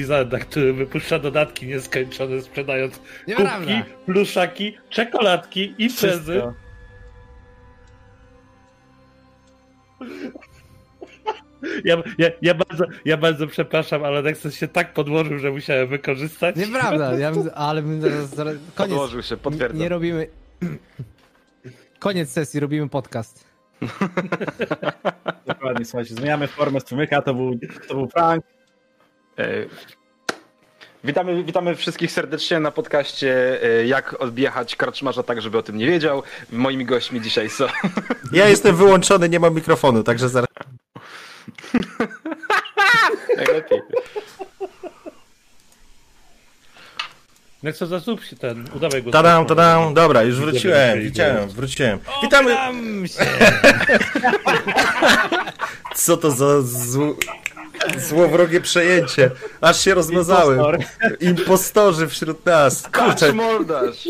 Blizzarda, który wypuszcza dodatki nieskończone, sprzedając Nieprawda. kubki, pluszaki, czekoladki, imprezy. Wszystko. Ja, ja, ja, bardzo, ja bardzo przepraszam, ale Nexus się tak podłożył, że musiałem wykorzystać. Nieprawda, ja bym, ale my zaraz, zaraz koniec. Podłożył się, potwierdzam. Nie robimy. Koniec sesji, robimy podcast. Dokładnie, słuchajcie, zmieniamy formę strumyka, to był, to był prank. Witamy, witamy wszystkich serdecznie na podcaście e, Jak odjechać karczmarza tak, żeby o tym nie wiedział. Moimi gośćmi dzisiaj są... Ja jestem wyłączony, nie mam mikrofonu, także zaraz. Najlepiej. Nexus, zasób się ten, udawaj go. Tadam, tadam, dobra, już wróciłem, widziałem, wróciłem. Witamy. Co to za zł... Złowrogie przejęcie. Aż się rozmazałem. Impostorzy wśród nas. Kurczę,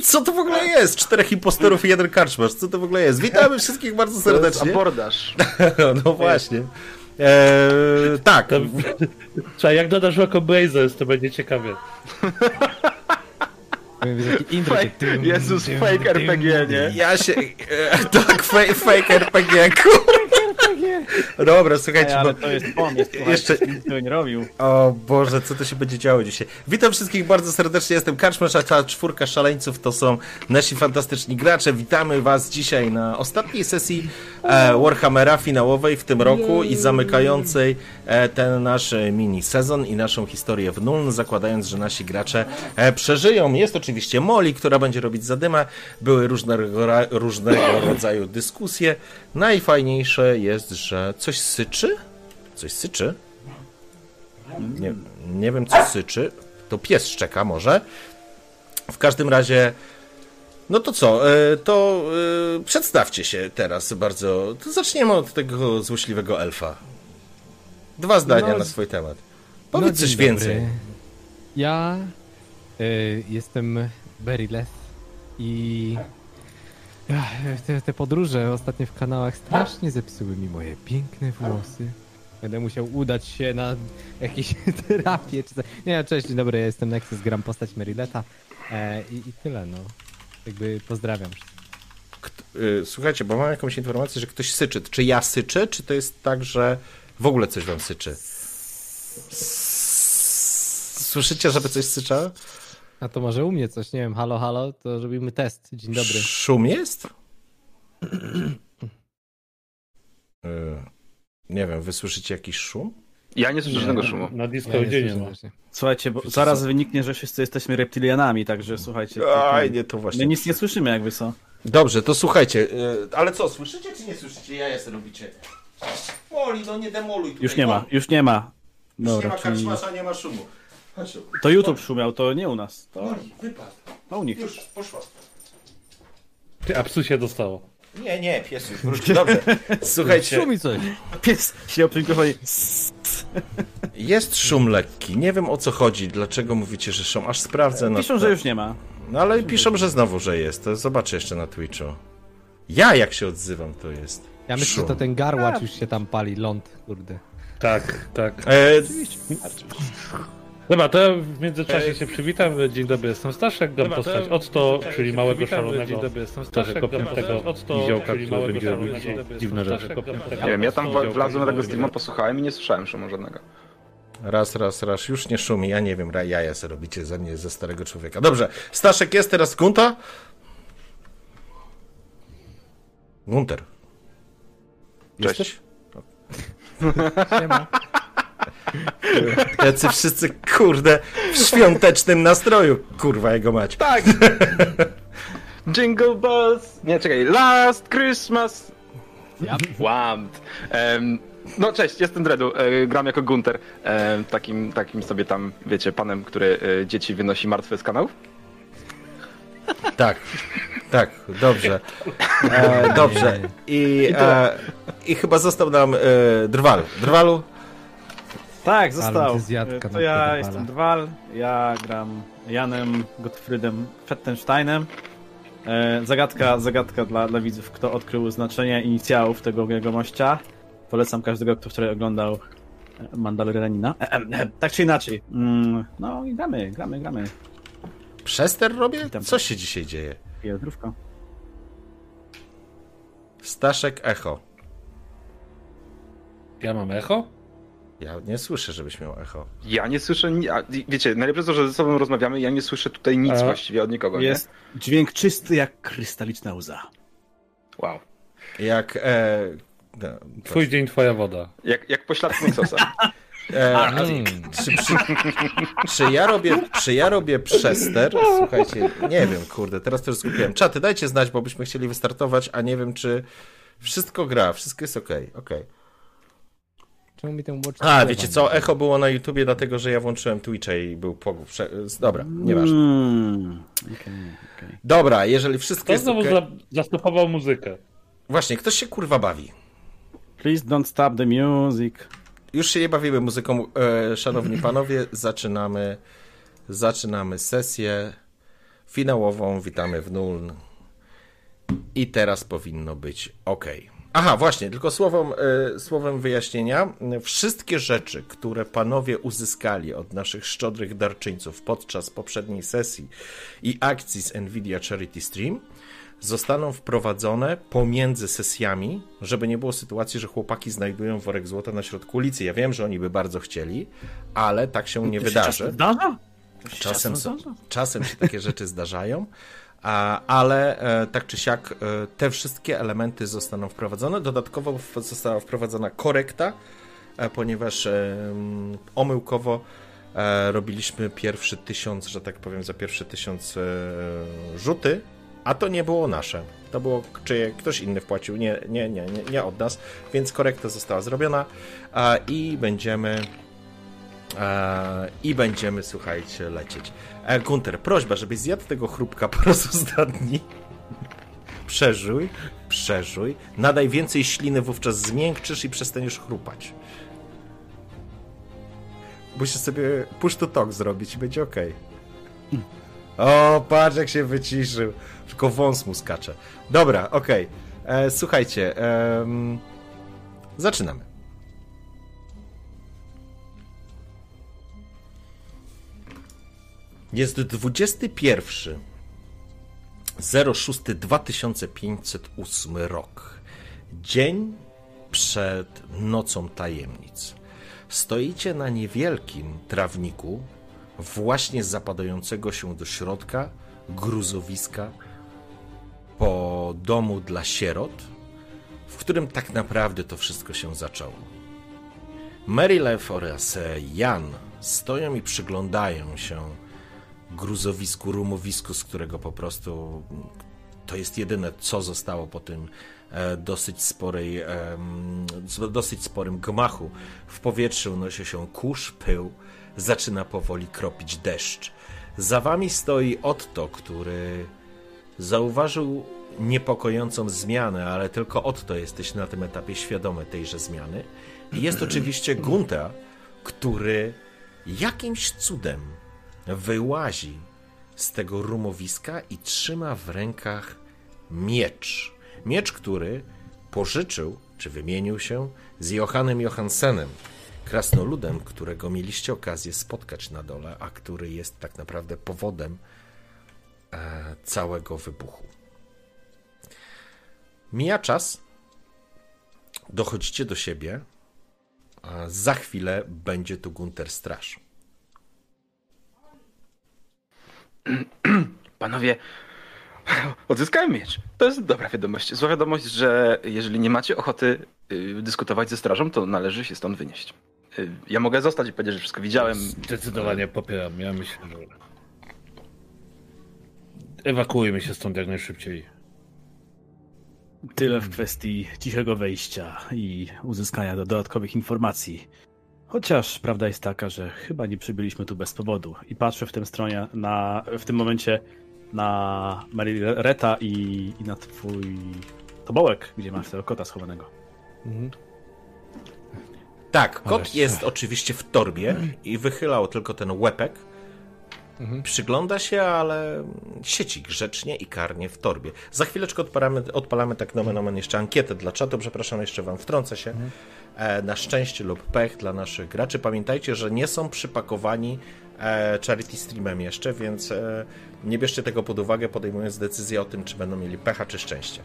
co to w ogóle jest? Czterech impostorów i jeden karczmarz. Co to w ogóle jest? Witamy wszystkich bardzo serdecznie. Abordaż. No właśnie. Eee, tak. To, Słuchaj, jak dodasz Rocco Blazers, to będzie ciekawe. Dym, Jezus, dym, fake dym, RPG, nie? Ja się. E, tak, fake, fake RPG, kurwa. Dobra, słuchajcie, Ej, ale bo... to jest pomysł, Jeszcze- nic tego nie robił. O Boże, co to się będzie działo dzisiaj? Witam wszystkich bardzo serdecznie, jestem Karczmarz, a ta czwórka szaleńców to są nasi fantastyczni gracze. Witamy was dzisiaj na ostatniej sesji e, Warhammera finałowej w tym roku i zamykającej e, ten nasz mini sezon i naszą historię w Nuln, zakładając, że nasi gracze e, przeżyją. Jest oczywiście Molly, która będzie robić zadymę. Były różnego, różnego rodzaju dyskusje. Najfajniejsze jest, że coś syczy? Coś syczy? Nie, nie wiem, co syczy. To pies szczeka może. W każdym razie. No to co? e, To e, przedstawcie się teraz bardzo. To zaczniemy od tego złośliwego elfa. Dwa zdania No, na swój temat. No, Powiedz dzień coś dobry. więcej. Ja jestem Berileth i Ach, te, te podróże ostatnio w kanałach strasznie zepsuły mi moje piękne włosy. Będę musiał udać się na jakieś terapię czy coś. Nie, cześć, dzień dobry, ja jestem Nexus, gram postać Merileta e, i, i tyle, no. Jakby pozdrawiam. Y, Słuchajcie, bo mam jakąś informację, że ktoś syczy. Czy ja syczę, czy to jest tak, że w ogóle coś wam syczy? Słyszycie, żeby coś syczało? A to może u mnie coś, nie wiem, halo, halo, to robimy test. Dzień dobry. Szum jest? Y, Nie wiem, wy słyszycie jakiś szum? Ja nie słyszę żadnego szumu. Na Ja Discordzie nie, słyszę ma. Słuchajcie, bo zaraz wyniknie, że wszyscy jesteśmy reptilianami, także słuchajcie. Aj, nie, to właśnie. My nic nie słyszymy jakby co. Dobrze, to słuchajcie, y, ale co, słyszycie czy nie słyszycie? Ja jest robicie. Moli, no nie demoluj tutaj. Już nie ma, już nie ma. Już nie Dobra, ma karczmasza, nie ma szumu. To YouTube szumiał, to nie u nas. To, Moli, wypadł. to u nich. Już, poszła. Ty, a psu się dostało. Nie, nie, pies już wróci. Dobrze, słuchajcie, Szumi coś. Pies przy mikrofonie. jest szum lekki. Nie wiem o co chodzi, dlaczego mówicie, że szum. Aż sprawdzę. Piszą, na... że już nie ma. No ale piszą, że znowu, że jest. To zobaczę jeszcze na Twitchu. Ja jak się odzywam, to jest. Ja myślę, szum. że to ten garłacz już się tam pali, ląd, kurde. Tak, tak. E, Dobra, to ja w międzyczasie się przywitam. Dzień dobry, jestem Staszek, gram postać Otto, czyli małego szalonego. Dzień dobry, jestem Staszek, kopniętego niziołka, który będzie robił dziwne rzeczy. Nie wiem, ja tam w- wlazłem na tego streama, posłuchałem i nie słyszałem szumu żadnego. Raz, raz, raz, już nie szumi, ja nie wiem, jaja se robicie ze mnie, ze starego człowieka. Dobrze, Staszek jest, teraz Gunta? Gunter. Cześć. Jesteś? Siema. Jacy wszyscy, kurde, w świątecznym nastroju, kurwa jego mać. Tak! Jingle bells! Nie, czekaj, last Christmas! Whammed. Em, no cześć, jestem Dredu, e, gram jako Gunter, em, takim, takim sobie tam, wiecie, panem, który e, dzieci wynosi martwe z kanałów. Tak, tak, dobrze. E, dobrze. I, e, I chyba został nam e, Drwal. Drwalu? Tak, został. To ja jestem Drwal, ja gram Janem Gottfriedem Fettensteinem. E, zagadka, zagadka dla, dla widzów, kto odkrył znaczenie inicjałów tego jegomościa. Polecam każdego, kto wczoraj oglądał e, Mandalorianina. E, e, e, tak czy inaczej. Mm, no i gramy, gramy, gramy. Przester robię? Witam. Co się dzisiaj dzieje? Pije zdrówko. Staszek Echo. Ja mam echo? Ja nie słyszę, żebyś miał echo. Ja nie słyszę, wiecie, najlepsze to, że ze sobą rozmawiamy, ja nie słyszę tutaj nic A. właściwie od nikogo, Jest dźwięk czysty jak krystaliczna łza. nie? Wow. Jak. E, no, Twój dzień, twoja woda. Jak, jak pośladek Nexosa. e, a, Mm. czy, czy, czy, ja robię, czy ja robię przester? Słuchajcie, nie wiem, kurde, teraz też skupiłem. Czaty, dajcie znać, bo byśmy chcieli wystartować, a nie wiem, czy wszystko gra, wszystko jest okej, okej. Czemu mi ten watch A, wiecie co, echo było na YouTubie, dlatego że ja włączyłem Twitcha i był. Prze... Dobra, nieważne. Mm, okej, okej. Dobra, jeżeli wszystko Kto jest znowu za, zastopował muzykę? Właśnie, ktoś się kurwa bawi. Please don't stop the music. już się nie bawimy muzyką, e, szanowni panowie, zaczynamy, zaczynamy sesję finałową, witamy w Nuln i teraz powinno być ok. Aha, właśnie, tylko słowem, y, słowem wyjaśnienia. Wszystkie rzeczy, które panowie uzyskali od naszych szczodrych darczyńców podczas poprzedniej sesji i akcji z Nvidia Charity Stream, zostaną wprowadzone pomiędzy sesjami, żeby nie było sytuacji, że chłopaki znajdują worek złota na środku ulicy. Ja wiem, że oni by bardzo chcieli, ale tak się nie To wydarzy. Się? Czasem, czasem czasem się takie rzeczy zdarzają, ale e, tak czy siak e, te wszystkie elementy zostaną wprowadzone. Dodatkowo została wprowadzona korekta, e, ponieważ omyłkowo robiliśmy pierwszy tysiąc, że tak powiem, za pierwszy tysiąc rzuty, a to nie było nasze. To było, czy ktoś inny wpłacił, nie, nie, nie, nie, od nas, więc korekta została zrobiona i będziemy I będziemy, słuchajcie, lecieć. E, Gunter, prośba, żebyś zjadł tego chrupka po raz ostatni. Przeżuj, przeżuj. Nadaj więcej śliny, wówczas zmiękczysz i przestaniesz chrupać. Musisz sobie push to talk zrobić i będzie ok. O, patrz jak się wyciszył. Tylko wąs mu skacze. Dobra, okej. E, Słuchajcie, em, zaczynamy. Jest 21 06 2508 rok. Dzień przed nocą tajemnic. Stoicie na niewielkim trawniku właśnie zapadającego się do środka gruzowiska po domu dla sierot, w którym tak naprawdę to wszystko się zaczęło. Marylew oraz Jan stoją i przyglądają się gruzowisku, rumowisku, z którego po prostu to jest jedyne, co zostało po tym e, dosyć sporej, z- dosyć sporym gmachu. W powietrzu unosi się kurz, pył, zaczyna powoli kropić deszcz. Za wami stoi Otto, który zauważył niepokojącą zmianę, ale tylko Otto jesteś na tym etapie świadomy tejże zmiany. I jest oczywiście Gunta, który jakimś cudem wyłazi z tego rumowiska i trzyma w rękach miecz. Miecz, który pożyczył, czy wymienił się z Johannem Johansenem, krasnoludem, którego mieliście okazję spotkać na dole, a który jest tak naprawdę powodem e, całego wybuchu. Mija czas, dochodzicie do siebie, a za chwilę będzie tu Gunter Straż. Panowie, odzyskałem miecz. To jest dobra wiadomość. Zła wiadomość, że jeżeli nie macie ochoty y, dyskutować ze strażą, to należy się stąd wynieść. Y, ja mogę zostać i powiedzieć, że wszystko widziałem. Zdecydowanie popieram. Ja myślę, że ewakuujmy się stąd jak najszybciej. Tyle w kwestii cichego wejścia i uzyskania do dodatkowych informacji. Chociaż prawda jest taka, że chyba nie przybyliśmy tu bez powodu. I patrzę w tym stronie na, w tym momencie na Marileta i, i na twój tobołek, gdzie masz tego kota schowanego. Tak, kot Ależ- jest oczywiście w torbie i wychylał tylko ten łepek. Przygląda się, ale sieci grzecznie i karnie w torbie. Za chwileczkę odpalamy, odpalamy tak nomen omen jeszcze ankietę dla czatu. Przepraszam, jeszcze wam wtrącę się. E, na szczęście lub pech dla naszych graczy. Pamiętajcie, że nie są przypakowani e, charity streamem jeszcze, więc e, nie bierzcie tego pod uwagę, podejmując decyzję o tym, czy będą mieli pecha czy szczęście.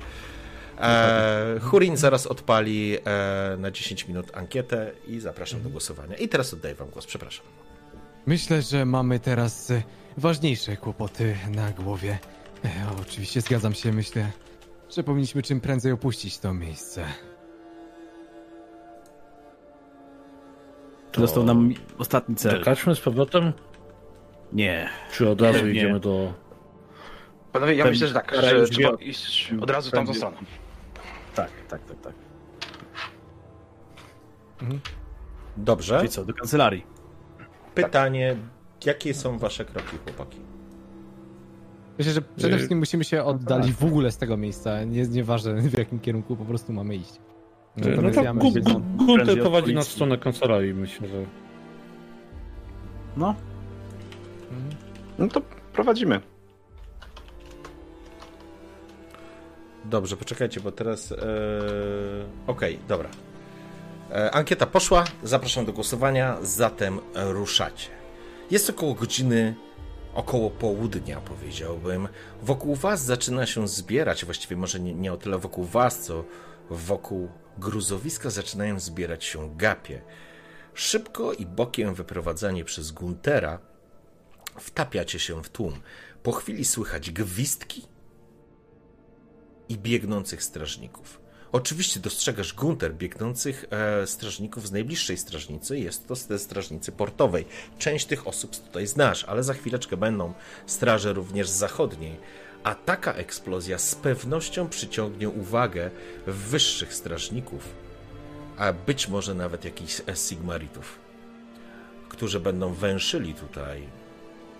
E, Hurin zaraz odpali e, na 10 minut ankietę i zapraszam do głosowania. I teraz oddaję wam głos, przepraszam. Myślę, że mamy teraz e, ważniejsze kłopoty na głowie. E, oczywiście zgadzam się, myślę, że powinniśmy czym prędzej opuścić to miejsce. Został nam ostatni cel. Czekaczmy z powrotem, Nie. czy od razu Nie. idziemy do... Panowie, ja Pewnie- myślę, że tak, że trzeba wie- iść od razu w tamtą Pewnie. stronę. Tak, tak, tak, tak. Dobrze. Czyli co, do kancelarii. Pytanie, jakie są wasze kroki, chłopaki? Myślę, że przede Y- wszystkim musimy się oddalić w ogóle z tego miejsca. Nie, nieważne w jakim kierunku po prostu mamy iść. No, to Gunter prowadzi na stronę kancelarii, myślę, że... No. No to prowadzimy. Dobrze, poczekajcie, bo teraz. Ee... Okej, okay, dobra. E, ankieta poszła, zapraszam do głosowania, zatem ruszacie. Jest około godziny, około południa, powiedziałbym. Wokół Was zaczyna się zbierać, właściwie może nie, nie o tyle wokół Was, co wokół gruzowiska zaczynają zbierać się gapie. Szybko i bokiem wyprowadzanie przez Guntera wtapiacie się w tłum. Po chwili słychać gwizdki i biegnących strażników. Oczywiście dostrzegasz Gunter biegnących e, strażników z najbliższej strażnicy. Jest to ze strażnicy portowej. Część tych osób tutaj znasz, ale za chwileczkę będą straże również z zachodniej. A taka eksplozja z pewnością przyciągnie uwagę wyższych strażników, a być może nawet jakichś Sigmaritów, którzy będą węszyli tutaj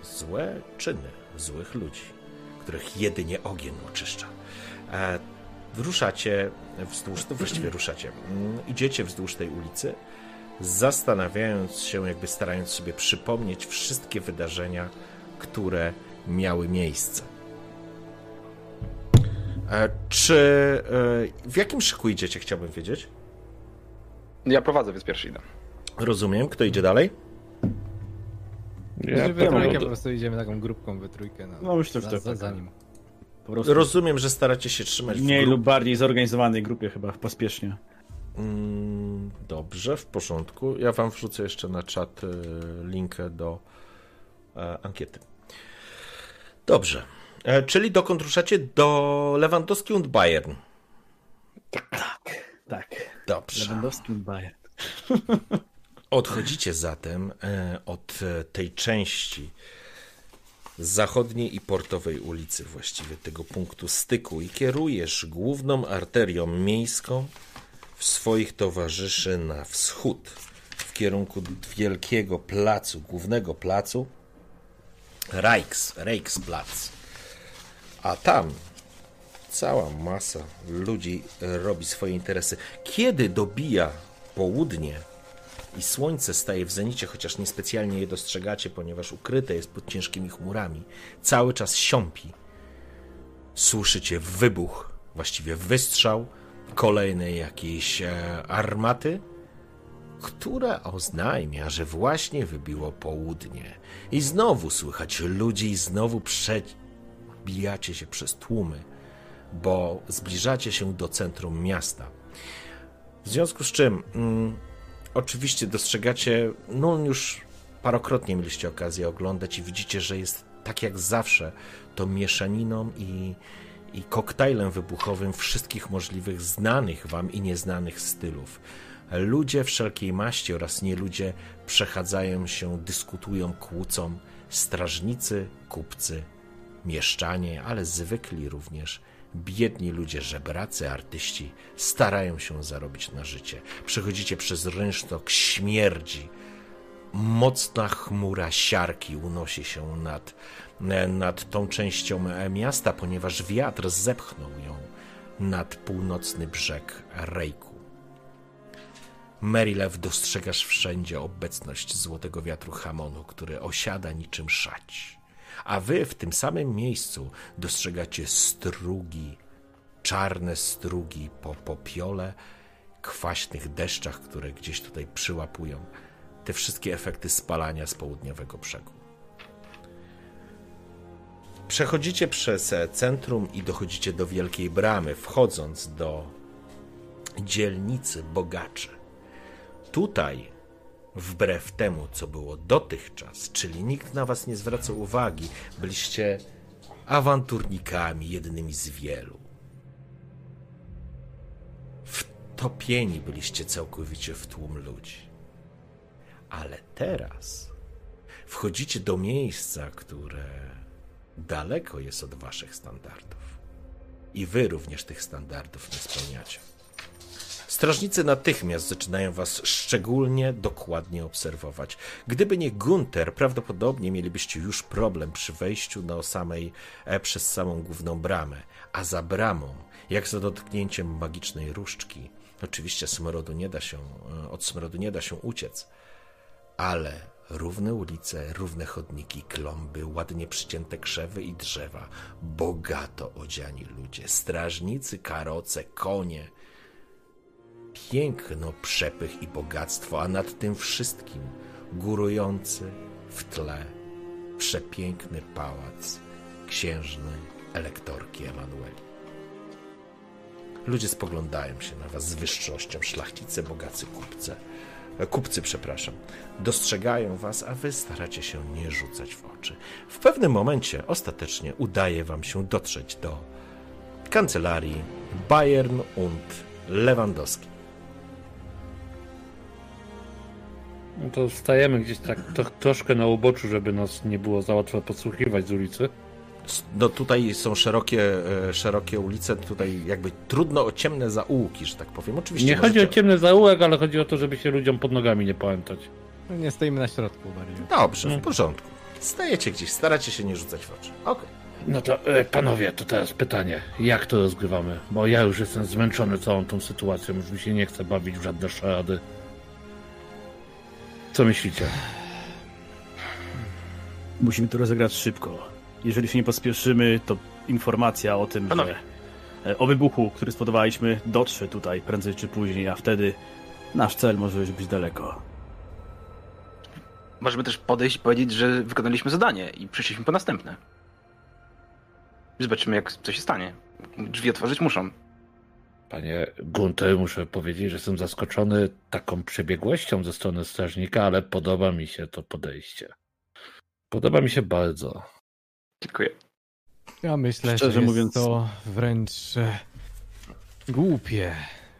złe czyny złych ludzi, których jedynie ogień oczyszcza. E, ruszacie wzdłuż, to właściwie ruszacie, mm, idziecie wzdłuż tej ulicy, zastanawiając się, jakby starając sobie przypomnieć wszystkie wydarzenia, które miały miejsce. E, czy e, w jakim szyku idziecie, chciałbym wiedzieć? Ja prowadzę, więc pierwszy idę. Rozumiem. Kto idzie dalej? Ja, we trójkę po prostu idziemy taką grupką we trójkę. No, no myślę, że za, za, za nim. Rozumiem, że staracie się trzymać mniej lub bardziej zorganizowanej grupie chyba pospiesznie. Mm, dobrze, w porządku. Ja wam wrzucę jeszcze na czat e, linkę do e, ankiety. Dobrze. E, czyli dokąd ruszacie? Do Lewandowski und Bayern. Tak, tak. Dobrze. Lewandowski und Bayern. Odchodzicie zatem od tej części zachodniej i portowej ulicy, właściwie tego punktu styku, i kierujesz główną arterią miejską w swoich towarzyszy na wschód, w kierunku wielkiego placu, głównego placu, Reichs, Reichsplatz. A tam cała masa ludzi robi swoje interesy. Kiedy dobija południe, i słońce staje w zenicie, chociaż niespecjalnie je dostrzegacie, ponieważ ukryte jest pod ciężkimi chmurami. Cały czas siąpi. Słyszycie wybuch, właściwie wystrzał kolejnej jakiejś e, armaty, która oznajmia, że właśnie wybiło południe. I znowu słychać ludzi, i znowu przebijacie się przez tłumy, bo zbliżacie się do centrum miasta. W związku z czym mm, oczywiście dostrzegacie, no już parokrotnie mieliście okazję oglądać i widzicie, że jest tak jak zawsze to mieszaniną i, i koktajlem wybuchowym wszystkich możliwych znanych wam i nieznanych stylów. Ludzie wszelkiej maści oraz nie ludzie przechadzają się, dyskutują, kłócą, strażnicy, kupcy, mieszczanie, ale zwykli również biedni ludzie, żebracy, artyści starają się zarobić na życie. Przechodzicie przez rynsztok śmierdzi. Mocna chmura siarki unosi się nad, nad tą częścią miasta, ponieważ wiatr zepchnął ją nad północny brzeg Rejku. Marylew dostrzegasz wszędzie obecność złotego wiatru Hamonu, który osiada niczym szać a wy w tym samym miejscu dostrzegacie strugi, czarne strugi po popiole, kwaśnych deszczach, które gdzieś tutaj przyłapują te wszystkie efekty spalania z południowego brzegu. Przechodzicie przez centrum i dochodzicie do wielkiej bramy, wchodząc do dzielnicy bogaczy. Tutaj wbrew temu, co było dotychczas, czyli nikt na was nie zwracał uwagi, byliście awanturnikami, jednymi z wielu. Wtopieni byliście całkowicie w tłum ludzi. Ale teraz wchodzicie do miejsca, które daleko jest od waszych standardów. I wy również tych standardów nie spełniacie. Strażnicy natychmiast zaczynają was szczególnie dokładnie obserwować. Gdyby nie Gunter, prawdopodobnie mielibyście już problem przy wejściu do samej, e, przez samą główną bramę. A za bramą, jak za dotknięciem magicznej różdżki, Oczywiście smrodu nie da się, e, od smrodu nie da się uciec, ale równe ulice, równe chodniki, klomby, ładnie przycięte krzewy i drzewa, bogato odziani ludzie, strażnicy, karoce, konie. Piękno, przepych i bogactwo, a nad tym wszystkim górujący w tle przepiękny pałac księżnej elektorki Emanueli. Ludzie spoglądają się na was z wyższością, szlachcice, bogacy, kupce. Kupcy, przepraszam. Dostrzegają was, a wy staracie się nie rzucać w oczy. W pewnym momencie ostatecznie udaje wam się dotrzeć do kancelarii Bayern und Lewandowski. No to stajemy gdzieś tak to, troszkę na uboczu, żeby nas nie było za łatwo podsłuchiwać z ulicy. No tutaj są szerokie, e, szerokie ulice, tutaj jakby trudno o ciemne zaułki, że tak powiem. Oczywiście nie możecie... chodzi o ciemny zaułek, ale chodzi o to, żeby się ludziom pod nogami nie pamiętać. No nie stoimy na środku bardziej. Dobrze, w porządku. Stajecie gdzieś, staracie się nie rzucać w oczy. Okej. Okay. No to e, panowie, to teraz pytanie. Jak to rozgrywamy? Bo ja już jestem zmęczony całą tą sytuacją, już mi się nie chce bawić w żadne szarady. Co myślicie? Musimy to rozegrać szybko. Jeżeli się nie pospieszymy, to informacja o tym, Panowie. że e, o wybuchu, który spodobaliśmy, dotrze tutaj prędzej czy później, a wtedy nasz cel może już być daleko. Możemy też podejść i powiedzieć, że wykonaliśmy zadanie i przyszliśmy po następne. Zobaczymy, jak co się stanie. Drzwi otworzyć muszą. Panie Gunter, muszę powiedzieć, że jestem zaskoczony taką przebiegłością ze strony strażnika, ale podoba mi się to podejście. Podoba mi się bardzo. Dziękuję. Ja myślę, Szczerze że jest mówiąc... to wręcz e, głupie.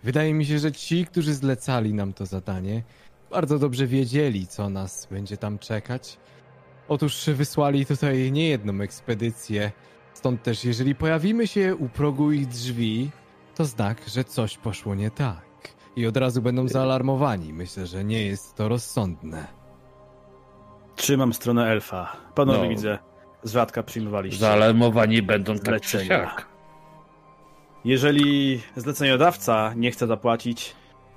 Wydaje mi się, że ci, którzy zlecali nam to zadanie, bardzo dobrze wiedzieli, co nas będzie tam czekać. Otóż wysłali tutaj niejedną ekspedycję. Stąd też, jeżeli pojawimy się u progu ich drzwi, to znak, że coś poszło nie tak. I od razu będą zaalarmowani. Myślę, że nie jest to rozsądne. Trzymam stronę elfa. Panowie no. widzę, z rzadka przyjmowaliście. Zaalarmowani będą tak czy siak. Jeżeli zleceniodawca nie chce zapłacić,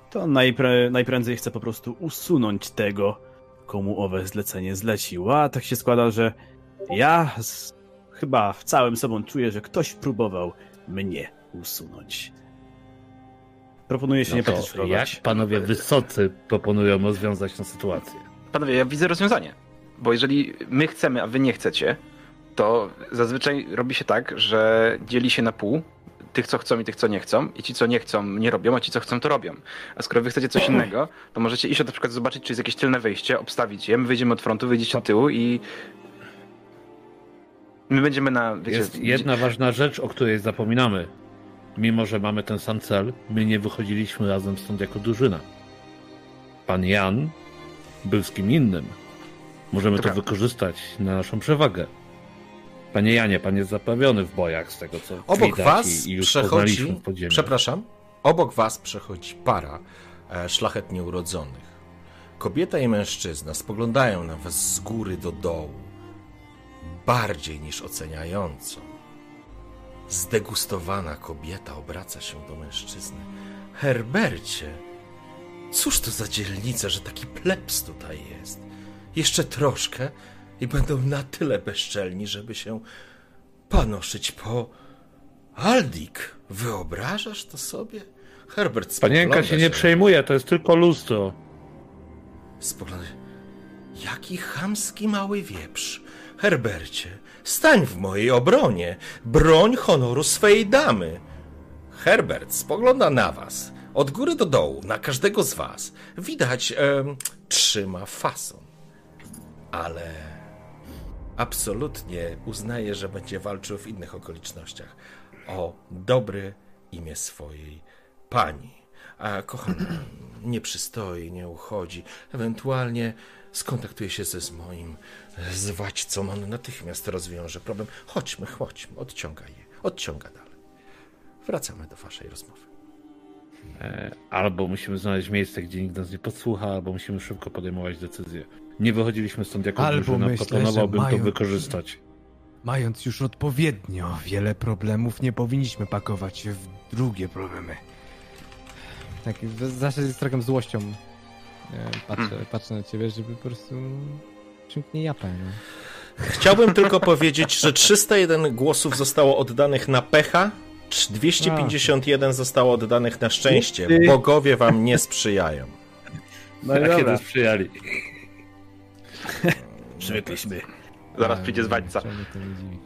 to najpre, najprędzej chce po prostu usunąć tego, komu owe zlecenie zlecił. A tak się składa, że ja z, chyba w całym sobą czuję, że ktoś próbował mnie usunąć. Proponuję się no nie patyczkować. Jak panowie wysocy proponują rozwiązać tę sytuację? Panowie, ja widzę rozwiązanie. Bo jeżeli my chcemy, a wy nie chcecie, to zazwyczaj robi się tak, że dzieli się na pół tych, co chcą i tych, co nie chcą. I ci, co nie chcą, nie robią, a ci, co chcą, to robią. A skoro wy chcecie coś innego, to możecie iść na przykład zobaczyć, czy jest jakieś tylne wejście, obstawić je, my wyjdziemy od frontu, wyjdziecie od tyłu i my będziemy na... Wiecie, jest jedna ważna rzecz, o której zapominamy. Mimo, że mamy ten sam cel, my nie wychodziliśmy razem stąd jako drużyna. Pan Jan był z kim innym. Możemy to, to wykorzystać na naszą przewagę. Panie Janie, pan jest zaprawiony w bojach z tego, co Obok was i, i przechodzi, przepraszam, obok was przechodzi para e, szlachetnie urodzonych. Kobieta i mężczyzna spoglądają na was z góry do dołu, bardziej niż oceniająco. Zdegustowana kobieta obraca się do mężczyzny. Herbercie, cóż to za dzielnica, że taki plebs tutaj jest? Jeszcze troszkę i będą na tyle bezczelni, żeby się panoszyć po Aldik. Wyobrażasz to sobie? Herbert Panienka się nie przejmuje, to jest tylko lustro. Spogląda. Jaki chamski mały wieprz. Herbercie, stań w mojej obronie. Broń honoru swej damy. Herbert spogląda na was. Od góry do dołu, na każdego z was. Widać, e, trzyma fason. Ale absolutnie uznaje, że będzie walczył w innych okolicznościach o dobre imię swojej pani. A kochana nie przystoi, nie uchodzi. Ewentualnie skontaktuje się ze z moim zwładźcą. On natychmiast rozwiąże problem. Chodźmy, chodźmy, odciąga je, odciąga dalej. Wracamy do waszej rozmowy. E, albo musimy znaleźć miejsce, gdzie nikt nas nie podsłucha, albo musimy szybko podejmować decyzje nie wychodziliśmy stąd jako Albo drużyna, myślę, proponowałbym mając, to wykorzystać. Mając już odpowiednio wiele problemów, nie powinniśmy pakować się w drugie problemy. tak zawsze z trochę złością e, patrzę, Hmm. patrzę na ciebie, żeby po prostu przymknie japę, no. Chciałbym tylko powiedzieć, że 301 głosów zostało oddanych na pecha, 251 zostało oddanych na szczęście. Bogowie wam nie sprzyjają. No i kiedy sprzyjali? przywykliśmy. Zaraz A, przyjdzie z Waćca. czemu to nie dziwi?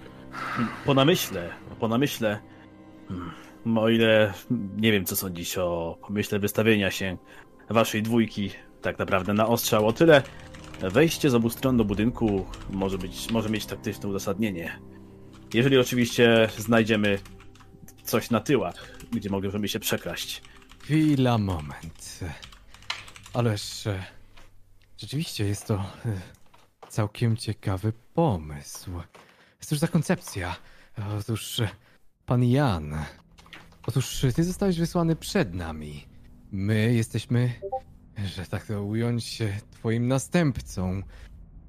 Po namyśle, po namyśle, hmm, o ile nie wiem co sądzisz o pomyśle wystawienia się waszej dwójki tak naprawdę na ostrzał, o tyle wejście z obu stron do budynku może być, może mieć taktyczne uzasadnienie. Jeżeli oczywiście znajdziemy coś na tyłach, gdzie moglibyśmy się przekraść. Chwila, moment. Ależ e, rzeczywiście jest to e, całkiem ciekawy pomysł. Cóż za koncepcja? Otóż, e, pan Jan, otóż ty zostałeś wysłany przed nami. My jesteśmy, że tak to ująć, twoim następcą.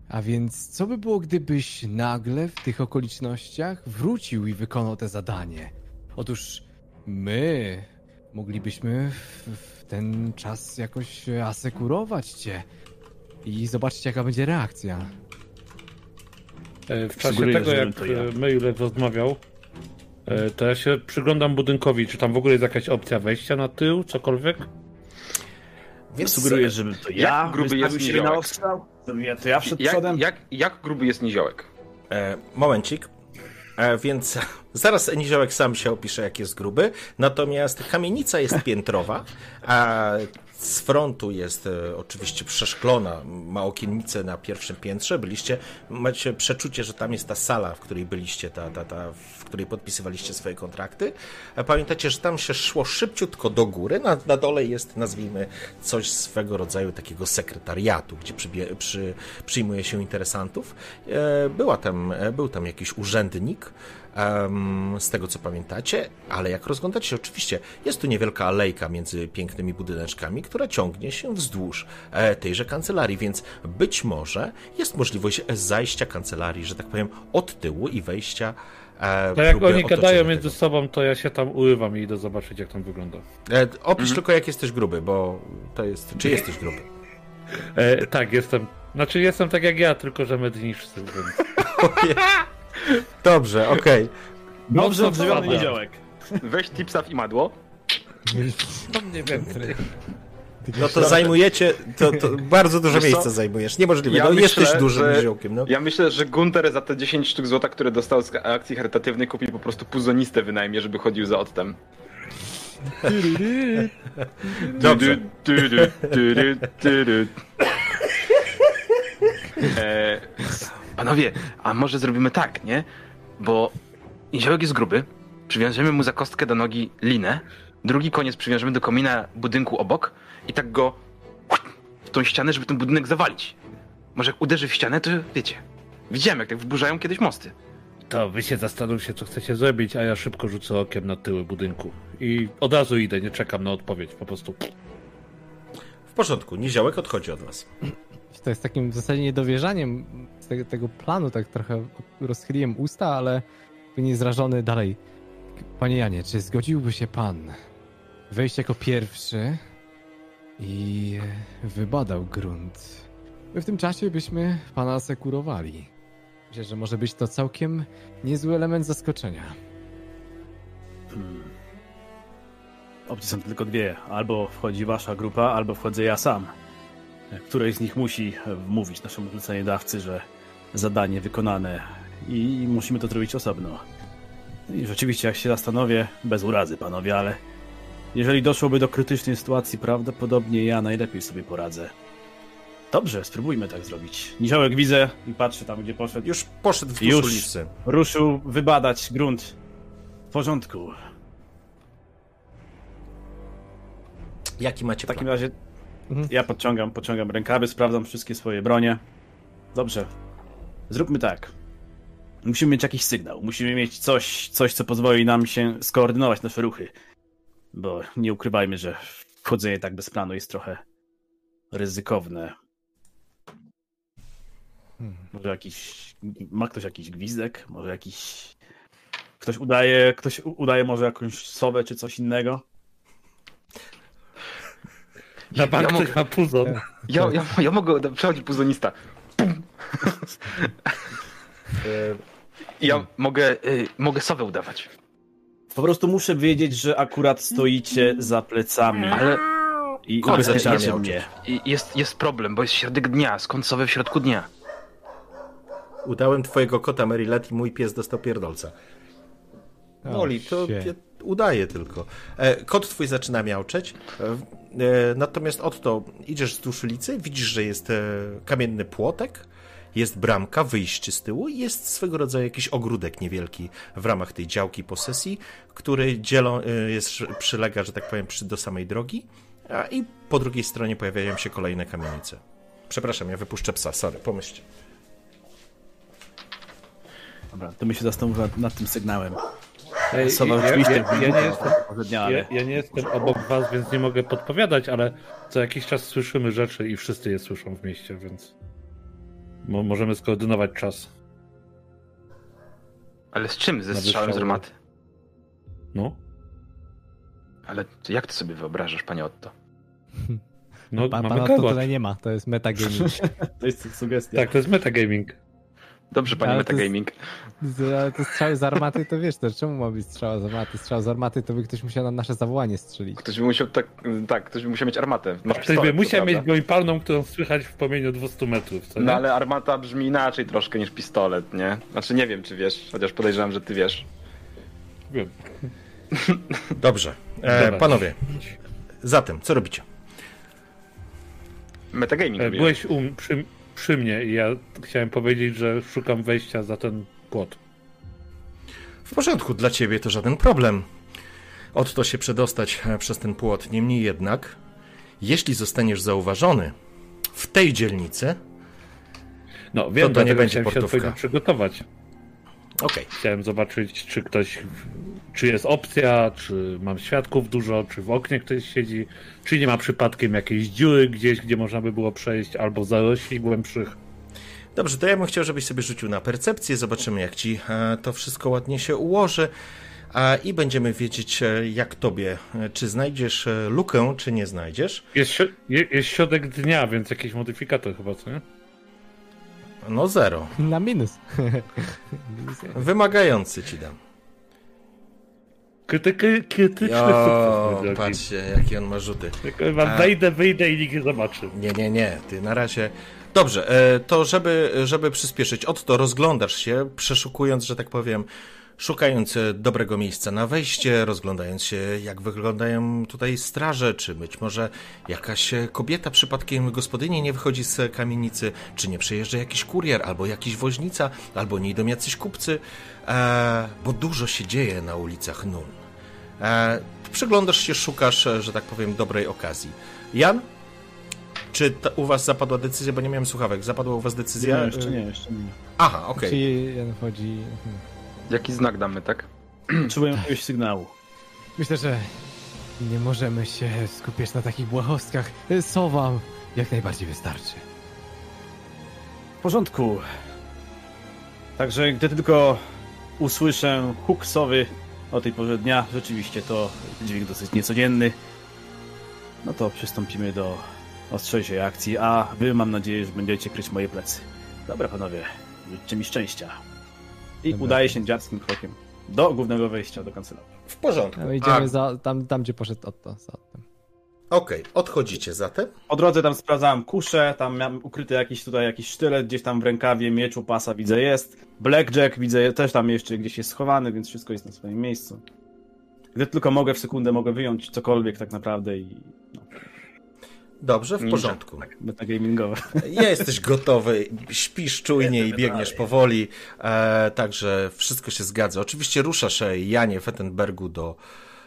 A więc co by było, gdybyś nagle w tych okolicznościach wrócił i wykonał te zadanie? Otóż my moglibyśmy w, w ten czas jakoś asekurować cię i zobaczyć, jaka będzie reakcja. E, W czasie Sugeruję, tego, jak ja. e, Mejle rozmawiał, e, to ja się przyglądam budynkowi, czy tam w ogóle jest jakaś opcja wejścia na tył, cokolwiek? Więc Sugeruję, żebym to ja Jak gruby jest się na niziołek? ostrzał? To ja, to ja przed Jak, przodem? jak, jak gruby jest niziołek? E, momencik. E, więc zaraz Niziołek sam się opisze, jak jest gruby. Natomiast kamienica jest piętrowa, a z frontu jest e, oczywiście przeszklona, ma okiennice na pierwszym piętrze. Byliście, macie przeczucie, że tam jest ta sala, w której byliście, ta, ta, ta, w której podpisywaliście swoje kontrakty. A pamiętacie, że tam się szło szybciutko do góry. Na, na dole jest, nazwijmy, coś swego rodzaju takiego sekretariatu, gdzie przy, przyjmuje się interesantów. E, Była tam, e, był tam jakiś urzędnik, em, z tego co pamiętacie, ale jak rozglądacie się, oczywiście jest tu niewielka alejka między pięknymi budyneczkami, która ciągnie się wzdłuż e, tejże kancelarii, więc być może jest możliwość zajścia kancelarii, że tak powiem, od tyłu i wejścia. e, To jak oni gadają między tego. sobą, to ja się tam urywam i idę zobaczyć, jak tam wygląda. E, Opisz tylko, jak jesteś gruby, bo to jest. Czy jesteś gruby? E, tak, jestem. Znaczy, jestem tak jak ja, tylko że medniczny. Więc... Dobrze, okej. Dobrze odżywiony niziołek. Weź tipsa w imadło. No mniej więcej. No to zajmujecie, to, to bardzo dużo Wiesz co? miejsca zajmujesz. Niemożliwe, Ja no myślę, jesteś dużym że- niziołkiem, no. Ja myślę, że Gunter za te 10 sztuk złota, które dostał z akcji charytatywnej, kupi po prostu puzonistę wynajmie, żeby chodził za odtem. Dobrze. Du, du, du, du, du, du. E, panowie, a może zrobimy tak, nie? Bo niziołek jest gruby, przywiążemy mu za kostkę do nogi linę, drugi koniec przywiążemy do komina budynku obok i tak go w tą ścianę, żeby ten budynek zawalić. Może jak uderzy w ścianę, to wiecie. Widziałem, jak tak wyburzają kiedyś mosty. To wy się zastanówcie, co chcecie zrobić, a ja szybko rzucę okiem na tyły budynku. I od razu idę, nie czekam na odpowiedź, po prostu. W porządku, niziołek odchodzi od was. To jest takim w zasadzie niedowierzaniem z tego, planu, tak trochę rozchyliłem usta, ale niezrażony dalej. Panie Janie, czy zgodziłby się pan wejść jako pierwszy i wybadał grunt? My w tym czasie byśmy pana asekurowali. Myślę, że może być to całkiem niezły element zaskoczenia. Hmm. Opcje są tylko dwie. Albo wchodzi wasza grupa, albo wchodzę ja sam. Której z nich musi wmówić naszemu zleceniodawcy, że zadanie wykonane i musimy to zrobić osobno. I rzeczywiście, jak się zastanowię, bez urazy, panowie, ale jeżeli doszłoby do krytycznej sytuacji, prawdopodobnie ja najlepiej sobie poradzę. Dobrze, spróbujmy tak zrobić. Niziołek widzę i patrzy tam, gdzie poszedł. Już poszedł w Już. ulicy. Ruszył wybadać grunt. W porządku. Jaki macie W takim plan? razie Mhm. ja podciągam, podciągam rękawy, sprawdzam wszystkie swoje bronie. Dobrze. Zróbmy tak. Musimy mieć jakiś sygnał. Musimy mieć coś, coś, co pozwoli nam się skoordynować nasze ruchy. Bo nie ukrywajmy, że wchodzenie tak bez planu jest trochę ryzykowne. Hmm. Może jakiś. Ma ktoś jakiś gwizdek? Może jakiś. Ktoś udaje. Ktoś udaje może jakąś sowę czy coś innego? Na bank Ja mogę- ma puzon. Ja, ja, ja mogę, przechodzi puzonista. Ja mogę, y, mogę sowę udawać. Po prostu muszę wiedzieć, że akurat stoicie za plecami Ale i zaczyna mnie. jest, jest problem, bo jest środek dnia. Skąd sowy w środku dnia? Udałem twojego kota Marylet i mój pies dostał pierdolca. Woli, to shit. Udaje tylko. E, kot twój zaczyna miauczeć, e, e, natomiast Otto, idziesz wzdłuż ulicy, widzisz, że jest kamienny płotek, jest bramka, wyjście z tyłu i jest swego rodzaju jakiś ogródek niewielki w ramach tej działki posesji, który dzielą, jest, przylega, że tak powiem, do samej drogi, a i po drugiej stronie pojawiają się kolejne kamienice. Przepraszam, ja wypuszczę psa, sorry, pomyślcie. Dobra, to my się zastanówmy nad tym sygnałem. Ej, Sowa ja, rzeczywiście ja, ja, nie jestem, ja, ja nie jestem obok was, więc nie mogę podpowiadać, ale co jakiś czas słyszymy rzeczy i wszyscy je słyszą w mieście, więc mo możemy skoordynować czas. Ale z czym? Ze strzałem z armaty? No, Ale jak ty sobie wyobrażasz, panie Otto? no Pa, mamy pana to tutaj nie ma, to jest metagaming. To jest sugestia. Tak, to jest metagaming. Dobrze, panie to Metagaming. Ale te strzały z armaty, to wiesz też, czemu ma być strzała z armaty? Strzał z armaty to by ktoś musiał na nasze zawołanie strzelić. Ktoś by musiał tak, tak, ktoś by musiał mieć armatę. Masz Ktoś by pistolet, musiał co mieć broń palną, którą słychać w promieniu 200 metrów, co? No ale armata brzmi inaczej troszkę niż pistolet, nie? Znaczy nie wiem, czy wiesz, chociaż podejrzewam, że ty wiesz. Wiem. Dobrze, e, panowie, zatem, co robicie? Metagaming E. Byłeś um, przy, przy mnie i ja chciałem powiedzieć, że szukam wejścia za ten płot. W porządku, dla ciebie to żaden problem. Otto się przedostać e, przez ten płot. Niemniej jednak, jeśli zostaniesz zauważony w tej dzielnicy, No wiem, to nie dlatego będzie się portówka. odpowiednio przygotować. okej, Chciałem zobaczyć, czy ktoś, czy jest opcja, czy mam świadków dużo, czy w oknie ktoś siedzi, czy nie ma przypadkiem jakiejś dziury gdzieś, gdzie można by było przejść, albo zarośli głębszych. Dobrze, to ja bym chciał, żebyś sobie rzucił na percepcję. Zobaczymy, jak ci e, to wszystko ładnie się ułoży. A, I będziemy wiedzieć, e, jak tobie, e, czy znajdziesz lukę, czy nie znajdziesz. Jest, jest środek dnia, więc jakiś modyfikator chyba, co nie? No zero. Na minus. Wymagający ci dam. Krytyky, krytyczny O, sukces. patrzcie, jakie on ma rzuty. jakiś. Kurwa, A. Wejdę, wyjdę i nikt nie zobaczy. Nie, nie, nie, ty na razie. Dobrze, e, to żeby, żeby przyspieszyć, Otto, rozglądasz się, przeszukując, że tak powiem, szukając e, dobrego miejsca na wejście, rozglądając się, jak wyglądają tutaj straże, czy być może jakaś e, kobieta przypadkiem gospodyni nie wychodzi z kamienicy, czy nie przejeżdża jakiś kurier, albo jakiś woźnica, albo nie idą jacyś kupcy, e, bo dużo się dzieje na ulicach Nun. E, przyglądasz się, szukasz, e, że tak powiem, dobrej okazji. Jan? Czy ta, u was zapadła decyzja, bo nie miałem słuchawek, zapadła u was decyzja? Nie, jeszcze nie, jeszcze nie. Aha, okej. Czyli Jan wchodzi... hmm. Jaki znak damy, tak? Potrzebuję jakiegoś sygnału. Myślę, że nie możemy się skupiać na takich błahostkach. Sowa jak najbardziej wystarczy. W porządku. Także gdy tylko usłyszę huk sowy o tej porze dnia, rzeczywiście to dźwięk dosyć niecodzienny, no to przystąpimy do ostrzejszej akcji, a wy mam nadzieję, że będziecie kryć moje plecy. Dobra panowie, życzcie mi szczęścia. I Dobra. udaje się dziarskim krokiem do głównego wejścia do kancelarii. W porządku. My idziemy A, za, tam, tam, gdzie poszedł Otto. Za Ottem. Okej, odchodzicie zatem. Po drodze tam sprawdzałem kuszę, tam miałem ukryty jakiś tutaj jakiś sztylet, gdzieś tam w rękawie, miecz u pasa widzę jest. Blackjack widzę też tam jeszcze gdzieś jest schowany, więc wszystko jest na swoim miejscu. Gdy tylko mogę w sekundę mogę wyjąć cokolwiek tak naprawdę i Dobrze, w Ninja. porządku. metagamingowe. Jesteś gotowy, śpisz czujnie i biegniesz powoli, e, także wszystko się zgadza. Oczywiście ruszasz, e, Janie Fettenbergu, do,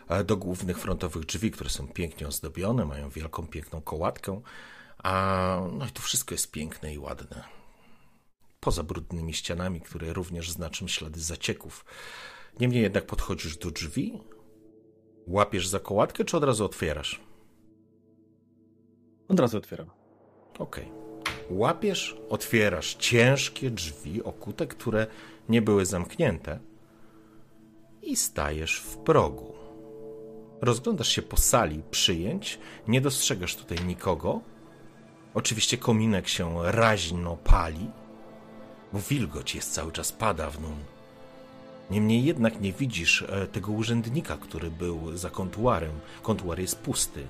e, do głównych frontowych drzwi, które są pięknie ozdobione, mają wielką, piękną kołatkę. A, no i tu wszystko jest piękne i ładne. Poza brudnymi ścianami, które również znaczą ślady zacieków. Niemniej jednak podchodzisz do drzwi, łapiesz za kołatkę, czy od razu otwierasz? Od razu otwieram. Okej. Łapiesz, otwierasz ciężkie drzwi okute, które nie były zamknięte i stajesz w progu. Rozglądasz się po sali przyjęć, nie dostrzegasz tutaj nikogo. Oczywiście kominek się raźno pali, bo wilgoć jest cały czas pada w nun. Niemniej jednak nie widzisz e, tego urzędnika, który był za kontuarem. Kontuar jest pusty.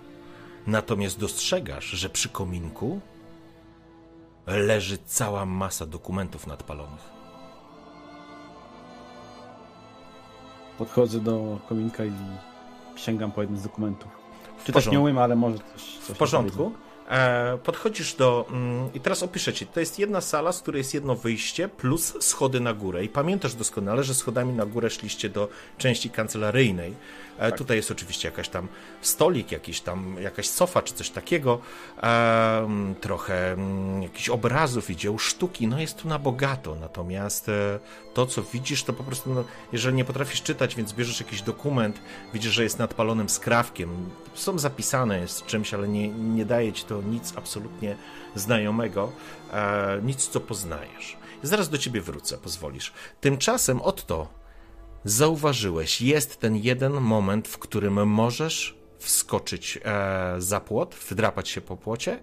Natomiast dostrzegasz, że przy kominku leży cała masa dokumentów nadpalonych. Podchodzę do kominka i sięgam po jeden z dokumentów. Czytać porządku. nie umiem, ale może coś, coś W porządku. E, podchodzisz do. Mm, I teraz opiszę ci. To jest jedna sala, z której jest jedno wyjście, plus schody na górę. I pamiętasz doskonale, że schodami na górę szliście do części kancelaryjnej. E, Tutaj jest oczywiście jakaś tam stolik, jakiś tam, jakaś sofa czy coś takiego. E, trochę jakichś obrazów i dzieł sztuki. No jest tu na bogato. Natomiast e, to, co widzisz, to po prostu, no, jeżeli nie potrafisz czytać, więc bierzesz jakiś dokument, widzisz, że jest nadpalonym skrawkiem. Są zapisane jest czymś, ale nie, nie daje ci to nic absolutnie znajomego, e, nic, co poznajesz. Zaraz do ciebie wrócę, pozwolisz. Tymczasem, Otto, zauważyłeś, jest ten jeden moment, w którym możesz wskoczyć e, za płot, wdrapać się po płocie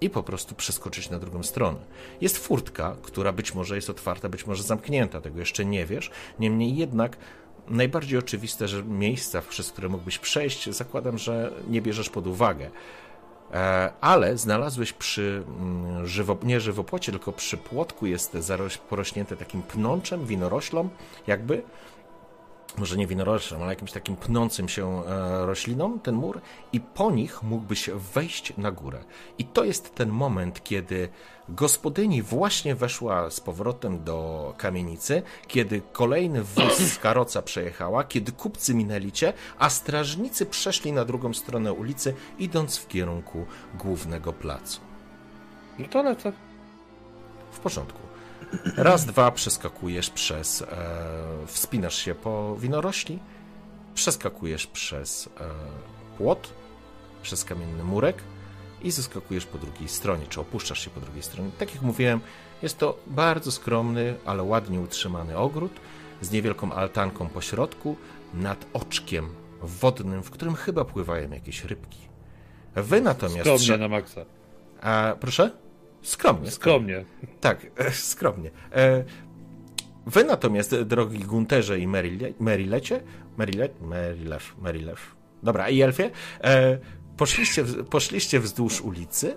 i po prostu przeskoczyć na drugą stronę. Jest furtka, która być może jest otwarta, być może zamknięta, tego jeszcze nie wiesz. Niemniej jednak najbardziej oczywiste, że miejsca, przez które mógłbyś przejść, zakładam, że nie bierzesz pod uwagę. E, Ale znalazłeś przy mm, żywo, nie żywopłocie, tylko przy płotku jest porośnięte takim pnączem, winoroślą, jakby może nie winoroślą, ale jakimś takim pnącym się e, rośliną, ten mur, i po nich mógłbyś wejść na górę. I to jest ten moment, kiedy gospodyni właśnie weszła z powrotem do kamienicy, kiedy kolejny wóz z karoca przejechała, kiedy kupcy minęli cię, a strażnicy przeszli na drugą stronę ulicy, idąc w kierunku głównego placu. No to lecę. W porządku. Raz, dwa, przeskakujesz przez. E, wspinasz się po winorośli, przeskakujesz przez e, płot, przez kamienny murek i zeskakujesz po drugiej stronie, czy opuszczasz się po drugiej stronie. Tak jak mówiłem, jest to bardzo skromny, ale ładnie utrzymany ogród z niewielką altanką po środku, nad oczkiem wodnym, w którym chyba pływają jakieś rybki. Wy natomiast. Skromnie na maksa. A, proszę? Skromnie. Skromnie. Tak, e, skromnie. E, Wy natomiast, drogi Gunterze i Meryle, Merylew, Merylew, dobra, i Elfie, e, poszliście, poszliście wzdłuż ulicy,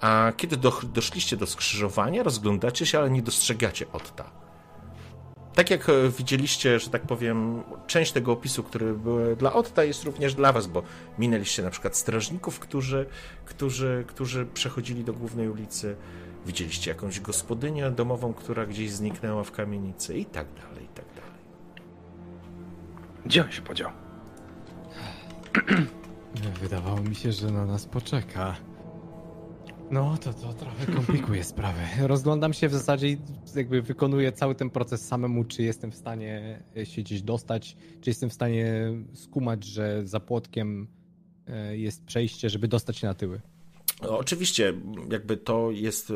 a kiedy do, doszliście do skrzyżowania, rozglądacie się, ale nie dostrzegacie Otta. Tak jak e, widzieliście, że tak powiem, część tego opisu, który był dla Otta, jest również dla was, bo minęliście na przykład strażników, którzy, którzy, którzy przechodzili do głównej ulicy, widzieliście jakąś gospodynię domową, która gdzieś zniknęła w kamienicy i tak dalej, i tak dalej. Gdzie on się podział? Wydawało mi się, że na nas poczeka. No, to, to trochę komplikuje sprawę. Rozglądam się w zasadzie i jakby wykonuję cały ten proces samemu, czy jestem w stanie się gdzieś dostać, czy jestem w stanie skumać, że za płotkiem e, jest przejście, żeby dostać się na tyły. No, Oczywiście, jakby to jest e,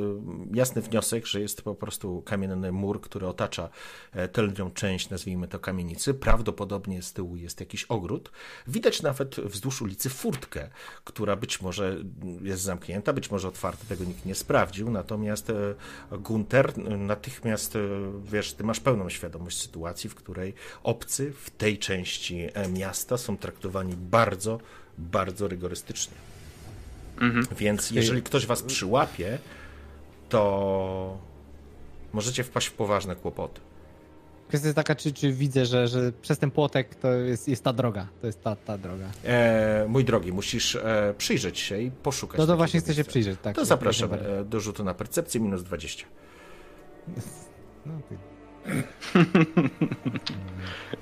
jasny wniosek, że jest po prostu kamienny mur, który otacza e, tylnią część, nazwijmy to kamienicy. Prawdopodobnie z tyłu jest jakiś ogród. Widać nawet wzdłuż ulicy furtkę, która być może jest zamknięta, być może otwarta, tego nikt nie sprawdził. Natomiast e, Gunter natychmiast, e, wiesz, ty masz pełną świadomość sytuacji, w której obcy w tej części miasta są traktowani bardzo, bardzo rygorystycznie. Więc jeżeli ktoś was przyłapie, to możecie wpaść w poważne kłopoty. Kwestia jest taka, czy, czy widzę, że, że przez ten płotek to jest, jest ta droga. To jest ta, ta droga. E, mój drogi, musisz e, przyjrzeć się i poszukać. No to właśnie chcę się przyjrzeć, tak. To zapraszam e, do rzutu na percepcję minus 20. No, ty...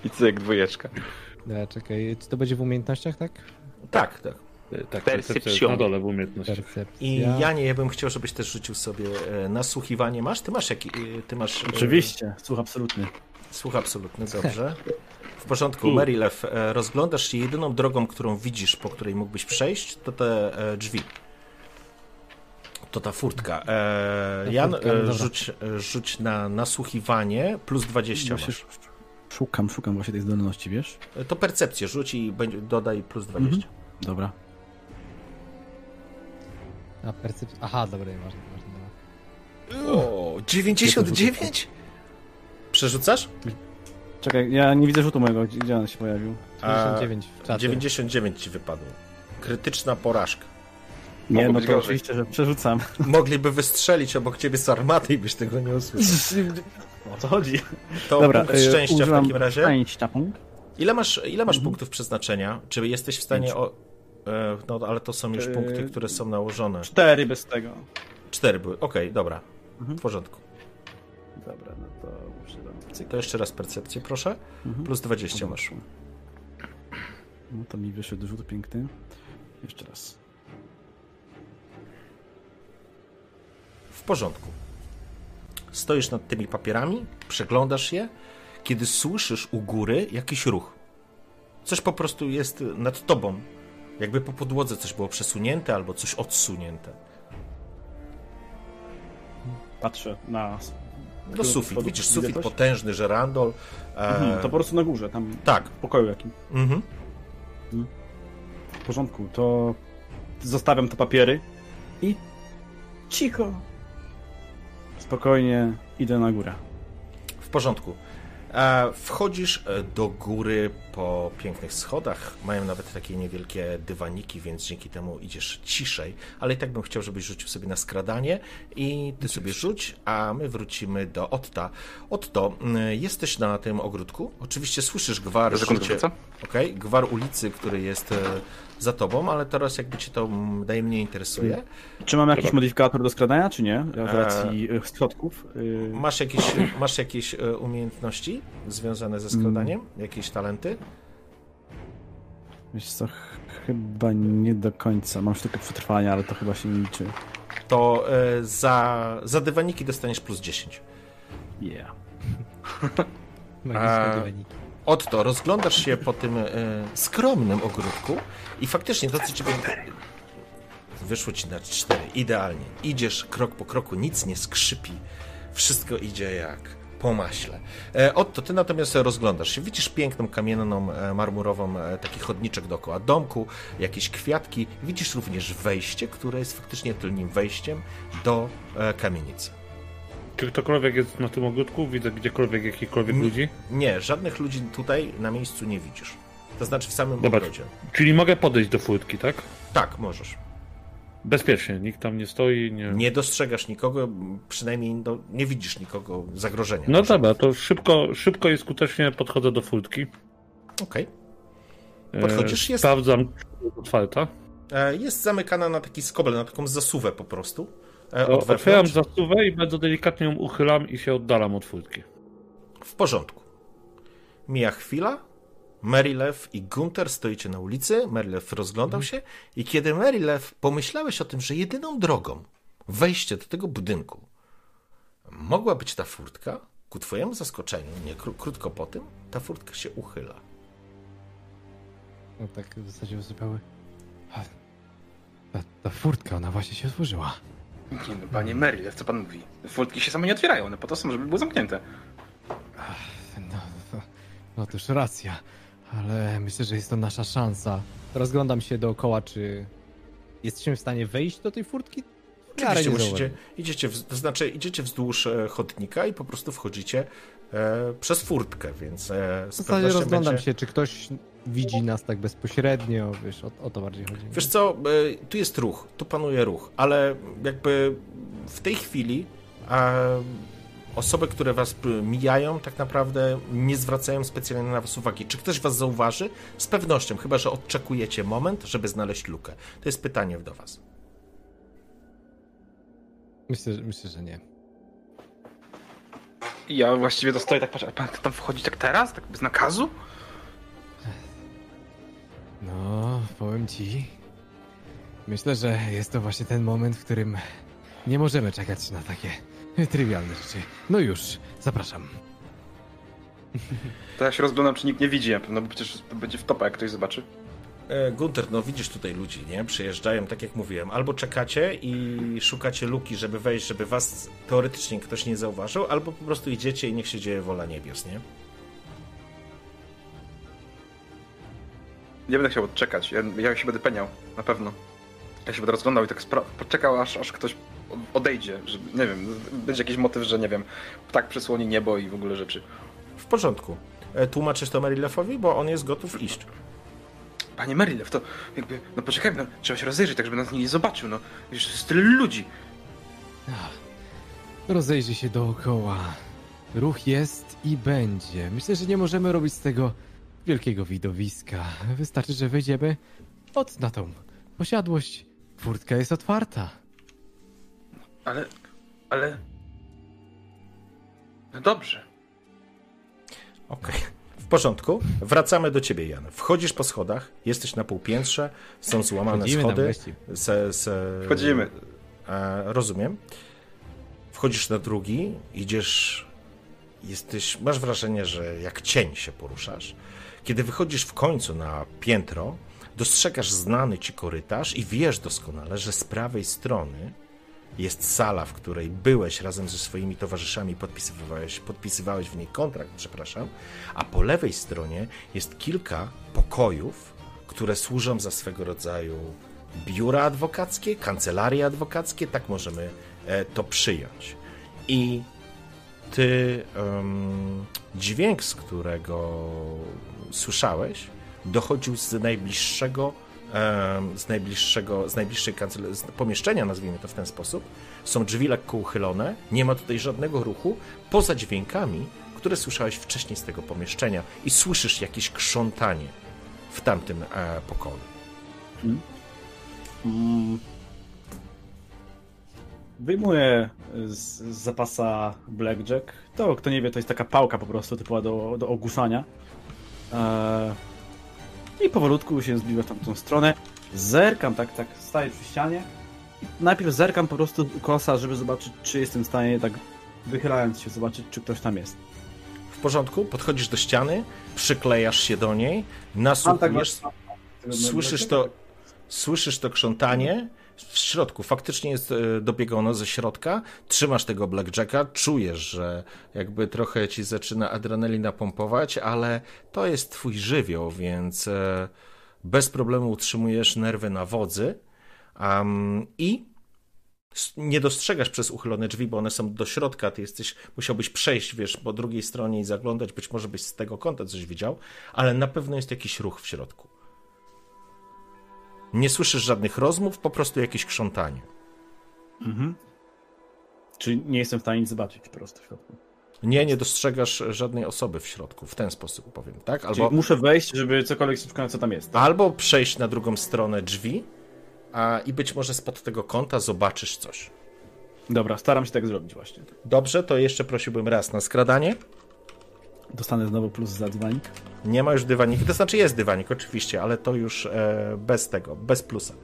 I cyk, dwójeczka. Dobra, czekaj, czy to będzie w umiejętnościach, tak? Tak, tak. Tak, percepcja na dole w umiejętnościach. Percepcja. I Janie, ja bym chciał, żebyś też rzucił sobie e, nasłuchiwanie. Masz? Ty masz jaki? e, Ty masz. e, Oczywiście, słuch absolutny. Słuch absolutny, dobrze. W porządku, e, rozglądasz się jedyną drogą, którą widzisz, po której mógłbyś przejść, to te e, drzwi. To ta furtka. E, Ta Jan, e, rzuć, e, rzuć na nasłuchiwanie plus 20 masz. Szukam, szukam właśnie tej zdolności, wiesz? E, To percepcję rzuć i dodaj plus 20. Dobra. A percepcja... Aha, dobra, dobra. O, 99? Przerzucasz? Czekaj, ja nie widzę rzutu mojego, gdzie on się pojawił. A, 99 w czacie. 99 ci wypadło. Krytyczna porażka. Nie, Mogło no to oczywiście, że przerzucam. Mogliby wystrzelić obok ciebie z armaty i byś tego nie usłyszał. O co chodzi? To Dobra, punkt y, szczęścia w używam takim razie. Szczęścia punkt. Ile masz, ile masz Mhm. punktów przeznaczenia? Czy jesteś w stanie o... e, No, ale to są już punkty, które są nałożone. Cztery bez tego. Cztery były. Okej, dobra. Mhm. W porządku. Dobra, no to używam. To jeszcze raz percepcję, proszę. Mhm. Plus 20 Dobra. masz. No to mi wyszedł rzut piękny. Jeszcze raz. W porządku. Stoisz nad tymi papierami, przeglądasz je, kiedy słyszysz u góry jakiś ruch. Coś po prostu jest nad tobą. Jakby po podłodze coś było przesunięte albo coś odsunięte. Patrzę na... No sufit. Widzisz coś? sufit potężny, żerandol. E, Mhm, to po prostu na górze, tam Tak. w pokoju jakim. Mhm. W porządku, to zostawiam te papiery i cicho, spokojnie idę na górę. W porządku. E, Wchodzisz e, do góry po pięknych schodach. Mają nawet takie niewielkie dywaniki, więc dzięki temu idziesz ciszej. Ale i tak bym chciał, żebyś rzucił sobie na skradanie i ty sobie rzuć, a my wrócimy do Otta. Otto, jesteś na tym ogródku. Oczywiście słyszysz gwar, co? okay? gwar ulicy, który jest e, za tobą, ale teraz jakby cię to m, najmniej interesuje. Czy mam jakiś Dobra. modyfikator do skradania, czy nie? Z racji e... środków. y, Masz jakieś, masz jakieś e, umiejętności związane ze skradaniem? Jakieś talenty? Wiesz co, ch- chyba nie do końca. Mam sztukę przetrwania, ale to chyba się nie liczy. to e, za, za dywaniki dostaniesz plus 10. Yeah. Magiczne dywaniki. Otto, rozglądasz się po tym e, skromnym ogródku i faktycznie to, co ciebie... Wyszło ci na cztery, idealnie. Idziesz krok po kroku, nic nie skrzypi. Wszystko idzie jak po maśle. E, Otto, ty natomiast rozglądasz się. Widzisz piękną, kamienną, e, marmurową e, taki chodniczek dookoła domku, jakieś kwiatki. Widzisz również wejście, które jest faktycznie tylnym wejściem do e, kamienicy. Czy ktokolwiek jest na tym ogródku? Widzę gdziekolwiek jakichkolwiek Nie. ludzi? Nie, żadnych ludzi tutaj na miejscu nie widzisz. To znaczy w samym Dobra. ogrodzie. Czyli mogę podejść do furtki, tak? Tak, możesz. Bezpiecznie, nikt tam nie stoi, nie... Nie dostrzegasz nikogo, przynajmniej no, nie widzisz nikogo zagrożenia. No Może- dobra, to szybko, szybko i skutecznie podchodzę do furtki. Okej. E, Podchodzisz, jest- Sprawdzam, czy jest otwarta. E, Jest zamykana na taki skobel, na taką zasuwę po prostu. E, To Od otwieram zasuwę i bardzo delikatnie ją uchylam i się oddalam od furtki. W porządku. Mija chwila. Marylew i Gunter stoicie na ulicy. Marylew rozglądał się i kiedy Marylew pomyślałeś o tym, że jedyną drogą wejście do tego budynku mogła być ta furtka, ku twojemu zaskoczeniu, nie kró- krótko po tym, ta furtka się uchyla. No tak w zasadzie. A, Ta, ta furtka, ona właśnie się otworzyła. Nie no, panie Merrill, co pan mówi? Furtki się same nie otwierają, one po to są, żeby były zamknięte. No, no, no toż racja, ale myślę, że jest to nasza szansa. Rozglądam się dookoła, czy jesteśmy w stanie wejść do tej furtki? W miarę Oczywiście nie musicie, idziecie, w, to znaczy idziecie wzdłuż e, chodnika i po prostu wchodzicie e, przez furtkę, więc e, W z zasadzie pewnością rozglądam będzie... się, czy ktoś widzi nas tak bezpośrednio, wiesz, o, o to bardziej chodzi. Wiesz co, e, tu jest ruch, tu panuje ruch, ale jakby w tej chwili e, osoby, które was mijają, tak naprawdę nie zwracają specjalnie na was uwagi. Czy ktoś was zauważy? Z pewnością, chyba że odczekujecie moment, żeby znaleźć lukę. To jest pytanie do was. Myślę, że- myślę, że nie. Ja właściwie to stoję tak, patrzę, a pan tam wchodzi tak teraz? Tak bez nakazu? No, powiem ci. Myślę, że jest to właśnie ten moment, w którym nie możemy czekać na takie trywialne rzeczy. No już, zapraszam. To ja się rozglądam, czy nikt nie widzi, no bo przecież to będzie w topa, jak ktoś zobaczy. E, Gunter, no widzisz tutaj ludzi, nie? Przyjeżdżają, tak jak mówiłem. Albo czekacie i szukacie luki, żeby wejść, żeby was teoretycznie ktoś nie zauważył, albo po prostu idziecie i niech się dzieje wola niebios, nie? Nie będę chciał odczekać. Ja, ja się będę peniał, na pewno. Ja się będę rozglądał i tak poczekał, aż, aż ktoś odejdzie. Że, nie wiem, będzie jakiś motyw, że nie wiem, ptak przysłoni niebo i w ogóle rzeczy. W porządku. E, Tłumaczysz to Marilefowi, bo on jest gotów iść. Panie Merilew, to jakby, no poczekaj, no, trzeba się rozejrzeć, tak żeby nas nikt nie zobaczył, no. Już jest tyle ludzi. Rozejrzyj się dookoła. Ruch jest i będzie. Myślę, że nie możemy robić z tego wielkiego widowiska. Wystarczy, że wejdziemy od na tą posiadłość. Furtka jest otwarta. Ale, ale... No dobrze. Okej. W porządku. Wracamy do ciebie, Jan. Wchodzisz po schodach, jesteś na półpiętrze, są złamane Wchodzimy schody. wreszcie. Se, se, Wchodzimy. E, rozumiem. Wchodzisz na drugi, idziesz, jesteś, masz wrażenie, że jak cień się poruszasz. Kiedy wychodzisz w końcu na piętro, dostrzegasz znany ci korytarz i wiesz doskonale, że z prawej strony jest sala, w której byłeś razem ze swoimi towarzyszami, podpisywałeś, podpisywałeś w niej kontrakt, przepraszam, a po lewej stronie jest kilka pokojów, które służą za swego rodzaju biura adwokackie, kancelarie adwokackie, tak możemy e, to przyjąć. I ty em, dźwięk, z którego słyszałeś, dochodził z najbliższego, em, z najbliższego, z najbliższej kancel- z pomieszczenia, nazwijmy to w ten sposób. Są drzwi lekko uchylone, nie ma tutaj żadnego ruchu, poza dźwiękami, które słyszałeś wcześniej z tego pomieszczenia i słyszysz jakieś krzątanie w tamtym e, pokoju. Mm. Wyjmuję z, z zapasa Blackjack. To, kto nie wie, to jest taka pałka po prostu typowa do, do ogłuszania. Eee, I powolutku się zbliża w tamtą stronę. Zerkam, tak, tak, staję przy ścianie. Najpierw zerkam po prostu kosa, żeby zobaczyć, czy jestem w stanie, tak wychylając się, zobaczyć, czy ktoś tam jest. W porządku, podchodzisz do ściany, przyklejasz się do niej, Mam nasłuchujesz, tak, słyszysz to, słyszysz to krzątanie, w środku. Faktycznie jest e, dobiegono ze środka, trzymasz tego blackjacka, czujesz, że jakby trochę ci zaczyna adrenalina pompować, ale to jest twój żywioł, więc e, bez problemu utrzymujesz nerwy na wodzy. Am, i nie dostrzegasz przez uchylone drzwi, bo one są do środka, ty jesteś, musiałbyś przejść, wiesz, po drugiej stronie i zaglądać, być może byś z tego kąta coś widział, ale na pewno jest jakiś ruch w środku. Nie słyszysz żadnych rozmów, po prostu jakieś krzątanie. Mhm. Czyli nie jestem w stanie nic zobaczyć po prostu w środku. Nie, nie dostrzegasz żadnej osoby w środku, w ten sposób powiem, tak? Czyli Albo, muszę wejść, żeby cokolwiek szukać, co tam jest. albo przejść na drugą stronę drzwi a, i być może spod tego kąta zobaczysz coś. Dobra, staram się tak zrobić właśnie. Dobrze, to jeszcze prosiłbym raz na skradanie. Dostanę znowu plus za dywanik. Nie ma już dywanika, to znaczy jest dywanik oczywiście, ale to już e, bez tego, bez plusa.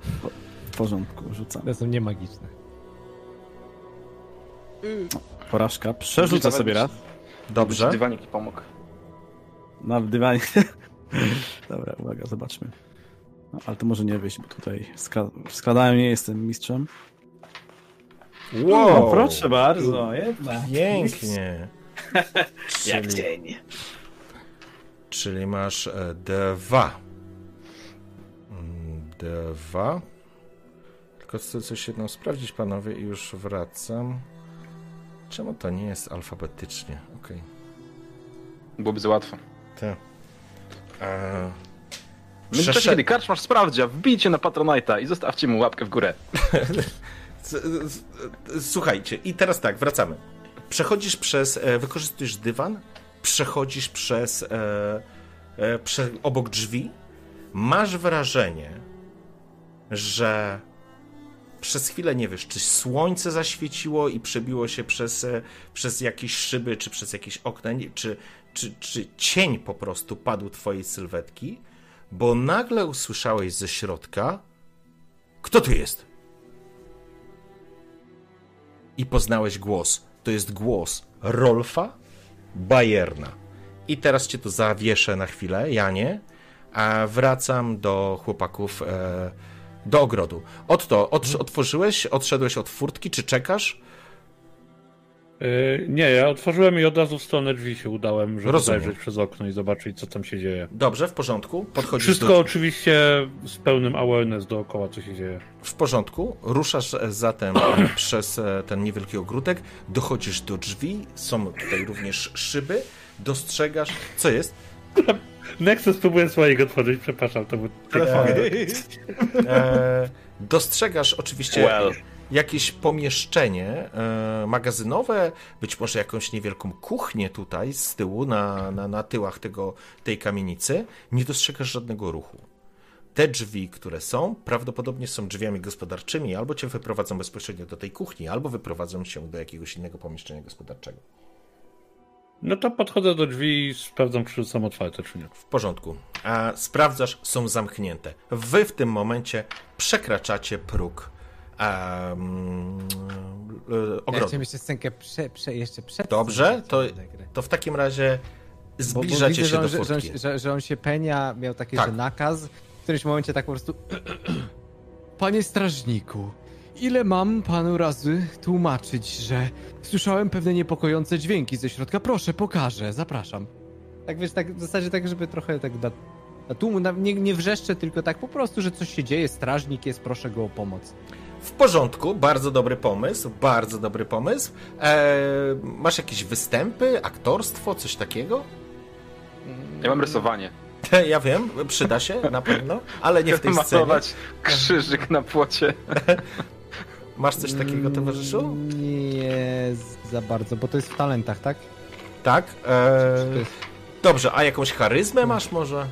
W porządku, rzucam. To są niemagiczne. Porażka. Przerzucę sobie raz. Dobrze. Dywanik i pomógł. Na dywanie. Dobra, uwaga, zobaczmy. No, ale to może nie wyjść, bo tutaj skra- w skradaniu nie jestem mistrzem. Wow, O, proszę bardzo, jednak. Pięknie. Jak Czyli, cień. czyli masz e, D2. Mm, D2. Tylko chcę coś jedną sprawdzić, panowie, i już wracam. Czemu to nie jest alfabetycznie? Okej. Byłoby za łatwo. Te. E, W międzyczasie, Przeszed- kiedy karczmasz sprawdzia, wbijcie na Patronite'a i zostawcie mu łapkę w górę. Słuchajcie, i teraz tak, wracamy. Przechodzisz przez, e, wykorzystujesz dywan, przechodzisz przez, e, e, prze, obok drzwi, masz wrażenie, że przez chwilę nie wiesz, czy słońce zaświeciło i przebiło się przez, e, przez jakieś szyby, czy przez jakieś okna, czy, czy, czy cień po prostu padł twojej sylwetki, bo nagle usłyszałeś ze środka, kto tu jest? i poznałeś głos. To jest głos Rolfa Bajerna. I teraz cię tu zawieszę na chwilę, Janie, a wracam do chłopaków e, do ogrodu. Otto, od, otworzyłeś, odszedłeś od furtki, czy czekasz? Yy, nie, ja otworzyłem i od razu w stronę drzwi się udałem, żeby Rozumiem. zajrzeć przez okno i zobaczyć, co tam się dzieje. Dobrze, w porządku. Podchodzisz Wszystko do... oczywiście z pełnym awareness dookoła, co się dzieje. W porządku. Ruszasz zatem przez e, ten niewielki ogródek, dochodzisz do drzwi, są tutaj również szyby, dostrzegasz... Co jest? Nexus próbuje swojego otworzyć, przepraszam, to był E, dostrzegasz oczywiście Well. Jakieś pomieszczenie e, magazynowe, być może jakąś niewielką kuchnię tutaj z tyłu, na, na, na tyłach tego, tej kamienicy. Nie dostrzegasz żadnego ruchu. Te drzwi, które są, prawdopodobnie są drzwiami gospodarczymi, albo cię wyprowadzą bezpośrednio do tej kuchni, albo wyprowadzą się do jakiegoś innego pomieszczenia gospodarczego. No to podchodzę do drzwi i sprawdzam, czy są otwarte, czy nie. W porządku. A sprawdzasz, są zamknięte. Wy w tym momencie przekraczacie próg um, Ja ogrodu. chciałem jeszcze scenkę prze, prze, jeszcze przed Dobrze, to, to w takim razie Bo- bo zbliżacie widzę, się że on, do że, że, on, furtki. że, że on się penia, miał taki Tak. że nakaz. W którymś momencie tak po prostu. Panie strażniku, ile mam panu razy tłumaczyć, że słyszałem pewne niepokojące dźwięki ze środka? Proszę, pokażę, zapraszam. Tak wiesz, tak w zasadzie tak, żeby trochę tak na, na tłumu, nie, nie wrzeszczę, tylko tak po prostu, że coś się dzieje, strażnik jest, proszę go o pomoc. W porządku, bardzo dobry pomysł, bardzo dobry pomysł. E, masz jakieś występy, aktorstwo, coś takiego? Ja mam rysowanie. Ja wiem, przyda się na pewno, ale nie w tej scenie. Malować krzyżyk na płocie. Masz coś takiego, towarzyszu? Nie za bardzo, bo to jest w talentach, tak? Tak. E, jest dobrze, a jakąś charyzmę masz może?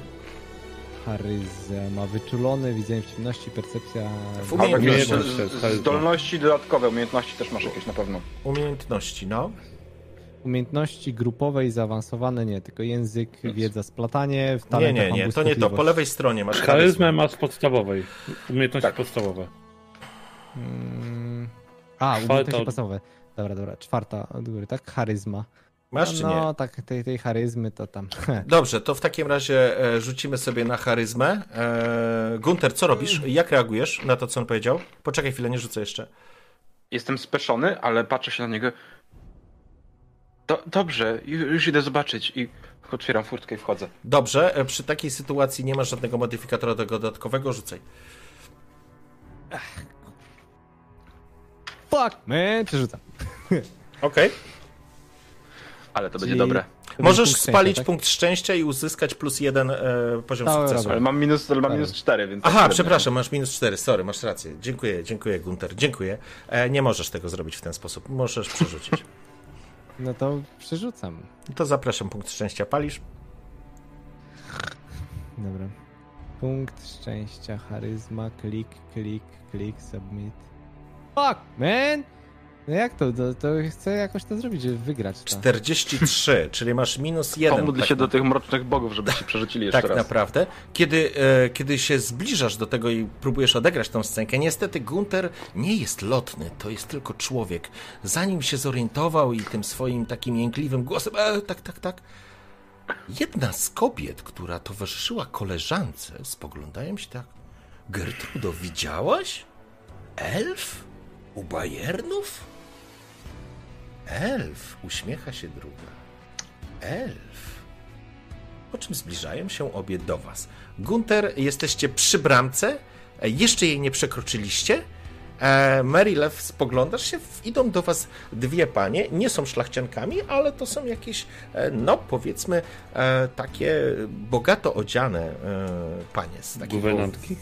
Charyzma, wyczulony, widzenie w ciemności, percepcja... W to jest z- zdolności dodatkowe, umiejętności też masz jakieś na pewno. Umiejętności, no. Umiejętności grupowe i zaawansowane nie, tylko język, wiedza, splatanie, w Nie, nie, nie, to nie to. Po lewej stronie masz Charyzmę charyzmę. ma z podstawowej. Umiejętności Tak. podstawowe. Mm. A, Czwarta umiejętności od- podstawowe. Dobra, dobra, czwarta od góry, tak? Charyzma. Masz czy no, nie? No, tak, tej, tej charyzmy to tam... Dobrze, to w takim razie e, rzucimy sobie na charyzmę. E, Gunter, co robisz? Jak reagujesz na to, co on powiedział? Poczekaj chwilę, nie rzucę jeszcze. Jestem speszony, ale patrzę się na niego. Do, dobrze, ju- już idę zobaczyć i otwieram furtkę i wchodzę. Dobrze, e, przy takiej sytuacji nie masz żadnego modyfikatora tego dodatkowego, rzucaj. Fuck, man, przerzucam. Okej. Ale to Czyli- będzie dobre. To Możesz punkt spalić szczęścia, tak? punkt szczęścia i uzyskać plus jeden e, poziom Dobra, sukcesu. Ale mam minus, ale mam Tak. minus 4, więc. Aha, średnio. przepraszam, masz minus 4, sorry, masz rację. Dziękuję, dziękuję Gunter, dziękuję. E, nie możesz tego zrobić w ten sposób, możesz przerzucić. No to przerzucam. To zapraszam, punkt szczęścia palisz. Dobra. Punkt szczęścia, charyzma, klik, klik, klik, submit. Fuck, man! No jak to? To, to chcę jakoś to zrobić, żeby wygrać to. 43, czyli masz minus 1. Pomódl się do tych mrocznych bogów, żeby się przerzucili jeszcze Tak raz. naprawdę. Kiedy, e, kiedy się zbliżasz do tego i próbujesz odegrać tą scenkę, niestety Gunter nie jest lotny, to jest tylko człowiek. Zanim się zorientował i tym swoim takim jękliwym głosem, e, tak, tak, tak, jedna z kobiet, która towarzyszyła koleżance, spoglądają się tak, Gertrudo, widziałaś? Elf? U Bajernów? Elf, uśmiecha się druga. Elf. Po czym zbliżają się obie do was. Gunter, jesteście przy bramce, e, jeszcze jej nie przekroczyliście. E, Marylew, spoglądasz się, idą do was dwie panie, nie są szlachciankami, ale to są jakieś, e, no powiedzmy, takie bogato odziane panie. Z takiego, Guwernantki?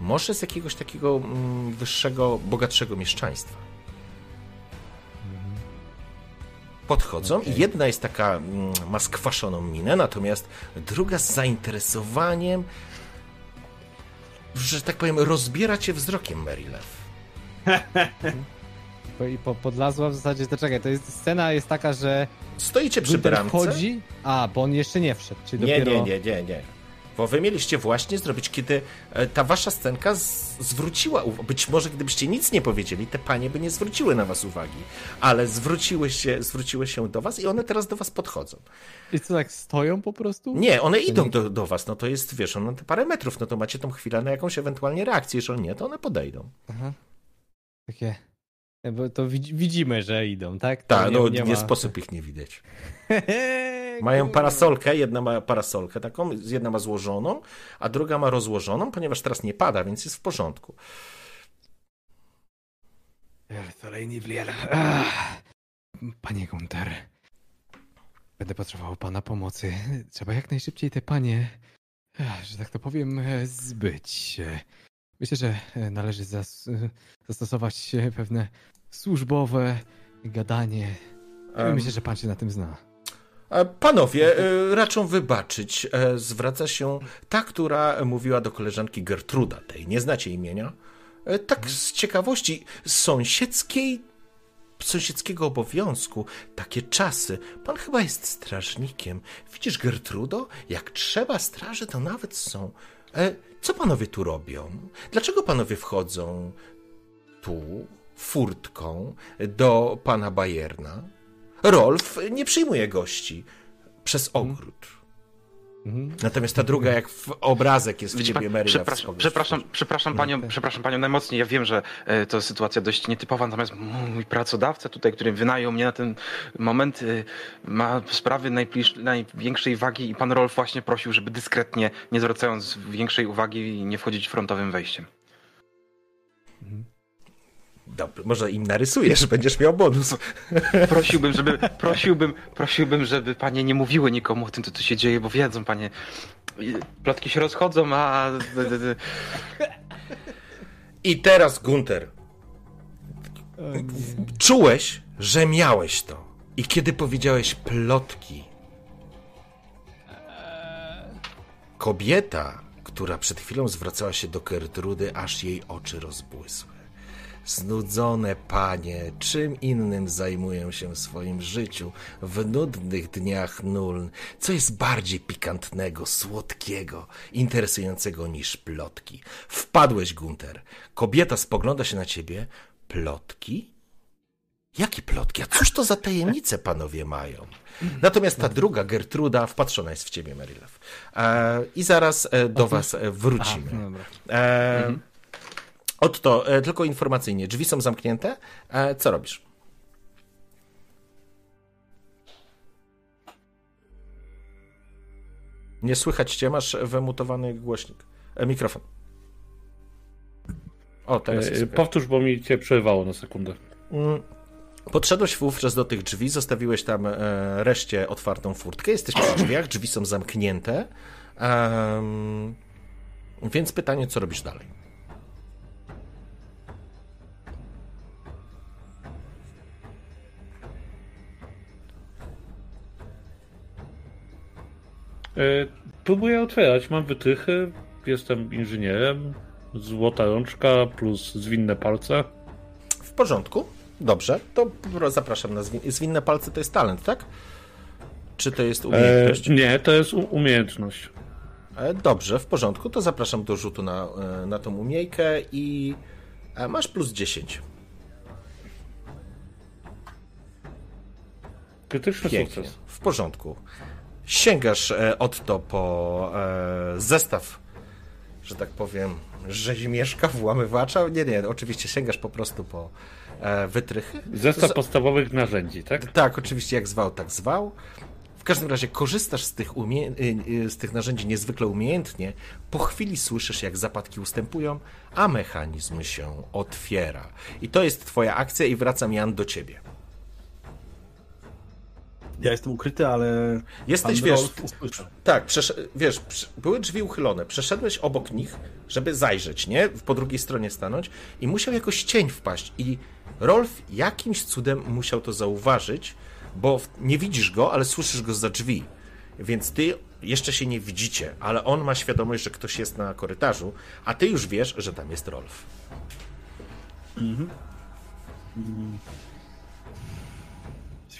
może z jakiegoś takiego mm, wyższego, bogatszego mieszczaństwa. Podchodzą i jedna jest taka, mm, ma skwaszoną minę, natomiast druga z zainteresowaniem, że tak powiem, rozbiera cię wzrokiem, Marylew. Po, I po, podlazła w zasadzie, to czekaj, to jest, scena jest taka, że Stoicie przy bramce. wchodzi, a, bo on jeszcze nie wszedł, czyli Nie, dopiero... nie, nie, nie, nie. Bo wy mieliście właśnie zrobić, kiedy e, ta wasza scenka z, zwróciła uwagę. Być może gdybyście nic nie powiedzieli, te panie by nie zwróciły na was uwagi. Ale zwróciły się, zwróciły się do was i one teraz do was podchodzą. I co, tak stoją po prostu? Nie, one idą do, do was, no to jest, wiesz, no te parę metrów, no to macie tą chwilę na jakąś ewentualnie reakcję, jeżeli nie, to one podejdą. Aha. Takie... Bo to widz- widzimy, że idą, tak? Tak, nie- no nie nie ma- sposób ich nie widać. Mają parasolkę, jedna ma parasolkę taką, jedna ma złożoną, a druga ma rozłożoną, ponieważ teraz nie pada, więc jest w porządku. Kolejny Vliel. Ach. Panie Gunter, będę potrzebował pana pomocy. Trzeba jak najszybciej te panie, że tak to powiem, e, zbyć. Myślę, że e, należy zas zastosować e, pewne służbowe gadanie. Em. Myślę, że pan się na tym zna. Panowie, e, raczą wybaczyć. E, Zwraca się ta, która mówiła do koleżanki Gertruda, tej nie znacie imienia. E, Tak z ciekawości sąsiedzkiej, sąsiedzkiego obowiązku, takie czasy. Pan chyba jest strażnikiem. Widzisz, Gertrudo, jak trzeba straży, to nawet są. Co panowie tu robią? Dlaczego panowie wchodzą tu furtką do pana Bajerna? Rolf nie przyjmuje gości przez ogród. Mhm. Natomiast ta druga, jak w obrazek jest w Wiecie ciebie, pan, Mary. przepraszam, przepraszam, przepraszam, panią, przepraszam panią najmocniej. Ja wiem, że e, to sytuacja dość nietypowa, natomiast mój pracodawca tutaj, który wynajął mnie na ten moment, e, ma sprawy największej wagi i pan Rolf właśnie prosił, żeby dyskretnie, nie zwracając większej uwagi, nie wchodzić frontowym wejściem. Może im narysujesz, będziesz miał bonus. Prosiłbym, żeby, prosiłbym, prosiłbym, żeby panie nie mówiły nikomu o tym, co tu się dzieje, bo wiedzą panie, plotki się rozchodzą, a... I teraz, Gunter, czułeś, że miałeś to. I kiedy powiedziałeś plotki, kobieta, która przed chwilą zwracała się do Gertrudy, aż jej oczy rozbłysły. Znudzone panie, czym innym zajmują się w swoim życiu w nudnych dniach nuln, co jest bardziej pikantnego, słodkiego, interesującego niż plotki. Wpadłeś, Gunter. Kobieta spogląda się na ciebie. Plotki? Jakie plotki? A cóż to za tajemnice panowie mają? Natomiast ta druga, Gertruda, wpatrzona jest w ciebie, Marylew. E, I zaraz e, do was e, wrócimy. No dobra. E, Otto, e, tylko informacyjnie, drzwi są zamknięte. E, co robisz? Nie słychać cię, masz wymutowany głośnik. E, mikrofon. O, teraz jest E. Powtórz, bo mi cię przerwało na sekundę. Mm. Podszedłeś wówczas do tych drzwi, zostawiłeś tam e, reszcie otwartą furtkę. Jesteś przy drzwiach, drzwi są zamknięte. Em, więc pytanie, co robisz dalej? Próbuję otwierać, mam wytrychy, jestem inżynierem, złota rączka plus zwinne palce. W porządku? Dobrze, to zapraszam na zwin- zwinne palce. To jest talent, tak? Czy to jest E, umiejętność? nie, to jest umiejętność. E, Dobrze, w porządku. To zapraszam do rzutu na, e, na tą umiejkę i e, masz plus 10. Krytyczny Pięknie. sukces. W porządku. Sięgasz e, Otto po e, zestaw, że tak powiem, rzezimieszka, włamywacza. Nie, nie, oczywiście sięgasz po prostu po e, wytrychy. Zestaw Z- podstawowych narzędzi, tak? Tak, oczywiście jak zwał, tak zwał. W każdym razie korzystasz z tych, umie- y, y, z tych narzędzi niezwykle umiejętnie. Po chwili słyszysz, jak zapadki ustępują, a mechanizm się otwiera. I to jest twoja akcja i wracam, Jan, do ciebie. Ja jestem ukryty, ale. Jesteś, wiesz, usłyszał. Tak, przesz- wiesz, były drzwi uchylone. Przeszedłeś obok nich, żeby zajrzeć, nie? Po drugiej stronie stanąć i musiał jakoś cień wpaść. I Rolf jakimś cudem musiał to zauważyć, bo nie widzisz go, ale słyszysz go za drzwi. Więc ty jeszcze się nie widzicie, ale on ma świadomość, że ktoś jest na korytarzu, a ty już wiesz, że tam jest Rolf.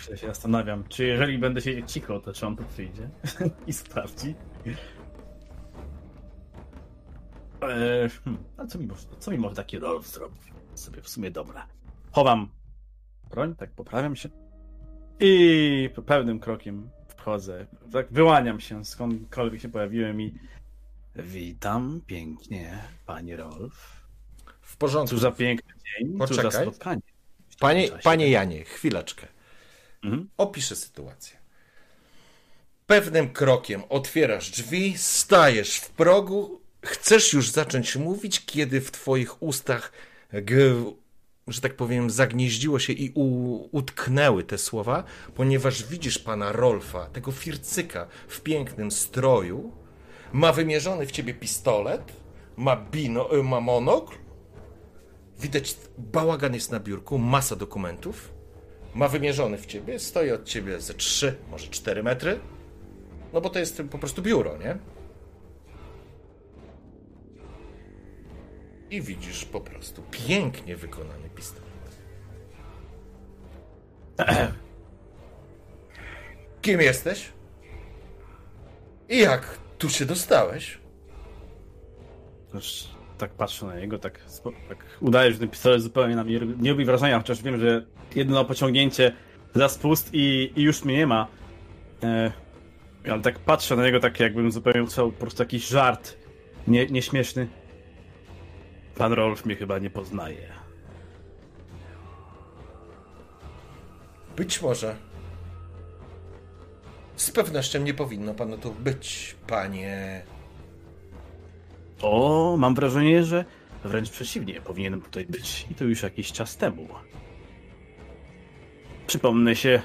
Chwilę się zastanawiam, czy jeżeli będę siedzieć cicho, to czy on tu przyjdzie i sprawdzi. Eee, hmm, a co mi, może, co mi może taki Rolf zrobić? Sobie w sumie dobra. Chowam broń, tak poprawiam się. I pewnym krokiem wchodzę. Tak wyłaniam się skądkolwiek się pojawiłem i. Witam pięknie, panie Rolf. W porządku. Cóż za piękny dzień, cóż za Poczekaj. spotkanie. Panie, panie Janie, chwileczkę. Mhm. Opiszę sytuację. Pewnym krokiem otwierasz drzwi, stajesz w progu, chcesz już zacząć mówić, kiedy w twoich ustach, że tak powiem, zagnieździło się i utknęły te słowa, ponieważ widzisz pana Rolfa, tego fircyka w pięknym stroju, ma wymierzony w ciebie pistolet, ma, bino, y, ma monokl, widać bałagan jest na biurku, masa dokumentów, ma wymierzony w ciebie, stoi od ciebie ze 3, może 4 metry. No bo to jest po prostu biuro, nie? I widzisz po prostu pięknie wykonany pistolet. Kim jesteś? I jak tu się dostałeś? Też tak patrzę na niego, tak, tak udaje, że ten pistolet zupełnie na mnie nie robi wrażenia, chociaż wiem, że jedno pociągnięcie za spust i, i już mnie nie ma. E, ale tak patrzę na niego, tak jakbym zupełnie usłyszał po prostu jakiś żart nie, nieśmieszny. Pan Rolf mnie chyba nie poznaje. Być może. Z pewnością nie powinno panu tu być, panie. O, mam wrażenie, że wręcz przeciwnie, powinienem tutaj być i to już jakiś czas temu. Przypomnę się,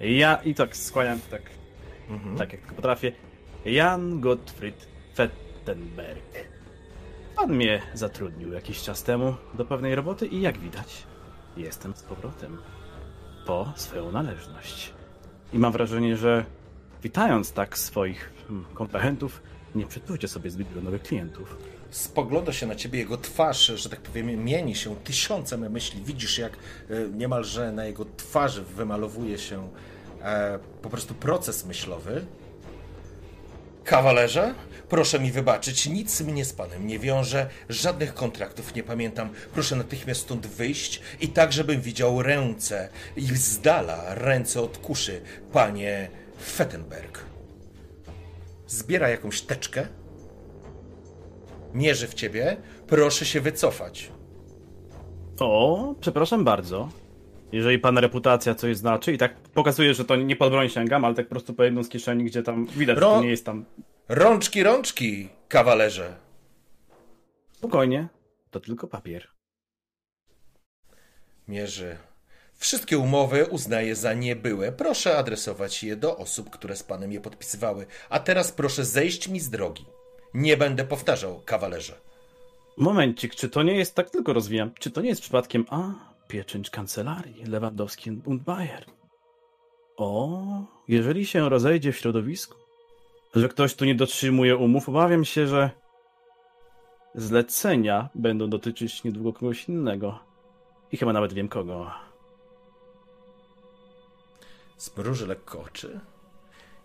ja i tak skłaniam tak, tak jak tylko potrafię, Jan Gottfried Fettenberg. Pan mnie zatrudnił jakiś czas temu do pewnej roboty i jak widać, jestem z powrotem po swoją należność. I mam wrażenie, że witając tak swoich hmm, kontrahentów, nie przytujcie sobie zbyt wielu nowych klientów. Spogląda się na ciebie, jego twarz, że tak powiem, mieni się tysiącem myśli. Widzisz, jak e, niemalże na jego twarzy wymalowuje się e, po prostu proces myślowy. Kawalerze, proszę mi wybaczyć, nic mnie z panem nie wiąże, żadnych kontraktów nie pamiętam. Proszę natychmiast stąd wyjść i tak, żebym widział ręce i z dala ręce od kuszy, panie Fettenberg. Zbiera jakąś teczkę, mierzy w ciebie, proszę się wycofać. O, przepraszam bardzo. Jeżeli pana reputacja coś znaczy i tak pokazuje, że to nie pod broń sięgam, ale tak po prostu po jedną z kieszeni, gdzie tam widać, że to nie jest tam Rączki, rączki, kawalerze. spokojnie, to tylko papier. Mierzy. Wszystkie umowy uznaję za niebyłe. Proszę adresować je do osób, które z panem je podpisywały. A teraz proszę zejść mi z drogi. Nie będę powtarzał, kawalerze. Momencik, czy to nie jest, tak tylko rozwijam, czy to nie jest przypadkiem, a, pieczęć kancelarii, Lewandowski und Bayer. O, jeżeli się rozejdzie w środowisku, że ktoś tu nie dotrzymuje umów, obawiam się, że zlecenia będą dotyczyć niedługo kogoś innego. I chyba nawet wiem kogo. Zmruży lekko oczy.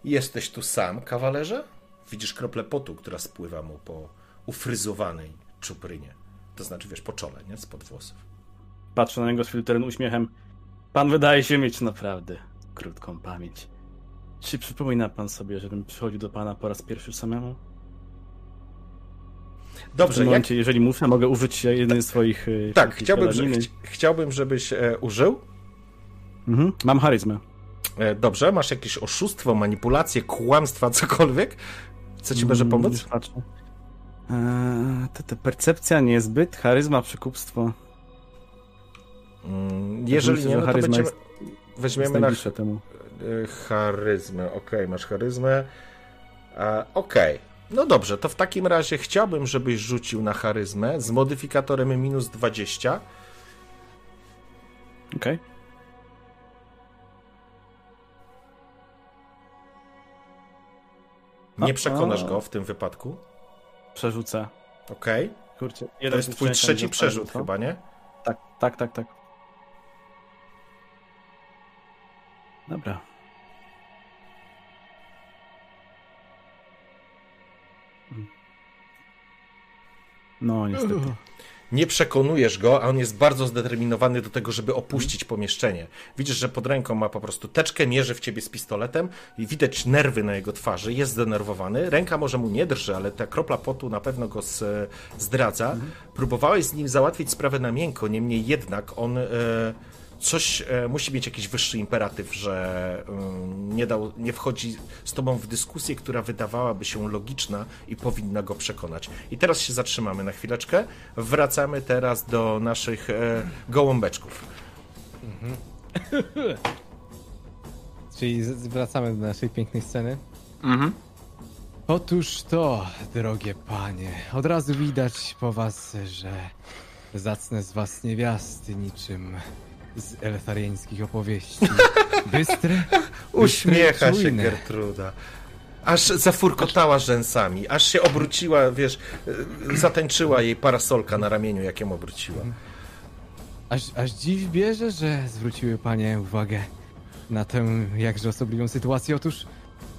Jesteś tu sam, kawalerze? Widzisz kroplę potu, która spływa mu po ufryzowanej czuprynie. To znaczy, wiesz, po czole, nie? Spod włosów. Patrzę na niego z filtrem uśmiechem. Pan wydaje się mieć naprawdę krótką pamięć. Czy przypomina pan sobie, żebym przychodził do pana po raz pierwszy samemu? w Dobrze, jak... momencie, jeżeli muszę, mogę użyć jednej z swoich... y, Tak, chciałbym, że, chci- chciałbym, żebyś e, użył. Mhm. Mam charyzmę. E, dobrze, masz jakieś oszustwo, manipulację, kłamstwa, cokolwiek? Co ci może Mm, pomóc? Eee, to, to percepcja niezbyt, charyzma, przekupstwo. Mm, Jeżeli Myślę, nie, no to będziemy, jest, jest weźmiemy na najbliższe temu. e, charyzmę. Okej, masz charyzmę. E, Okej. No dobrze, to w takim razie chciałbym, żebyś rzucił na charyzmę z modyfikatorem minus 20. Okej. Nie przekonasz go w tym wypadku. Przerzucę. Okej. Kurczę, To jest twój trzeci przerzut chyba, nie? Tak, tak, tak, tak. Dobra. No, niestety. Nie przekonujesz go, a on jest bardzo zdeterminowany do tego, żeby opuścić pomieszczenie. Widzisz, że pod ręką ma po prostu teczkę, mierzy w ciebie z pistoletem i widać nerwy na jego twarzy, jest zdenerwowany. Ręka może mu nie drży, ale ta kropla potu na pewno go zdradza. Próbowałeś z nim załatwić sprawę na miękko, niemniej jednak on e, coś e, musi mieć jakiś wyższy imperatyw, że mm, nie, dał, nie wchodzi z tobą w dyskusję, która wydawałaby się logiczna i powinna go przekonać. I teraz się zatrzymamy na chwileczkę. Wracamy teraz do naszych e, gołąbeczków. Czyli z- wracamy do naszej pięknej sceny. Mhm. Otóż to, drogie panie, od razu widać po was, że zacne z was niewiasty niczym z elfariańskich opowieści. Bystre, Uśmiecha się. Gertruda. Aż zafurkotała rzęsami, aż się obróciła, wiesz, e, zatańczyła jej parasolka na ramieniu, jak ją obróciła. aż, aż dziw bierze, że zwróciły panie uwagę na tę jakże osobliwą sytuację. Otóż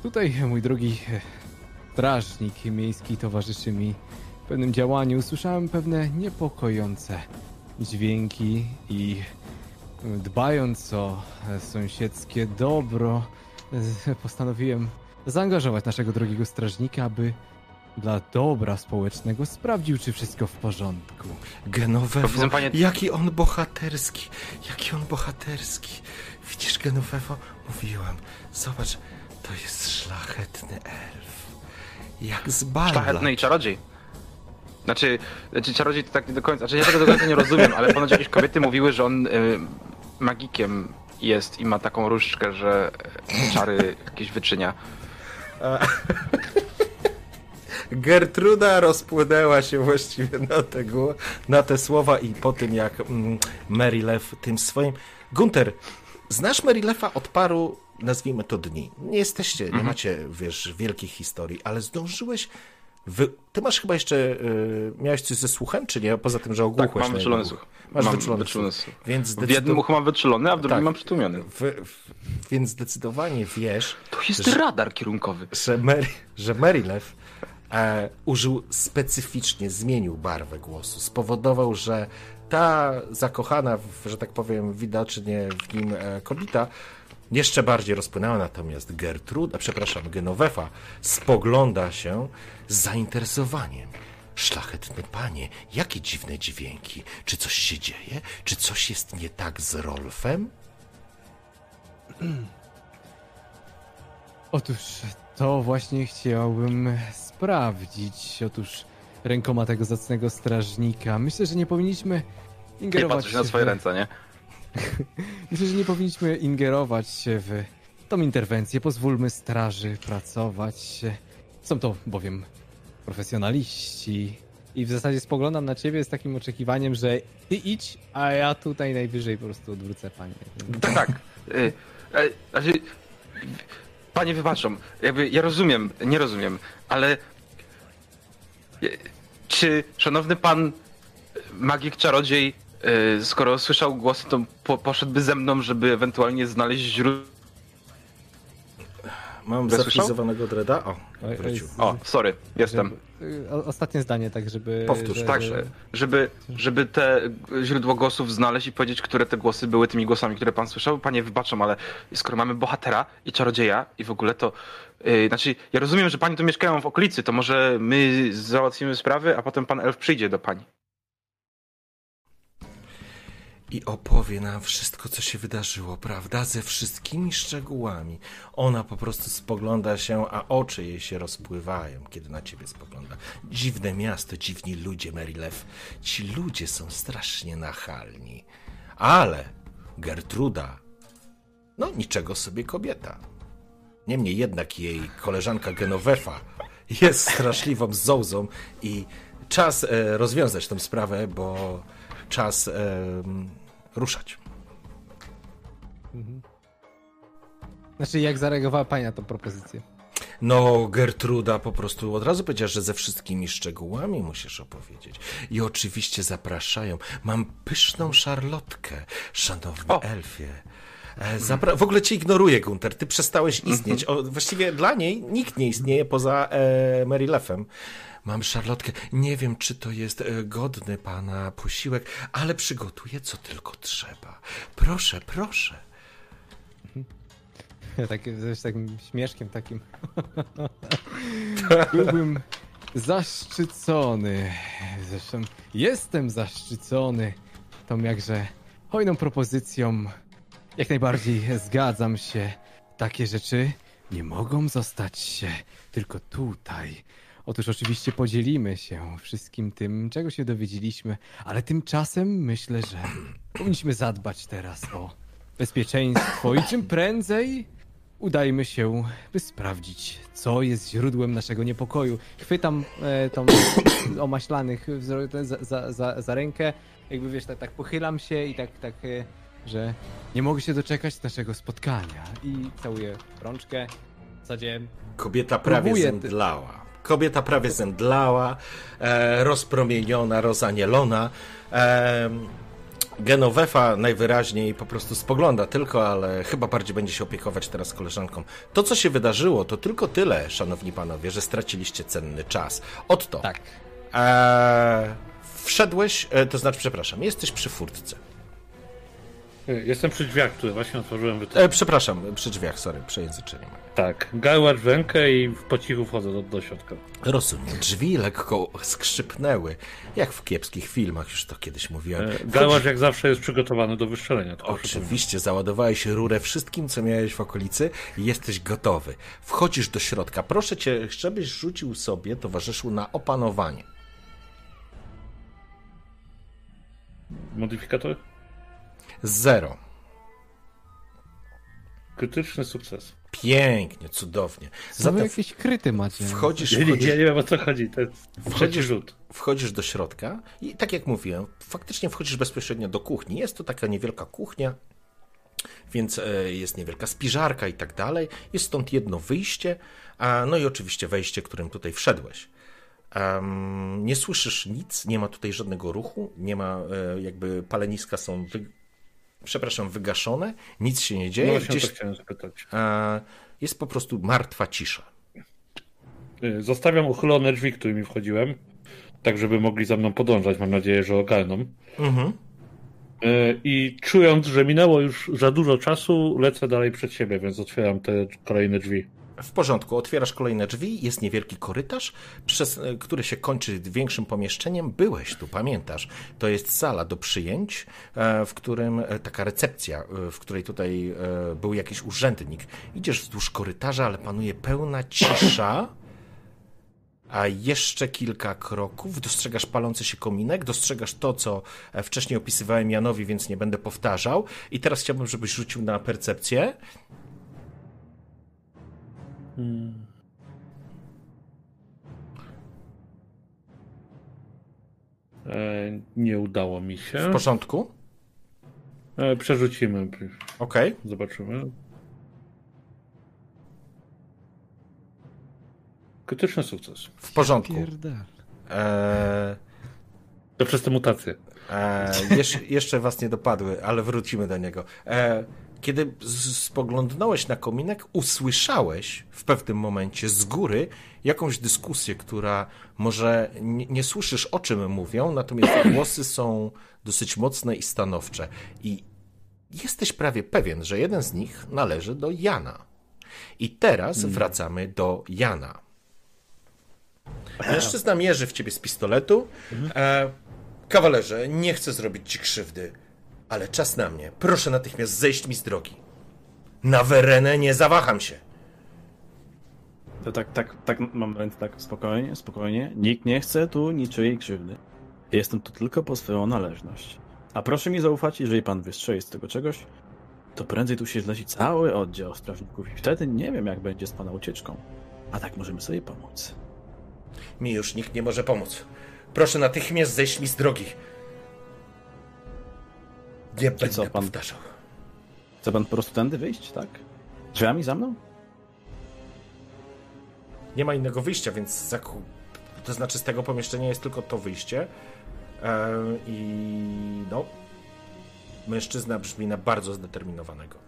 tutaj, mój drogi e, strażnik miejski towarzyszy mi w pewnym działaniu. Usłyszałem pewne niepokojące dźwięki i dbając o e, sąsiedzkie dobro, e, postanowiłem zaangażować naszego drogiego strażnika, aby dla dobra społecznego sprawdził, czy wszystko w porządku. Panie- jaki on bohaterski, jaki on bohaterski. Widzisz, Genovevo, mówiłem, zobacz, to jest szlachetny elf. Jak z balla. Szlachetny i czarodziej. Znaczy, znaczy, czarodziej to tak nie do końca, znaczy ja tego do końca nie rozumiem, ale ponoć jakieś kobiety mówiły, że on y, magikiem jest i ma taką różdżkę, że y, czary jakieś wyczynia. Gertruda rozpłynęła się właściwie na te, gło- na te słowa i po tym jak mm, Marylew tym swoim... Gunter, znasz Marylefa od paru, nazwijmy to dni. Nie jesteście, Mhm. nie macie, wiesz, wielkich historii, ale zdążyłeś... Wy... Ty masz chyba jeszcze... Y, miałeś coś ze słuchem, czy nie? Poza tym, że ogłuchłeś. Tak, mam wyczulony słuch. Masz mam wyczulony, wyczulony słuch. Więc, W jednym uchu mam wyczulony, a w drugim Tak. mam przytłumiony. w, w, więc zdecydowanie wiesz, To jest że- radar kierunkowy. że, Mary, że Marylew e, użył specyficznie, zmienił barwę głosu. Spowodował, że ta zakochana, że tak powiem, widocznie w nim e, kobieta jeszcze bardziej rozpłynęła, natomiast Gertruda, przepraszam, Genovefa spogląda się z zainteresowaniem. Szlachetny panie, jakie dziwne dźwięki. Czy coś się dzieje? Czy coś jest nie tak z Rolfem? Otóż to właśnie chciałbym sprawdzić. Otóż rękoma tego zacnego strażnika. Myślę, że nie powinniśmy Nie ingerować patrzysz na w- swoje ręce, nie? Myślę, że nie powinniśmy ingerować się w tą interwencję. Pozwólmy straży pracować. Są to bowiem profesjonaliści. I w zasadzie spoglądam na ciebie z takim oczekiwaniem, że ty idź, a ja tutaj najwyżej po prostu odwrócę panie. Tak, tak. Y, znaczy, panie wybaczą, jakby ja rozumiem, nie rozumiem, ale y, czy szanowny pan magik czarodziej, y, skoro słyszał głosy, to po, poszedłby ze mną, żeby ewentualnie znaleźć źródło. Mam Słyszał? zapisowanego dreda. O, wrócił. O, sorry, jestem. Żeby- Ostatnie zdanie, tak żeby... Powtórz, że- Tak, że- żeby, żeby te źródło głosów znaleźć i powiedzieć, które te głosy były tymi głosami, które pan słyszał. Panie, wybaczam, ale skoro mamy bohatera i czarodzieja i w ogóle to... Yy, znaczy, ja rozumiem, że pani tu mieszkają w okolicy, to może my załatwimy sprawy, a potem pan elf przyjdzie do pani. I opowie nam wszystko, co się wydarzyło, prawda? Ze wszystkimi szczegółami. Ona po prostu spogląda się, a oczy jej się rozpływają, kiedy na ciebie spogląda. Dziwne miasto, dziwni ludzie, Marylew. Ci ludzie są strasznie nachalni. Ale Gertruda, no niczego sobie kobieta. Niemniej jednak jej koleżanka Genovefa jest straszliwą zołzą i czas e, rozwiązać tę sprawę, bo czas ruszać. Znaczy, jak zareagowała pani na tą propozycję? No, Gertruda po prostu od razu powiedziała, że ze wszystkimi szczegółami musisz opowiedzieć. I oczywiście zapraszają. Mam pyszną szarlotkę, szanowny O! elfie. E, w ogóle cię ignoruje, Gunter. Ty przestałeś istnieć. O, właściwie dla niej nikt nie istnieje poza e, Mary Leffem. Mam szarlotkę. Nie wiem, czy to jest e, godny pana posiłek, ale przygotuję co tylko trzeba. Proszę, proszę. Tak, z takim śmieszkiem takim. Byłbym zaszczycony. Zresztą jestem zaszczycony tą jakże hojną propozycją. Jak najbardziej zgadzam się. Takie rzeczy nie mogą zostać się tylko tutaj. Otóż oczywiście podzielimy się wszystkim tym, czego się dowiedzieliśmy, ale tymczasem myślę, że powinniśmy zadbać teraz o bezpieczeństwo i czym prędzej udajmy się, by sprawdzić, co jest źródłem naszego niepokoju. Chwytam e, tą omaślanych za, za, za, za rękę, jakby wiesz, tak, tak pochylam się i tak, tak, e, że nie mogę się doczekać naszego spotkania. I całuję rączkę. W zasadzie Kobieta prawie zemdlała. Kobieta prawie zemdlała, e, rozpromieniona, rozanielona. E, Genovefa najwyraźniej po prostu spogląda tylko, ale chyba bardziej będzie się opiekować teraz koleżanką. To, co się wydarzyło, to tylko tyle, szanowni panowie, że straciliście cenny czas. Otto, tak. e, wszedłeś, e, to znaczy, przepraszam, jesteś przy furtce. Jestem przy drzwiach, które właśnie otworzyłem. E, przepraszam, przy drzwiach, sorry, przejęzyczenie moje. Tak, gałacz w rękę i po cichu wchodzę do, do środka. Rozumiem. Drzwi lekko skrzypnęły, jak w kiepskich filmach, już to kiedyś mówiłem. E, jak zawsze jest przygotowany do wystrzelenia. Oczywiście, załadowałeś rurę wszystkim, co miałeś w okolicy i jesteś gotowy. Wchodzisz do środka. Proszę cię, żebyś rzucił sobie, towarzyszu, na opanowanie. Modyfikator? Zero. Krytyczny sukces. Pięknie, cudownie. Zatem jakieś kryty macie. wchodzisz, Ja nie, ja wchodzisz, nie wiem o co chodzi. To jest Wchodzisz- rzut. wchodzisz do środka i tak jak mówiłem, faktycznie wchodzisz bezpośrednio do kuchni. Jest to taka niewielka kuchnia, więc e, jest niewielka spiżarka i tak dalej. Jest stąd jedno wyjście, a, no i oczywiście wejście, którym tutaj wszedłeś. Em, nie słyszysz nic, nie ma tutaj żadnego ruchu, nie ma e, jakby paleniska są, wy... przepraszam, wygaszone, nic się nie No dzieje. właśnie o Gdzieś to chciałem zapytać. jest po prostu martwa cisza. Y, Zostawiam uchylone drzwi, którymi wchodziłem, tak żeby mogli za mną podążać. Mam nadzieję, że ogarną. Mhm. Y, I czując, że minęło już za dużo czasu, lecę dalej przed siebie, więc otwieram te kolejne drzwi. W porządku, otwierasz kolejne drzwi, jest niewielki korytarz, przez e, który się kończy większym pomieszczeniem. Byłeś tu, pamiętasz. To jest sala do przyjęć, e, w którym e, taka recepcja, w której tutaj był jakiś urzędnik. Idziesz wzdłuż korytarza, ale panuje pełna cisza. A jeszcze kilka kroków, dostrzegasz palący się kominek, dostrzegasz to, co wcześniej opisywałem Janowi, więc nie będę powtarzał. I teraz chciałbym, żebyś rzucił na percepcję. E, nie udało mi się. W porządku? E, przerzucimy, Okej. zobaczymy. Krytyczny sukces. W porządku. Eee, To przez te mutacje. eee, jeszcze, jeszcze was nie dopadły, ale wrócimy do niego. Eee, kiedy spoglądnąłeś na kominek, usłyszałeś w pewnym momencie z góry jakąś dyskusję, która może nie, nie słyszysz o czym mówią, natomiast głosy są dosyć mocne i stanowcze. I jesteś prawie pewien, że jeden z nich należy do Jana. I teraz wracamy do Jana. Mężczyzna mierzy w ciebie z pistoletu. E, kawalerze, nie chcę zrobić ci krzywdy, ale czas na mnie. Proszę natychmiast zejść mi z drogi. Na werenę nie zawaham się. To tak, tak, tak, moment, tak, spokojnie, spokojnie. Nikt nie chce tu niczyjej krzywdy. Jestem tu tylko po swoją należność. A proszę mi zaufać, jeżeli pan wystrzeli z tego czegoś, to prędzej tu się zleci cały oddział strażników i wtedy nie wiem, jak będzie z pana ucieczką. A tak możemy sobie pomóc. Mi już nikt nie może pomóc. Proszę natychmiast zejść mi z drogi. Nie będę co, pan- powtarzał. Chce pan po prostu tędy wyjść, tak? Drzwiami za mną? Nie ma innego wyjścia, więc zaku... to znaczy z tego pomieszczenia jest tylko to wyjście. E, I no. Mężczyzna brzmi na bardzo zdeterminowanego.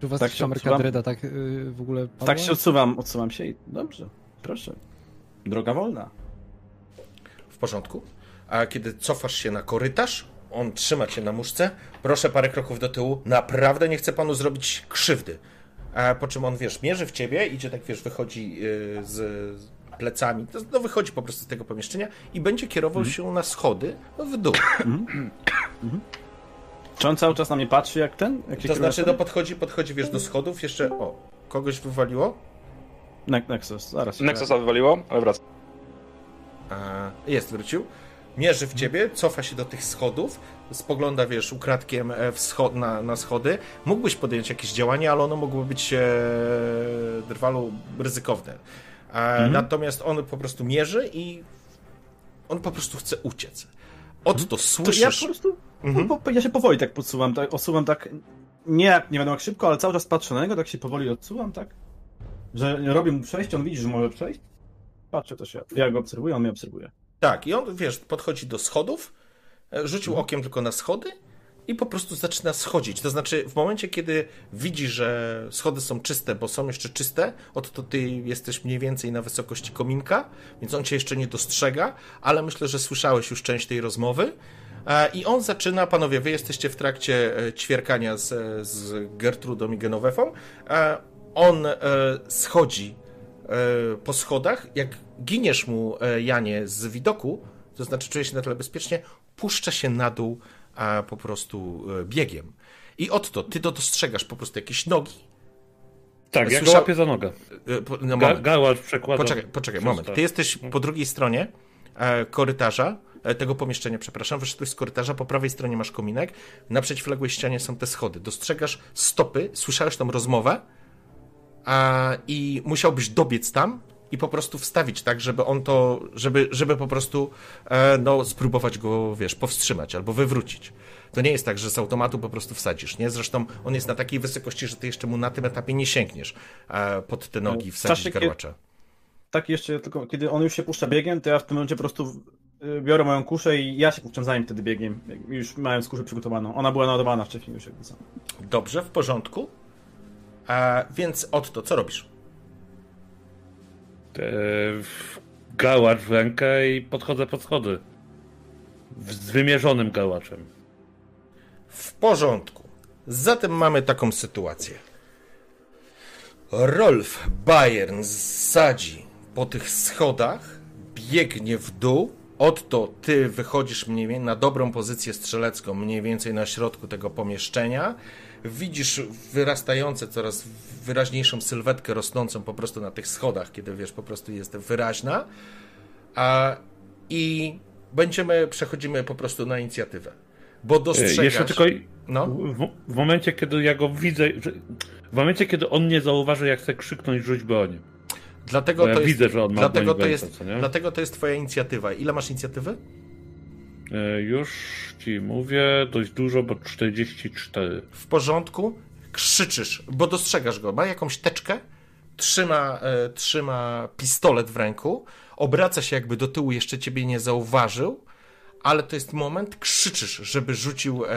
Czy u was Tak tak się kamerka. Dreda tak y, w ogóle padła? Tak się odsuwam, odsuwam się i dobrze, proszę. Droga wolna. W porządku. A kiedy cofasz się na korytarz, on trzyma cię na muszce. Proszę parę kroków do tyłu. Naprawdę nie chcę panu zrobić krzywdy. A po czym on, wiesz, mierzy w ciebie, idzie tak, wiesz, wychodzi yy, z z plecami. To- No, wychodzi po prostu z tego pomieszczenia i będzie kierował się na schody w dół. Czy on cały czas na mnie patrzy jak ten? Jak To znaczy, no podchodzi, podchodzi, wiesz, do schodów, jeszcze, o, kogoś wywaliło? Ne- Nexus, zaraz. Nexusa wywaliło, ale wraca. A, jest, wrócił. Mierzy w ciebie, cofa się do tych schodów, spogląda, wiesz, ukradkiem e, w scho- na, na schody. Mógłbyś podjąć jakieś działanie, ale ono mogło być e, drwalu ryzykowne. E, Natomiast on po prostu mierzy i on po prostu chce uciec. Otto, To ja słyszysz... po prostu. Mhm. Ja się powoli tak podsuwam, tak, osuwam tak. Nie, nie wiadomo jak szybko, ale cały czas patrzę na niego, tak się powoli odsuwam, tak. Że robię mu przejście, on widzi, że może przejść. Patrzę to się. Ja go obserwuję, on mnie obserwuje. Tak, i on, wiesz, podchodzi do schodów, e, rzucił okiem tylko na schody i po prostu zaczyna schodzić. To znaczy, w momencie, kiedy widzi, że schody są czyste, bo są jeszcze czyste, oto ty jesteś mniej więcej na wysokości kominka, więc on cię jeszcze nie dostrzega, ale myślę, że słyszałeś już część tej rozmowy. E, I on zaczyna, panowie, wy jesteście w trakcie e, ćwierkania z, z Gertrudą i Genowefą. E, On schodzi po schodach, jak giniesz mu, e, Janie, z widoku, to znaczy czuje się na tyle bezpiecznie, puszcza się na dół a po prostu e, biegiem. I Otto, ty to dostrzegasz po prostu jakieś nogi. Tak, ja go Słysza- łapię za nogę. E, No, Ga. Gałacz przekłada. Poczekaj, poczekaj, moment. Ty jesteś po drugiej stronie korytarza, tego pomieszczenia, przepraszam, wyszedłeś z korytarza, po prawej stronie masz kominek, na przeciwległej ścianie są te schody. Dostrzegasz stopy, słyszałeś tą rozmowę a, i musiałbyś dobiec tam i po prostu wstawić tak, żeby on to, żeby, żeby po prostu e, no, spróbować go, wiesz, powstrzymać albo wywrócić. To nie jest tak, że z automatu po prostu wsadzisz, nie? Zresztą on jest na takiej wysokości, że ty jeszcze mu na tym etapie nie sięgniesz e, pod te nogi, wsadzić czasie, garłacza. Tak jeszcze tylko, kiedy on już się puszcza biegiem, to ja w tym momencie po prostu y, biorę moją kuszę i ja się puszczam za nim wtedy biegiem. Już mając kuszę przygotowaną. Ona była naładowana wcześniej już jakby co. Dobrze, w porządku. A, więc Otto, co robisz? E, Gałacz w rękę i podchodzę pod schody. Z wymierzonym gałaczem. W porządku. Zatem mamy taką sytuację. Rolf Bayern sadzi po tych schodach, biegnie w dół. Otto, ty wychodzisz mniej na dobrą pozycję strzelecką, mniej więcej na środku tego pomieszczenia. Widzisz wyrastające coraz wyraźniejszą sylwetkę rosnącą po prostu na tych schodach, kiedy wiesz, po prostu jest wyraźna. A, I będziemy, przechodzimy po prostu na inicjatywę. Bo dostrzegasz... Jeszcze tylko No. w, w momencie, kiedy ja go widzę, w momencie, kiedy on nie zauważy, jak chcę krzyknąć rzuć broń. Dlatego ja to jest, widzę, że on ma dlatego to jest, dlatego to jest twoja inicjatywa. Ile masz inicjatywy? E, Już ci mówię, dość dużo, bo 44. W porządku. Krzyczysz, bo dostrzegasz go. Ma jakąś teczkę, trzyma, e, trzyma pistolet w ręku, obraca się jakby do tyłu, jeszcze ciebie nie zauważył, ale to jest moment, krzyczysz, żeby rzucił, e,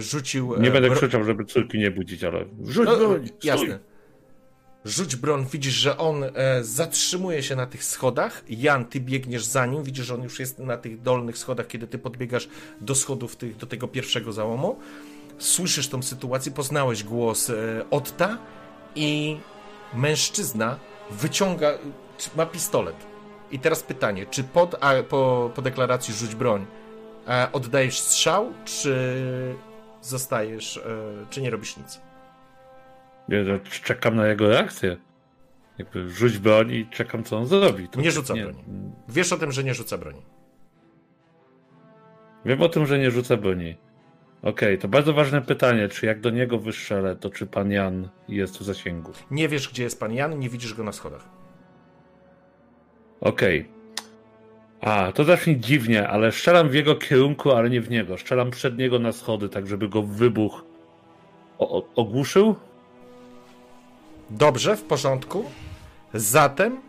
rzucił... e, Nie będę krzyczał, żeby córki nie budzić, ale rzuć No, broń, stój. jasne. Rzuć broń, widzisz, że on e, zatrzymuje się na tych schodach. Jan, ty biegniesz za nim, widzisz, że on już jest na tych dolnych schodach, kiedy ty podbiegasz do schodów tych, do tego pierwszego załomu. Słyszysz tą sytuację, poznałeś głos e, Otta i mężczyzna wyciąga, ma pistolet. I teraz pytanie, czy pod, a, po, po deklaracji rzuć broń e, oddajesz strzał, czy zostajesz, e, czy nie robisz nic? Ja czekam na jego reakcję. Jakby rzuć broń i czekam, co on zrobi. To Nie rzuca broni. Wiesz o tym, że nie rzuca broni. Wiem o tym, że nie rzucę broni. Okej, to bardzo ważne pytanie, czy jak do niego wystrzelę, to czy pan Jan jest w zasięgu? Nie wiesz, gdzie jest pan Jan, nie widzisz go na schodach. Okej. A, to zacznij dziwnie, ale strzelam w jego kierunku, ale nie w niego. Strzelam przed niego na schody, tak żeby go wybuch o- ogłuszył. Dobrze, w porządku. Zatem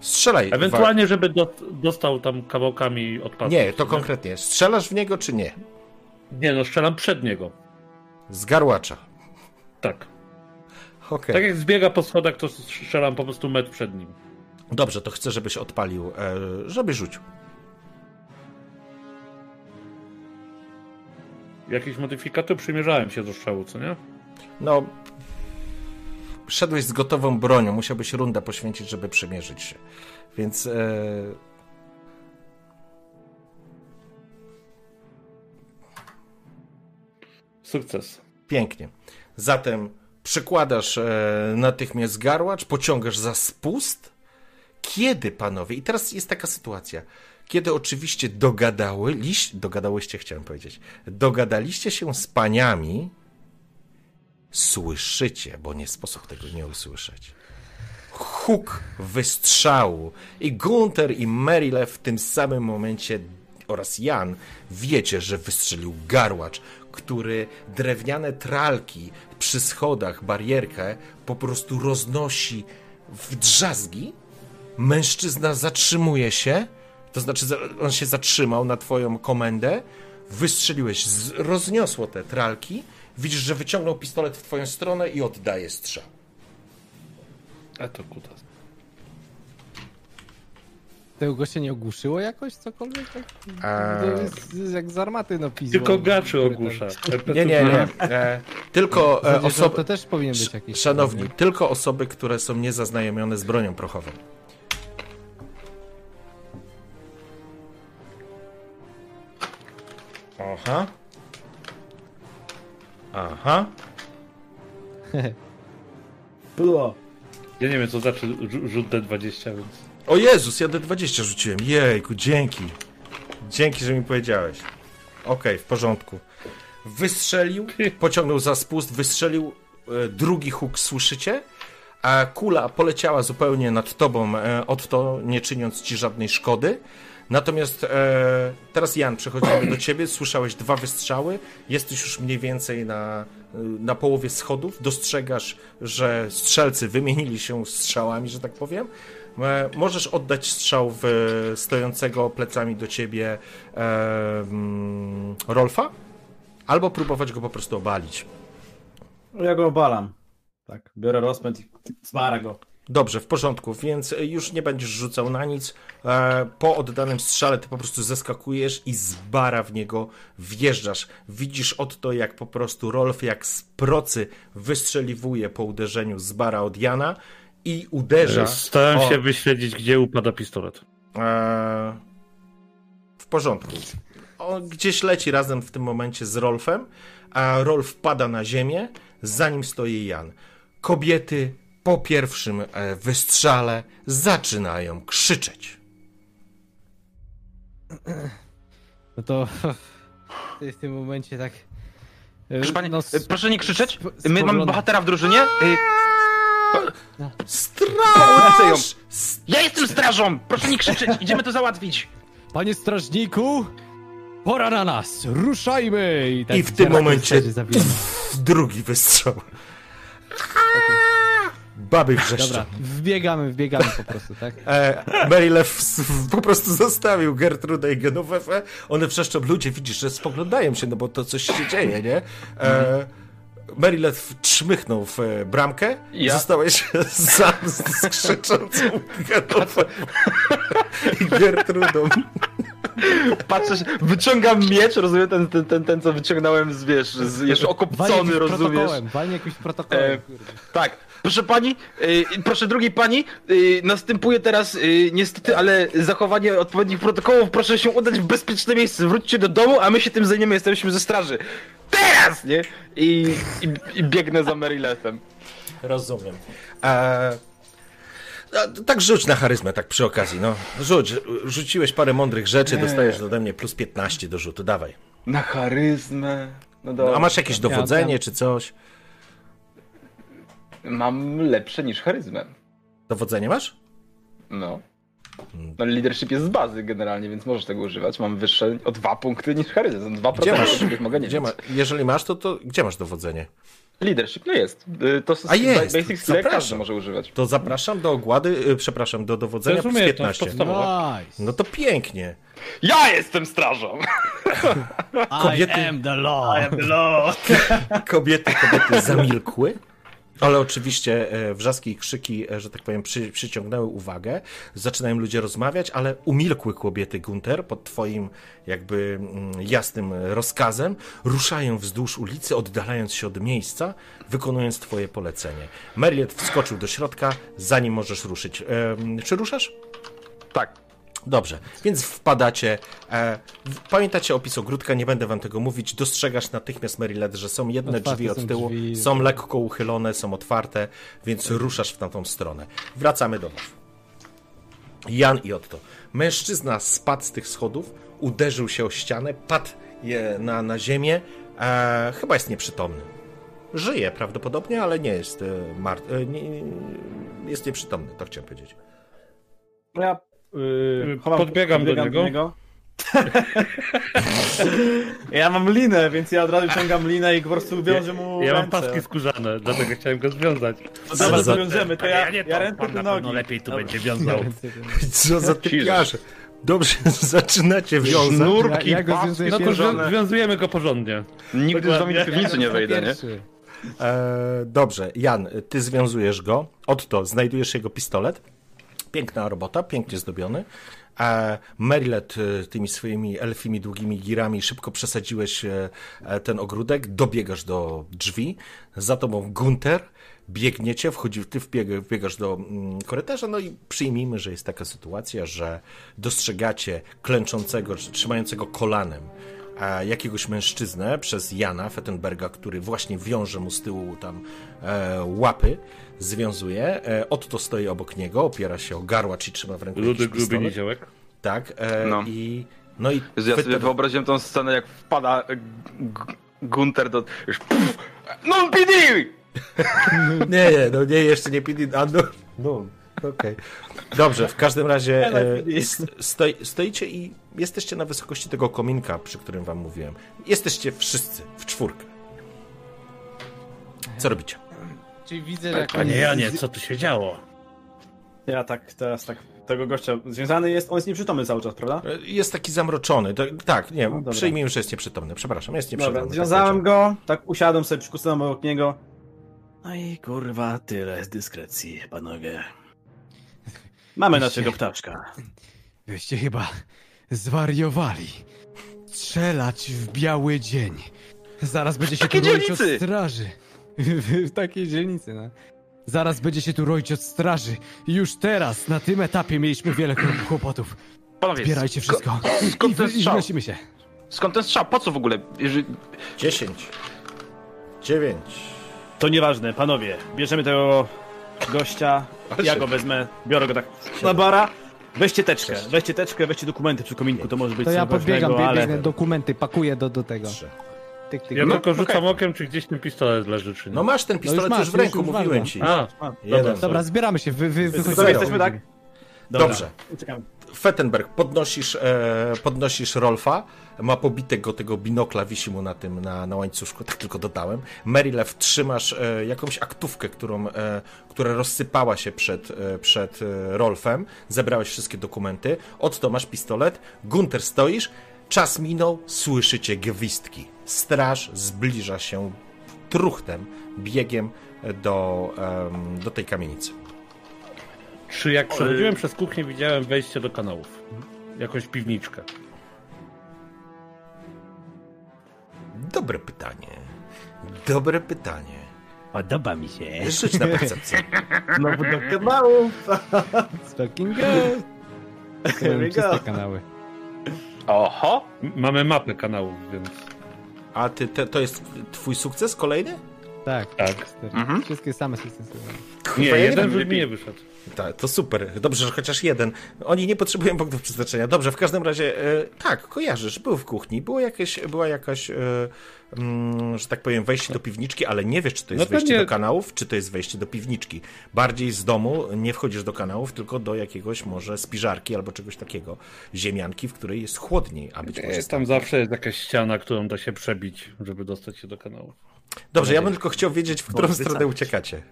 strzelaj. Ewentualnie, żeby do, dostał tam kawałkami odpadów. Nie, to konkretnie. Strzelasz w niego, czy nie? Nie, no strzelam przed niego. Z garłacza. Tak. Okej. Tak jak zbiega po schodach, to strzelam po prostu metr przed nim. Dobrze, to chcę, żebyś odpalił, e, żeby rzucił. Jakiś modyfikator przymierzałem się do strzału, co nie? No, szedłeś z gotową bronią, musiałbyś rundę poświęcić, żeby przymierzyć się. Więc e, Sukces. Pięknie. Zatem przykładasz e, natychmiast garłacz, pociągasz za spust. Kiedy, panowie, i teraz jest taka sytuacja, kiedy oczywiście dogadały, liś, dogadałyście, chciałem powiedzieć, dogadaliście się z paniami, słyszycie, bo nie sposób tego nie usłyszeć. Huk wystrzału i Gunther i Merile w tym samym momencie oraz Jan wiecie, że wystrzelił garłacz, który drewniane tralki przy schodach, barierkę po prostu roznosi w drzazgi. Mężczyzna zatrzymuje się, to znaczy on się zatrzymał na twoją komendę, wystrzeliłeś, rozniosło te tralki, widzisz, że wyciągnął pistolet w twoją stronę i oddaje strzał. A to kutas. Tego gościa nie ogłuszyło jakoś cokolwiek? Tak? A- To jest jak z armaty napisło. Tylko gaczy ogłusza. Nie, nie, nie. E, tylko e, Osoby... To też powinien być jakiś... Szanowni, tylko osoby, które są niezaznajomione z bronią prochową. Aha. Aha. Było. Ja nie wiem, co znaczy rzu- rzut D20, więc... O Jezus, ja D20 rzuciłem. Jejku, dzięki. Dzięki, że mi powiedziałeś. Okej, w porządku. Wystrzelił, pociągnął za spust, wystrzelił e, drugi huk, słyszycie? A kula poleciała zupełnie nad tobą, e, od to nie czyniąc ci żadnej szkody. Natomiast e, teraz Jan, przechodzimy do ciebie. Słyszałeś dwa wystrzały. Jesteś już mniej więcej na, na połowie schodów. Dostrzegasz, że strzelcy wymienili się strzałami, że tak powiem. E, możesz oddać strzał w stojącego plecami do ciebie e, mm, Rolfa, albo próbować go po prostu obalić. Ja go obalam. Tak, biorę rozpęd i zmara go. Dobrze, w porządku, więc już nie będziesz rzucał na nic. E, Po oddanym strzale ty po prostu zeskakujesz i z bara w niego wjeżdżasz. Widzisz od to, jak po prostu Rolf jak z procy wystrzeliwuje po uderzeniu z bara od Jana i uderza. Starałem o- się wyśledzić, gdzie upada pistolet. E, w porządku. On gdzieś leci razem w tym momencie z Rolfem, a Rolf pada na ziemię, za nim stoi Jan. Kobiety po pierwszym e, wystrzale zaczynają krzyczeć. No to w tym momencie tak... Proszę, pani, no, y, proszę nie krzyczeć. My mamy bohatera w drużynie. Straż! Ja jestem strażą! Proszę nie krzyczeć, idziemy to załatwić. Panie strażniku, pora na nas, ruszajmy! tak I w tym momencie drugi wystrzał. Baby wrzeszczą. Dobra, wbiegamy, wbiegamy po prostu, tak? E, Marylew s- po prostu zostawił Gertrudę i Genowefę. One wrzeszczą, ludzie widzisz, że spoglądają się, no bo to coś się dzieje, nie? E, Marylew trzmychnął w e, bramkę i Ja? zostałeś sam z, z krzyczącą Genowefą i Gertrudą. Patrzę, się- wyciągam miecz, rozumiem, ten, ten, ten, ten co wyciągnąłem z, wiesz, z, jeszcze okopcony, rozumiesz? walnie jakimś protokołem, E. Tak. Proszę pani, y, proszę drugiej pani, y, następuje teraz y, niestety, ale zachowanie odpowiednich protokołów, proszę się udać w bezpieczne miejsce, wróćcie do domu, a my się tym zajmiemy, jesteśmy ze straży. Teraz, nie? I, i, i biegnę za Marylesem. Rozumiem. A, tak rzuć na charyzmę, tak przy okazji, no. Rzuć. Rzuciłeś parę mądrych rzeczy, dostajesz ode mnie plus 15 do rzutu, dawaj. Na charyzmę. No No, dobra. a masz jakieś dowodzenie ja- czy coś? Mam lepsze niż charyzmę. Dowodzenie masz? No. No leadership jest z bazy generalnie, więc możesz tego używać. Mam wyższe o dwa punkty niż charyzmę. Są dwa Gdzie masz? których mogę nie Gdzie mieć. ma, jeżeli masz, to, to gdzie masz dowodzenie? Leadership, no jest. Y, To A jest, basic skill, każdy może używać. To zapraszam do ogłady, y, przepraszam, do dowodzenia To plus jest umiejętność 15. podstawowa. Nice! No to pięknie. Ja jestem strażą! Kobiety- I am the law! Kobiety, kobiety zamilkły, ale oczywiście e, wrzaski i krzyki, e, że tak powiem, przy, przyciągnęły uwagę. Zaczynają ludzie rozmawiać, ale umilkły kobiety, Gunter, pod twoim jakby mm, jasnym rozkazem. Ruszają wzdłuż ulicy, oddalając się od miejsca, wykonując twoje polecenie. Merritt wskoczył do środka, zanim możesz ruszyć. Em, czy ruszasz? Tak. Dobrze, więc wpadacie. E, w- pamiętacie opis ogródka, nie będę wam tego mówić. Dostrzegasz natychmiast, Marylet, że są jedne Otwarte drzwi od są tyłu, drzwi. są lekko uchylone, są otwarte, więc ruszasz w tamtą stronę. Wracamy do was. Jan i Otto. Mężczyzna spadł z tych schodów, uderzył się o ścianę, padł je na, na ziemię. E, chyba jest nieprzytomny. Żyje prawdopodobnie, ale nie jest e, mart- e, nie, jest nieprzytomny, to chciałem powiedzieć. Ja yy, chowam, Podbiegam do niego. ja mam linę, więc ja od razu ciągam linę i po prostu wiążę mu Ja mam ręce. paski skórzane, dlatego chciałem go związać. No dobra, za- to wiążemy, to ja, ja, ręce, na pewno nogi. lepiej tu Dobra. będzie wiązał. Co za typiarze. Dobrze, zaczynacie wiązać. Sznurki, Ja- ja go paski, No to związujemy go porządnie. Nigdy z wami do piwnicy nie wejdę, nie? E, dobrze, Jan, ty związujesz go. Otto, znajdujesz jego pistolet. Piękna robota, pięknie zdobiony. E, Merilet e, tymi swoimi elfimi długimi girami szybko przesadziłeś e, e, ten ogródek, dobiegasz do drzwi. Za tobą Gunter, biegniecie, wchodzi, ty wbieg, wbiegasz do mm, korytarza, no i przyjmijmy, że jest taka sytuacja, że dostrzegacie klęczącego, trzymającego kolanem e, jakiegoś mężczyznę przez Jana Fettenberga, który właśnie wiąże mu z tyłu tam e, łapy, związuje. E, Otto stoi obok niego, opiera się o garłacz i trzyma w ręku Rudy, gruby niziołek. Tak, e, No. i no i Ja sobie wyobraziłem tą scenę, jak wpada e, Gunter do... Już... Pff, non PD! Nie, nie, no nie, jeszcze nie PD, a no, no okej. Dobrze, w każdym razie e, s- stoi, stoicie i jesteście na wysokości tego kominka, przy którym wam mówiłem. Jesteście wszyscy w czwórkę. Co robicie? Czyli widzę, że jak Panie Janie, co tu się działo? Ja tak, teraz tak, tego gościa związany jest, on jest nieprzytomny cały czas, prawda? Jest taki zamroczony. To, tak, nie, No, przyjmijmy, że jest nieprzytomny. Przepraszam, jest nieprzytomny. Dobra, tak związałem powiedziałem. go, tak usiadłem sobie, przykucnąłem obok niego. No i kurwa, tyle z dyskrecji, panowie. Mamy naszego ptaszka. Wyście chyba zwariowali. Strzelać w biały dzień. Zaraz będzie się tu od dzielnicy! straży. w takiej dzielnicy, no. Zaraz będzie się tu roić od straży. I już teraz, na tym etapie mieliśmy wiele kłopotów. Panowie, Zbierajcie wszystko. skąd I, ten wy- I strzał? wnosimy się. Skąd ten strzał? Po co w ogóle? Jeżeli... 10. 9. To nieważne, panowie, bierzemy tego gościa, ja go wezmę, biorę go tak na bara. Weźcie teczkę, weźcie teczkę, weźcie dokumenty przy kominku, to może być To ja coś podbiegam, ważnego, ale... biegnę, dokumenty pakuję do, do tego. 3. Tyk, tyk. Ja No, tylko rzucam okiem, czy gdzieś ten pistolet leży, czy nie. No masz ten pistolet masz, już w już- ręku, już mówiłem ci. A, Jeden. dobra. Dobra, zbieramy się, wy, wy, wychodzimy. Jesteśmy, tak? Dobra. Dobrze. Uciekamy. Fettenberg, podnosisz, e, podnosisz Rolfa, ma pobitego tego binokla, wisi mu na tym, na, na łańcuszku, tak tylko dodałem. Marylew, trzymasz e, jakąś aktówkę, którą, e, która rozsypała się przed, e, przed e, Rolfem, zebrałeś wszystkie dokumenty, Otto masz pistolet, Gunter stoisz, czas minął, słyszycie gwizdki. Straż zbliża się truchtem, biegiem do, do tej kamienicy. Czy jak przechodziłem przez kuchnię, widziałem wejście do kanałów? Jakąś piwniczkę. Dobre pytanie. Dobre pytanie. Podoba mi się. Rzuć na percepcję. Znowu do kanałów. Fucking go. Here we go. kanały. Oho! Mamy mapę kanałów, więc... A ty, te, to jest twój sukces kolejny? Tak, Tak. Mhm. Wszystkie same sukcesy. Nie, ja nie jeden nie wyszedł. Tak, to super. Dobrze, że chociaż jeden. Oni nie potrzebują punktów przeznaczenia. Dobrze, w każdym razie, e, tak, kojarzysz, był w kuchni, było jakieś, była jakaś, e, mm, że tak powiem, wejście do piwniczki, ale nie wiesz, czy to jest No to wejście nie- do kanałów, czy to jest wejście do piwniczki. Bardziej z domu nie wchodzisz do kanałów, tylko do jakiegoś może spiżarki albo czegoś takiego, ziemianki, w której jest chłodniej, a być może... Jest tam zawsze jest jakaś ściana, którą da się przebić, żeby dostać się do kanału. Dobrze, ja bym tylko chciał wiedzieć, w którą Może stronę uciekacie.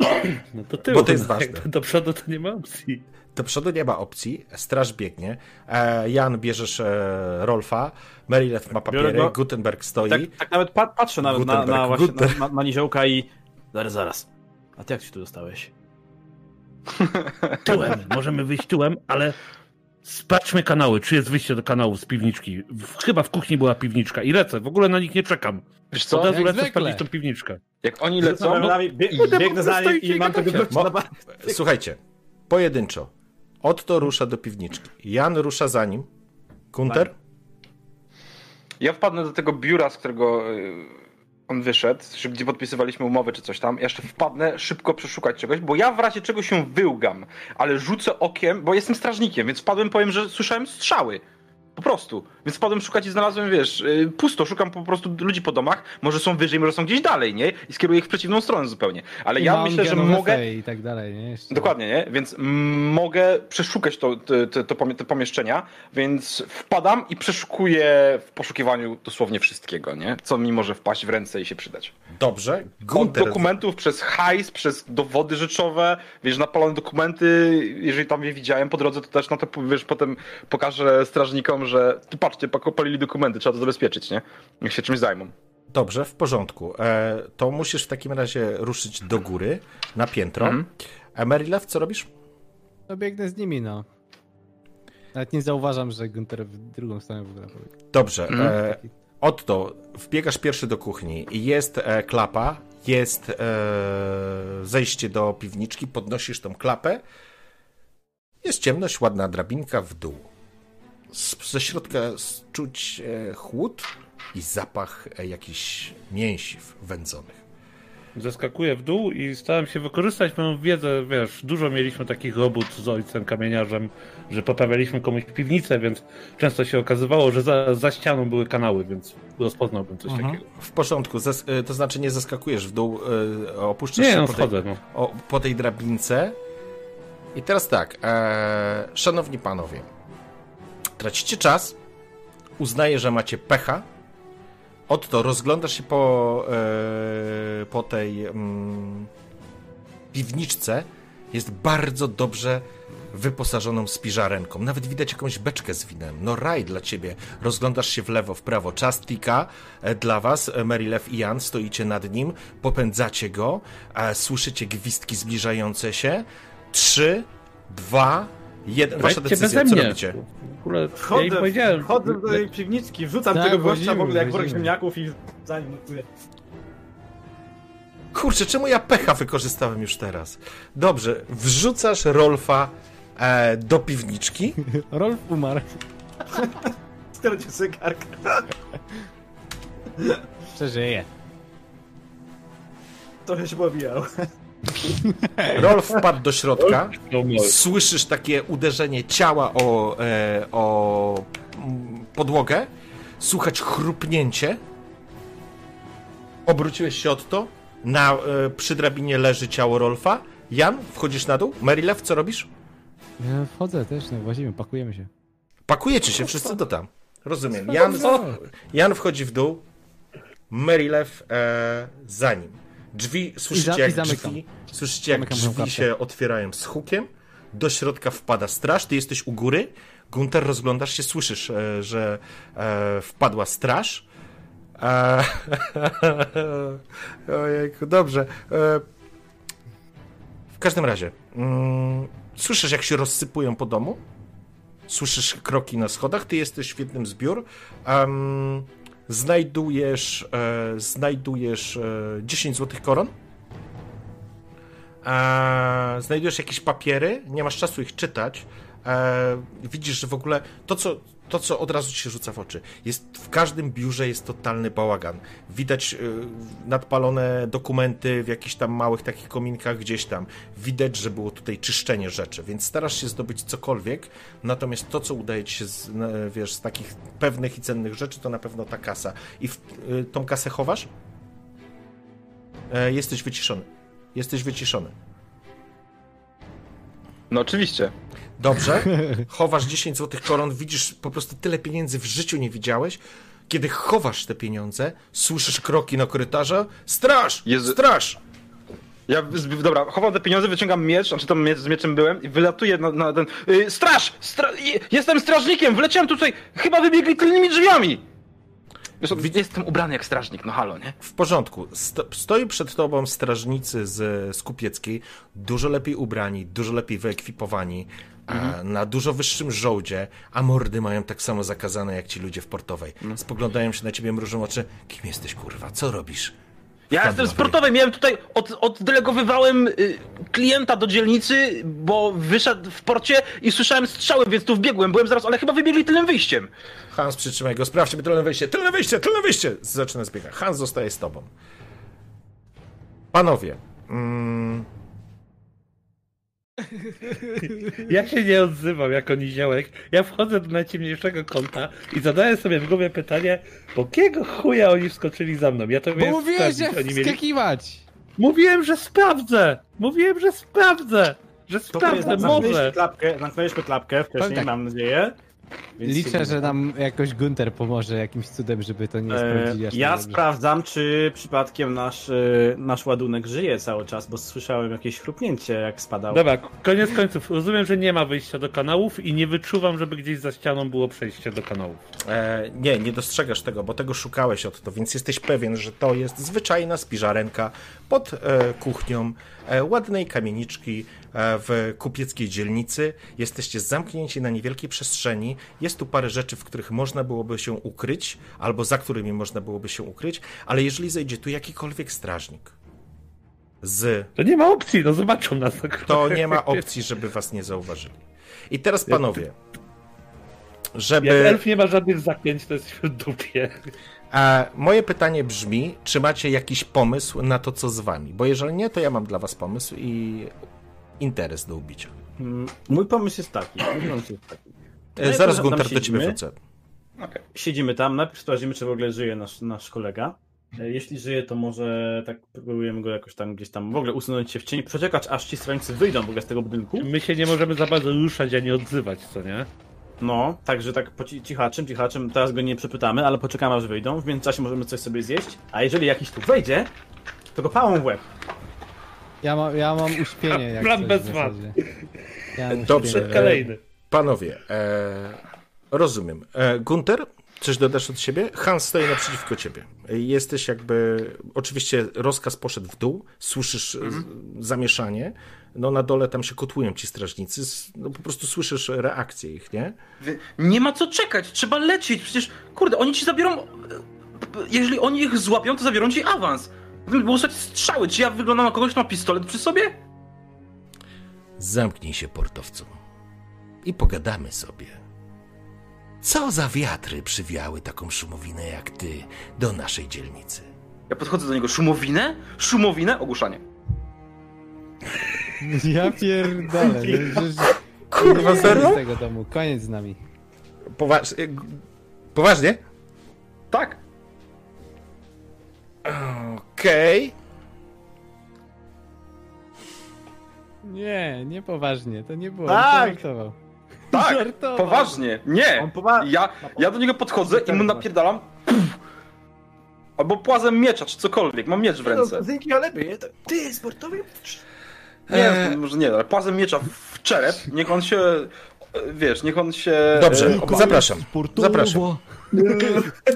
No to ty, Bo to jest ważne. Do przodu to nie ma opcji. Do przodu nie ma opcji, straż biegnie. E, Jan bierzesz e, Rolfa, Marylew ma papiery, go. Gutenberg stoi. Tak, tak nawet pa patrzę na, na, na, właśnie, Gutenberg. na, na, na niziołka i... Zaraz, zaraz. A ty jak się tu dostałeś? Tyłem, możemy wyjść tyłem, ale sprawdźmy kanały, czy jest wyjście do kanału z piwniczki. Chyba w kuchni była piwniczka i lecę, w ogóle na nich nie czekam. Wiesz Od co? razu jak lecę zwykle. sprawdzić tą piwniczkę. Jak oni lecą... ramionami, bie, Kurde, biegnę za nim i mam tego Mo- Słuchajcie, pojedynczo. Otto rusza do piwniczki. Jan rusza za nim. Gunter? Ja wpadnę do tego biura, z którego y, on wyszedł, gdzie podpisywaliśmy umowę czy coś tam. Ja jeszcze wpadnę szybko przeszukać czegoś, bo ja w razie czego się wyłgam, ale rzucę okiem, bo jestem strażnikiem, więc wpadłem, powiem, że słyszałem strzały. Po prostu. Więc wpadłem szukać i znalazłem, wiesz, y, pusto. Szukam po prostu ludzi po domach. Może są wyżej, może są gdzieś dalej, nie? I skieruję ich w przeciwną stronę zupełnie. Ale I ja myślę, że mogę. I tak dalej, nie? Jeszcze. Dokładnie, nie? Więc mogę przeszukać to, te, te, to pomieszczenia, więc wpadam i przeszukuję w poszukiwaniu dosłownie wszystkiego, nie? Co mi może wpaść w ręce i się przydać. Dobrze. Od Gunter. dokumentów przez hajs, przez dowody rzeczowe, wiesz, napalone dokumenty, jeżeli tam je widziałem po drodze, to też no to wiesz, potem pokażę strażnikom, że ty patrzcie, palili dokumenty, trzeba to zabezpieczyć, nie? Niech się czymś zajmą. Dobrze, w porządku. E, to musisz w takim razie ruszyć do góry, na piętro. Mhm. A Merilew, co robisz? To biegnę z nimi, no. Nawet nie zauważam, że Gunter w drugą stronę w ogóle pobiegł. Dobrze. Mhm. E, Otto, wbiegasz pierwszy do kuchni i jest e, klapa, jest e, zejście do piwniczki, podnosisz tą klapę. Jest ciemność, ładna drabinka w dół. Z, ze środka czuć e, chłód i zapach e, jakichś mięsiw wędzonych. Zeskakuję w dół i starałem się wykorzystać moją wiedzę, wiesz, dużo mieliśmy takich robót z ojcem kamieniarzem, że poprawialiśmy komuś piwnicę, więc często się okazywało, że za, za ścianą były kanały, więc rozpoznałbym coś takiego. W porządku, zes, e, to znaczy nie zeskakujesz w dół, opuszczasz Nie, się no po tej, wchodzę, no. o, po tej drabince. I teraz tak, e, szanowni panowie, tracicie czas, uznaję, że macie pecha. Otto, rozglądasz się po, e, po tej mm, piwniczce. Jest bardzo dobrze wyposażoną spiżarenką. Nawet widać jakąś beczkę z winem. No raj dla ciebie. Rozglądasz się w lewo, w prawo. Czas tika e, dla was. Merilew i Jan stoicie nad nim. Popędzacie go. E, Słyszycie gwizdki zbliżające się. Trzy, dwa, jeden. Wasza decyzja. Co mnie. robicie? W ogóle ja powiedziałem. wchodzę do tej piwniczki, wrzucam Tak, tego gościa w ogóle jak worek ziemniaków i za nim notuję. Kurczę, czemu ja pecha wykorzystałem już teraz? Dobrze, wrzucasz Rolfa e, do piwniczki. Rolf umarł. Stracił zegarka. Przeżyje. Trochę się pobijał. Rolf wpadł do środka. No. Słyszysz takie uderzenie ciała o, e, o podłogę. Słuchać chrupnięcie. Obróciłeś się od to. Na, e, przy drabinie leży ciało Rolfa. Jan, wchodzisz na dół. Marylew, co robisz? Ja wchodzę też, no włazimy, pakujemy się. Pakujecie się wszyscy do tam. Rozumiem. Jan, Jan wchodzi w dół. Marylew e, za nim. Drzwi, słyszycie jak drzwi, słyszycie jak drzwi się otwierają z hukiem. Do środka wpada straż, ty jesteś u góry. Gunter, rozglądasz się, słyszysz, e, że e, wpadła straż. E, ojejku, dobrze. E, w każdym razie, mm, słyszysz jak się rozsypują po domu. Słyszysz kroki na schodach, ty jesteś w jednym z biur. Znajdujesz, e, znajdujesz e, 10 złotych koron. E, znajdujesz jakieś papiery, nie masz czasu ich czytać. E, widzisz, że w ogóle to co, to, co od razu ci się rzuca w oczy, jest w każdym biurze jest totalny bałagan. Widać e, nadpalone dokumenty w jakichś tam małych takich kominkach gdzieś tam. Widać, że było tutaj czyszczenie rzeczy, więc starasz się zdobyć cokolwiek, natomiast to, co udaje ci się z, e, wiesz, z takich pewnych i cennych rzeczy, to na pewno ta kasa. I w, e, tą kasę chowasz? E, jesteś wyciszony. Jesteś wyciszony. No oczywiście. Dobrze. Chowasz 10 złotych koron, widzisz po prostu tyle pieniędzy w życiu nie widziałeś. Kiedy chowasz te pieniądze, słyszysz kroki na korytarzu. Straż! Jezu- Straż! Ja, z- dobra, chowam te pieniądze, wyciągam miecz, znaczy tam miecz, z mieczem byłem i wylatuję na, na ten... Y, straż! Stra je- jestem strażnikiem, wleciałem tutaj, chyba wybiegli tylnymi drzwiami! Wiesz, jestem ubrany jak strażnik, no halo, nie? W porządku. Sto, stoi przed tobą strażnicy z Skupieckiej, dużo lepiej ubrani, dużo lepiej wyekwipowani, a, na dużo wyższym żołdzie, a mordy mają tak samo zakazane jak ci ludzie w portowej. Spoglądają się na ciebie, mrużą oczy. Kim jesteś, kurwa? Co robisz? Ja Wpadła jestem w sportowy, miałem tutaj, od, oddelegowywałem y, klienta do dzielnicy, bo wyszedł w porcie i słyszałem strzały, więc tu wbiegłem, byłem zaraz, ale chyba wybiegli tylnym wyjściem. Hans, przytrzymaj go, sprawdźmy tylne wyjście, tylne wyjście, tylne wyjście! Zaczyna zbiegać. Hans zostaje z tobą. Panowie, mm, Ja się nie odzywam jako niziołek. Ja wchodzę do najciemniejszego kąta i zadaję sobie w głowie pytanie, po kiego chuja oni wskoczyli za mną? Ja to Bo mówiłeś, że oni mieli... wskakiwać! Mówiłem, że sprawdzę! Mówiłem, że sprawdzę! Że To sprawdzę, zamknęliśmy może! klapkę, zamknęliśmy klapkę wcześniej, tak. mam nadzieję. Więc Liczę, że nam jakoś Gunter pomoże jakimś cudem, żeby to nie E, sprawdzili aż ja tak dobrze. sprawdzam, czy przypadkiem nasz, e, nasz ładunek żyje cały czas, bo słyszałem jakieś chrupnięcie, jak spadał. Dobra, koniec końców. Rozumiem, że nie ma wyjścia do kanałów i nie wyczuwam, żeby gdzieś za ścianą było przejście do kanałów. e, nie, nie dostrzegasz tego, bo tego szukałeś od to, więc jesteś pewien, że to jest zwyczajna spiżarenka pod e, kuchnią e, ładnej kamieniczki e, w kupieckiej dzielnicy. Jesteście zamknięci na niewielkiej przestrzeni. Jest tu parę rzeczy, w których można byłoby się ukryć, albo za którymi można byłoby się ukryć, ale jeżeli zejdzie tu jakikolwiek strażnik z To nie ma opcji, no zobaczą nas. to nie ma opcji, żeby was nie zauważyli. I teraz panowie, Jak żeby. elf nie ma żadnych zaklęć, to jest w dupie. A moje pytanie brzmi, czy macie jakiś pomysł na to, co z wami? Bo jeżeli nie, to ja mam dla was pomysł i interes do ubicia. Mm, Mój pomysł jest taki. Pomysł jest taki. E, No Zaraz Gunter do ciebie siedzimy. wrócę. Siedzimy tam, najpierw sprawdzimy, czy w ogóle żyje nasz, nasz kolega. E, Jeśli żyje, to może tak próbujemy go jakoś tam gdzieś tam w ogóle usunąć się w cień, przeczekać aż ci strażnicy wyjdą w ogóle z tego budynku. My się nie możemy za bardzo ruszać, ani odzywać, co nie? No, także tak po ci- cichaczym, cichaczym, teraz go nie przepytamy, ale poczekamy aż wyjdą, w międzyczasie możemy coś sobie zjeść, a jeżeli jakiś tu wejdzie, to go pałą w łeb. Ja, ma, ja mam uśpienie jak Plan bez wad. Ja Dobrze. uśpienie. Kolejny. Panowie, e, rozumiem. E, Gunter, coś dodasz od siebie? Hans stoi naprzeciwko ciebie. E, Jesteś jakby. Oczywiście rozkaz poszedł w dół, słyszysz e, z- zamieszanie. No na dole tam się kotłują ci strażnicy. No po prostu słyszysz reakcję ich, nie? Nie ma co czekać, trzeba lecieć, przecież, kurde, oni ci zabiorą, e, jeżeli oni ich złapią, to zabiorą ci awans. Było stać strzały, czy ja wyglądam na kogoś, kto ma pistolet przy sobie? Zamknij się, portowcu. I pogadamy sobie. Co za wiatry przywiały taką szumowinę jak ty do naszej dzielnicy? Ja podchodzę do niego, szumowinę? Szumowinę? Ogłuszanie. Ja pierdolę. no Kurwa, nie serio? z tego domu. Koniec z nami. Poważ... e, Poważnie? Tak. Okej. Nie, nie poważnie. To nie było. Tak. Żartował. Tak, Żartował. poważnie, nie. Powa- Ja, ja do niego podchodzę i mu napierdalam. Pff. Albo płazem miecza, czy cokolwiek. Mam miecz w ręce. Dzięki, ale Ty, sportowy? Nie, Eee. może nie, ale płazem miecza w czerep. Niech on się. e, Wiesz, niech on się. Dobrze, e, obawi. zapraszam. Sportowo. Zapraszam.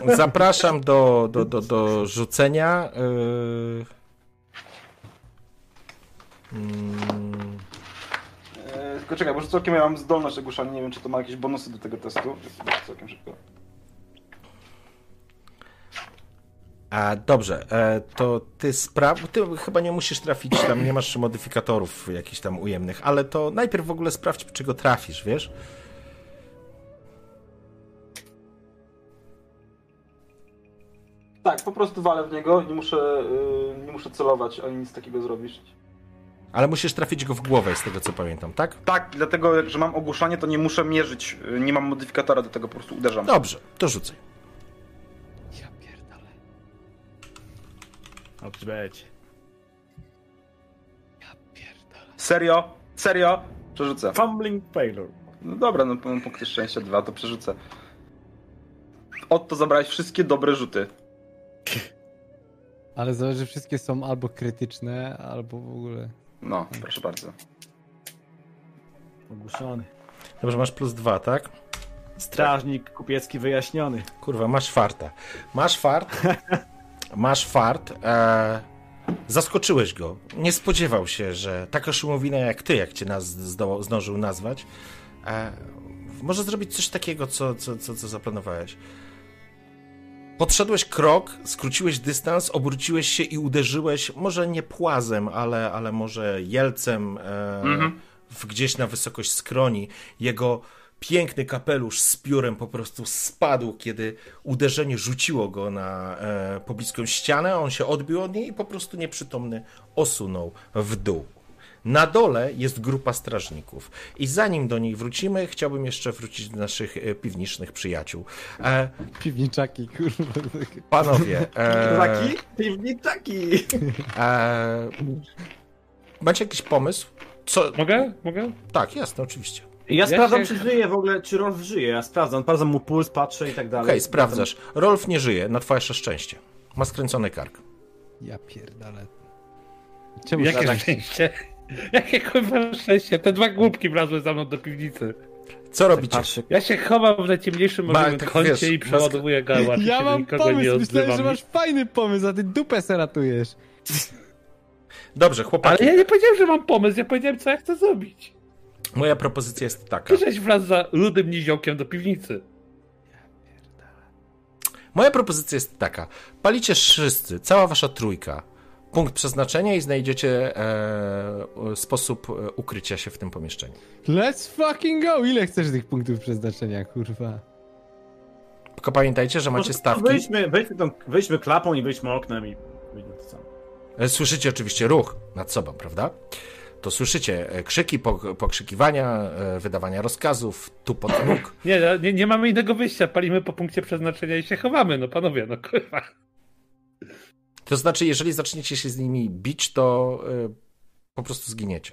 Zapraszam do, do, do, do rzucenia. Yy... Mm, E, Tylko czekaj, bo całkiem ja mam zdolność ogłuszania. Nie wiem, czy to ma jakieś bonusy do tego testu. Jest Całkiem szybko. A dobrze, e, to ty spraw. Ty chyba nie musisz trafić tam, nie masz modyfikatorów jakichś tam ujemnych, ale to najpierw w ogóle sprawdź, czy go trafisz, wiesz? Tak, po prostu walę w niego. Nie muszę, y, nie muszę celować ani nic takiego zrobić. Ale musisz trafić go w głowę, z tego co pamiętam, tak? Tak, dlatego, że mam ogłuszanie, to nie muszę mierzyć. y, Nie mam modyfikatora do tego, po prostu uderzam. Dobrze, to rzucaj. Dobrze będzie. Ja pierdolę. Serio? Serio? Przerzucę. Fumbling failure. No dobra, no mam punkty szczęścia dwa, to przerzucę. Oto zabrałeś wszystkie dobre rzuty. Ale że wszystkie są albo krytyczne, albo w ogóle. No, proszę bardzo. Ogłuszony. Dobrze, masz plus dwa, tak? Strażnik kupiecki wyjaśniony. Kurwa, masz farta. Masz fart. Masz fart. E, zaskoczyłeś go. Nie spodziewał się, że taka szumowina jak ty, jak cię nas zdołał, zdążył nazwać, e, może zrobić coś takiego, co, co, co, co zaplanowałeś. Podszedłeś krok, skróciłeś dystans, obróciłeś się i uderzyłeś, może nie płazem, ale, ale może jelcem e, w, gdzieś na wysokość skroni. Jego piękny kapelusz z piórem po prostu spadł, kiedy uderzenie rzuciło go na e, pobliską ścianę. On się odbił od niej i po prostu nieprzytomny osunął w dół. Na dole jest grupa strażników. I zanim do nich wrócimy, chciałbym jeszcze wrócić do naszych e, piwniczych przyjaciół. E, Piwniczaki, kurwa. panowie, e? Piwniczaki! e, macie jakiś pomysł? Co? Mogę? Mogę? Tak, jasne, oczywiście. Ja sprawdzam, się- czy żyje w ogóle, czy Rolf żyje. Ja sprawdzam, sprawdzam mu puls, patrzę i tak dalej. Okej, sprawdzasz. Rolf nie żyje, na twoje szczęście. Ma skręcony kark. Ja pierdolę. Czemu Jakie tak? szczęście? Jakie kurwa szczęście? Te dwa głupki wlazły za mną do piwnicy. Co robicie? Patrzę. Ja się chowam w najciemniejszym Ma- możliwym tak kącie wiesz, i przeładowuję gałacz. Ja mam pomysł, myślałem, że masz fajny pomysł, a ty dupę se ratujesz. Dobrze, chłopaki. Ale ja nie powiedziałem, że mam pomysł, ja powiedziałem, co ja chcę zrobić. Moja propozycja jest taka. Żeś wlazł za rudym niziołkiem do piwnicy. Moja propozycja jest taka. Palicie wszyscy, cała wasza trójka, punkt przeznaczenia i znajdziecie e, sposób e, ukrycia się w tym pomieszczeniu. Let's fucking go! Ile chcesz tych punktów przeznaczenia, kurwa? Tylko pamiętajcie, że macie Może stawki. Wyjdźmy, wyjdźmy, tą, wyjdźmy klapą i wyjdźmy oknem i wyjdźmy to samo. E, Słyszycie oczywiście ruch nad sobą, prawda? To słyszycie e, krzyki, pok- pokrzykiwania, e, wydawania rozkazów, tupot nóg. Nie, nie, nie mamy innego wyjścia, palimy po punkcie przeznaczenia i się chowamy, no panowie, no kurwa. To znaczy, jeżeli zaczniecie się z nimi bić, to e, po prostu zginiecie.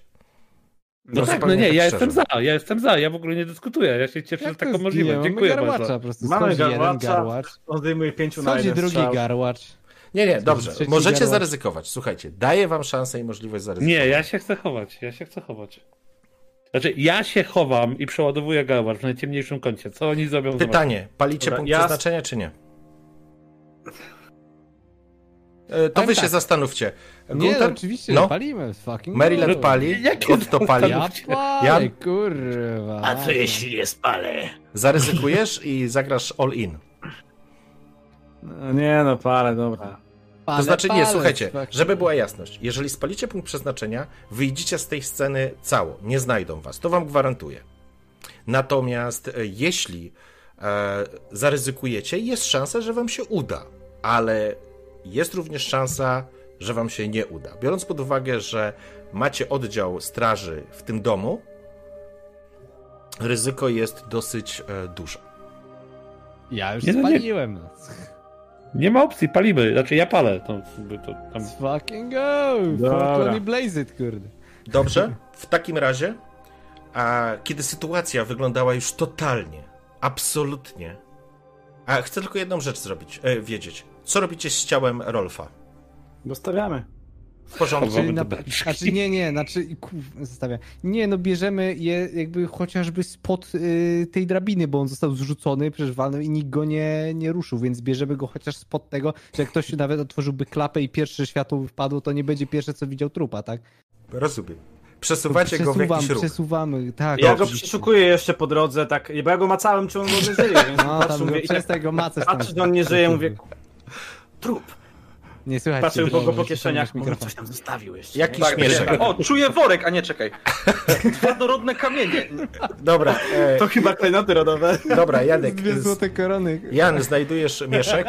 No tak, no nie, tak ja szczerze. jestem za, ja jestem za, ja w ogóle nie dyskutuję, ja się cieszę, że taką możliwość. Mamy Dziękuję garłacza bardzo. po prostu. Mamy garłacza. garłacz, On zdejmuje pięciu na jeden drugi strzał. garłacz. Nie, nie, dobrze. Możecie zaryzykować. Słuchajcie, daję wam szansę i możliwość zaryzykowania. Nie, ja się chcę chować, ja się chcę chować. Znaczy, ja się chowam i przeładowuję gałacz w najciemniejszym kącie. Co oni zrobią? Pytanie, palicie Dobra, punkt ja- przeznaczenia, czy nie? E, To Powiem wy się tak. zastanówcie. Nie, Gunter? no, oczywiście, No. palimy. Fucking Maryland pali, Jakie Otto pali. Ja palę, Jan? kurwa. A co jeśli nie spalę? Zaryzykujesz i zagrasz all in. No, nie no, parę, dobra. To znaczy nie, słuchajcie, żeby była jasność. Jeżeli spalicie punkt przeznaczenia, wyjdziecie z tej sceny cało. Nie znajdą was. To wam gwarantuję. Natomiast e, jeśli e, zaryzykujecie, jest szansa, że wam się uda. Ale jest również szansa, że wam się nie uda. Biorąc pod uwagę, że macie oddział straży w tym domu, ryzyko jest dosyć e, duże. Ja już Nie, no nie. Nie ma opcji, palimy. Znaczy, ja palę. To, to tam... Let's fucking go! Dobra. Fucking blaze it, kurde. Dobrze, w takim razie, a kiedy sytuacja wyglądała już totalnie, absolutnie. A chcę tylko jedną rzecz zrobić, e, wiedzieć. Co robicie z ciałem Rolfa? Dostawiamy. W porządku. Czyli na, znaczy nie, nie, znaczy kuf, zostawiam. Nie, no bierzemy je jakby chociażby spod y, tej drabiny, bo on został zrzucony, przecież walnął i nikt go nie, nie ruszył, więc bierzemy go chociaż spod tego, że jak ktoś nawet otworzyłby klapę i pierwsze światło wpadło, to nie będzie pierwsze, co widział trupa, tak? Rozumiem. Przesuwacie go w jakiś ruch. przesuwamy, tak. Ja go przeszukuję jeszcze po drodze, tak, bo ja go macałem, czy on w ogóle żyje, więc No, patrzę, tam go, mówię, i tak go tam. patrzę, że on nie żyje, mówię, trup. Nie słychać Patrzę cię, go po kieszeniach, może coś tam zostawił jeszcze. Jakiś Tak, mieszek. tak. O, czuję worek, a nie czekaj. Twardorodne kamienie. Dobra, e, To chyba klejnoty rodowe. dobra, Janek. Dwie złote korony. Jan, znajdujesz mieszek.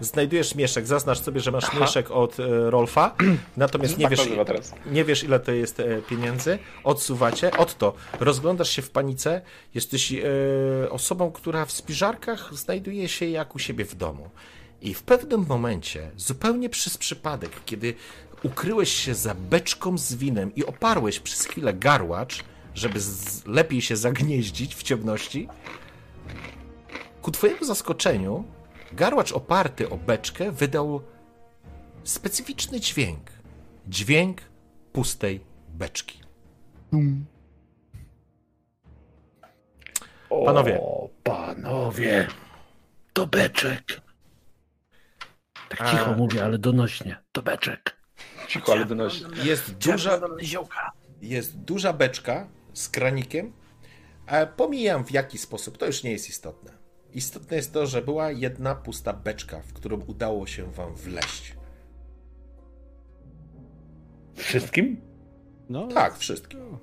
Znajdujesz mieszek. Zaznacz sobie, że masz mieszek od e, Rolfa. Natomiast nie Tak wiesz, nazywa teraz. nie wiesz, ile to jest e, pieniędzy. Odsuwacie. Otto, rozglądasz się w panice. Jesteś e, osobą, która w spiżarkach znajduje się jak u siebie w domu. I w pewnym momencie, zupełnie przez przypadek, kiedy ukryłeś się za beczką z winem i oparłeś przez chwilę garłacz, żeby lepiej się zagnieździć w ciemności, ku twojemu zaskoczeniu, garłacz oparty o beczkę wydał specyficzny dźwięk. Dźwięk pustej beczki. Panowie. O, panowie. To beczek. Tak A- cicho mówię, ale donośnie. To beczek. Cicho, ale donosi. Jest duża, jest duża beczka z kranikiem. A pomijam w jaki sposób, to już nie jest istotne. Istotne jest to, że była jedna pusta beczka, w którą udało się wam wleść. Wszystkim? No, Tak, wszystkim.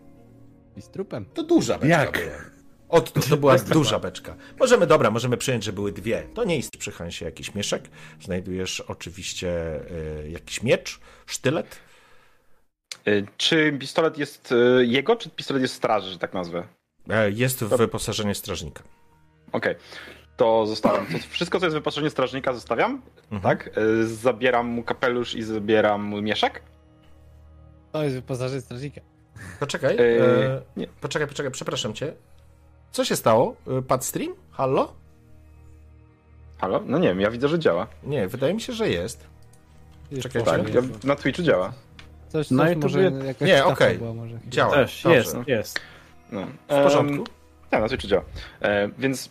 I z trupem. To duża beczka Jak? była. Od, to, to była duża beczka. Możemy, dobra, możemy przyjąć, że były dwie. To nie jest przy Hansie jakiś mieszek. Znajdujesz oczywiście y, jakiś miecz, sztylet. Y, Czy pistolet jest y, jego, czy pistolet jest straży, że tak nazwę? E, jest w wyposażeniu strażnika. Okej. To zostawiam. To wszystko, co jest w wyposażeniu strażnika, zostawiam. Mhm. Tak? Zabieram mu kapelusz i zabieram mu mieszek. To jest wyposażenie strażnika. Poczekaj, e, nie. poczekaj, poczekaj, przepraszam cię. Co się stało? E, Pad stream? Hallo? Halo? No nie wiem, ja widzę, że działa. Nie, wydaje mi się, że jest. Czekaj, Tak, ja, na Twitchu działa. Coś, Na coś może YouTubie- jakaś Nie, okej. może. Działa. Też, Dobrze. jest, jest. No. W porządku. Tak, na Twitchu działa. E, więc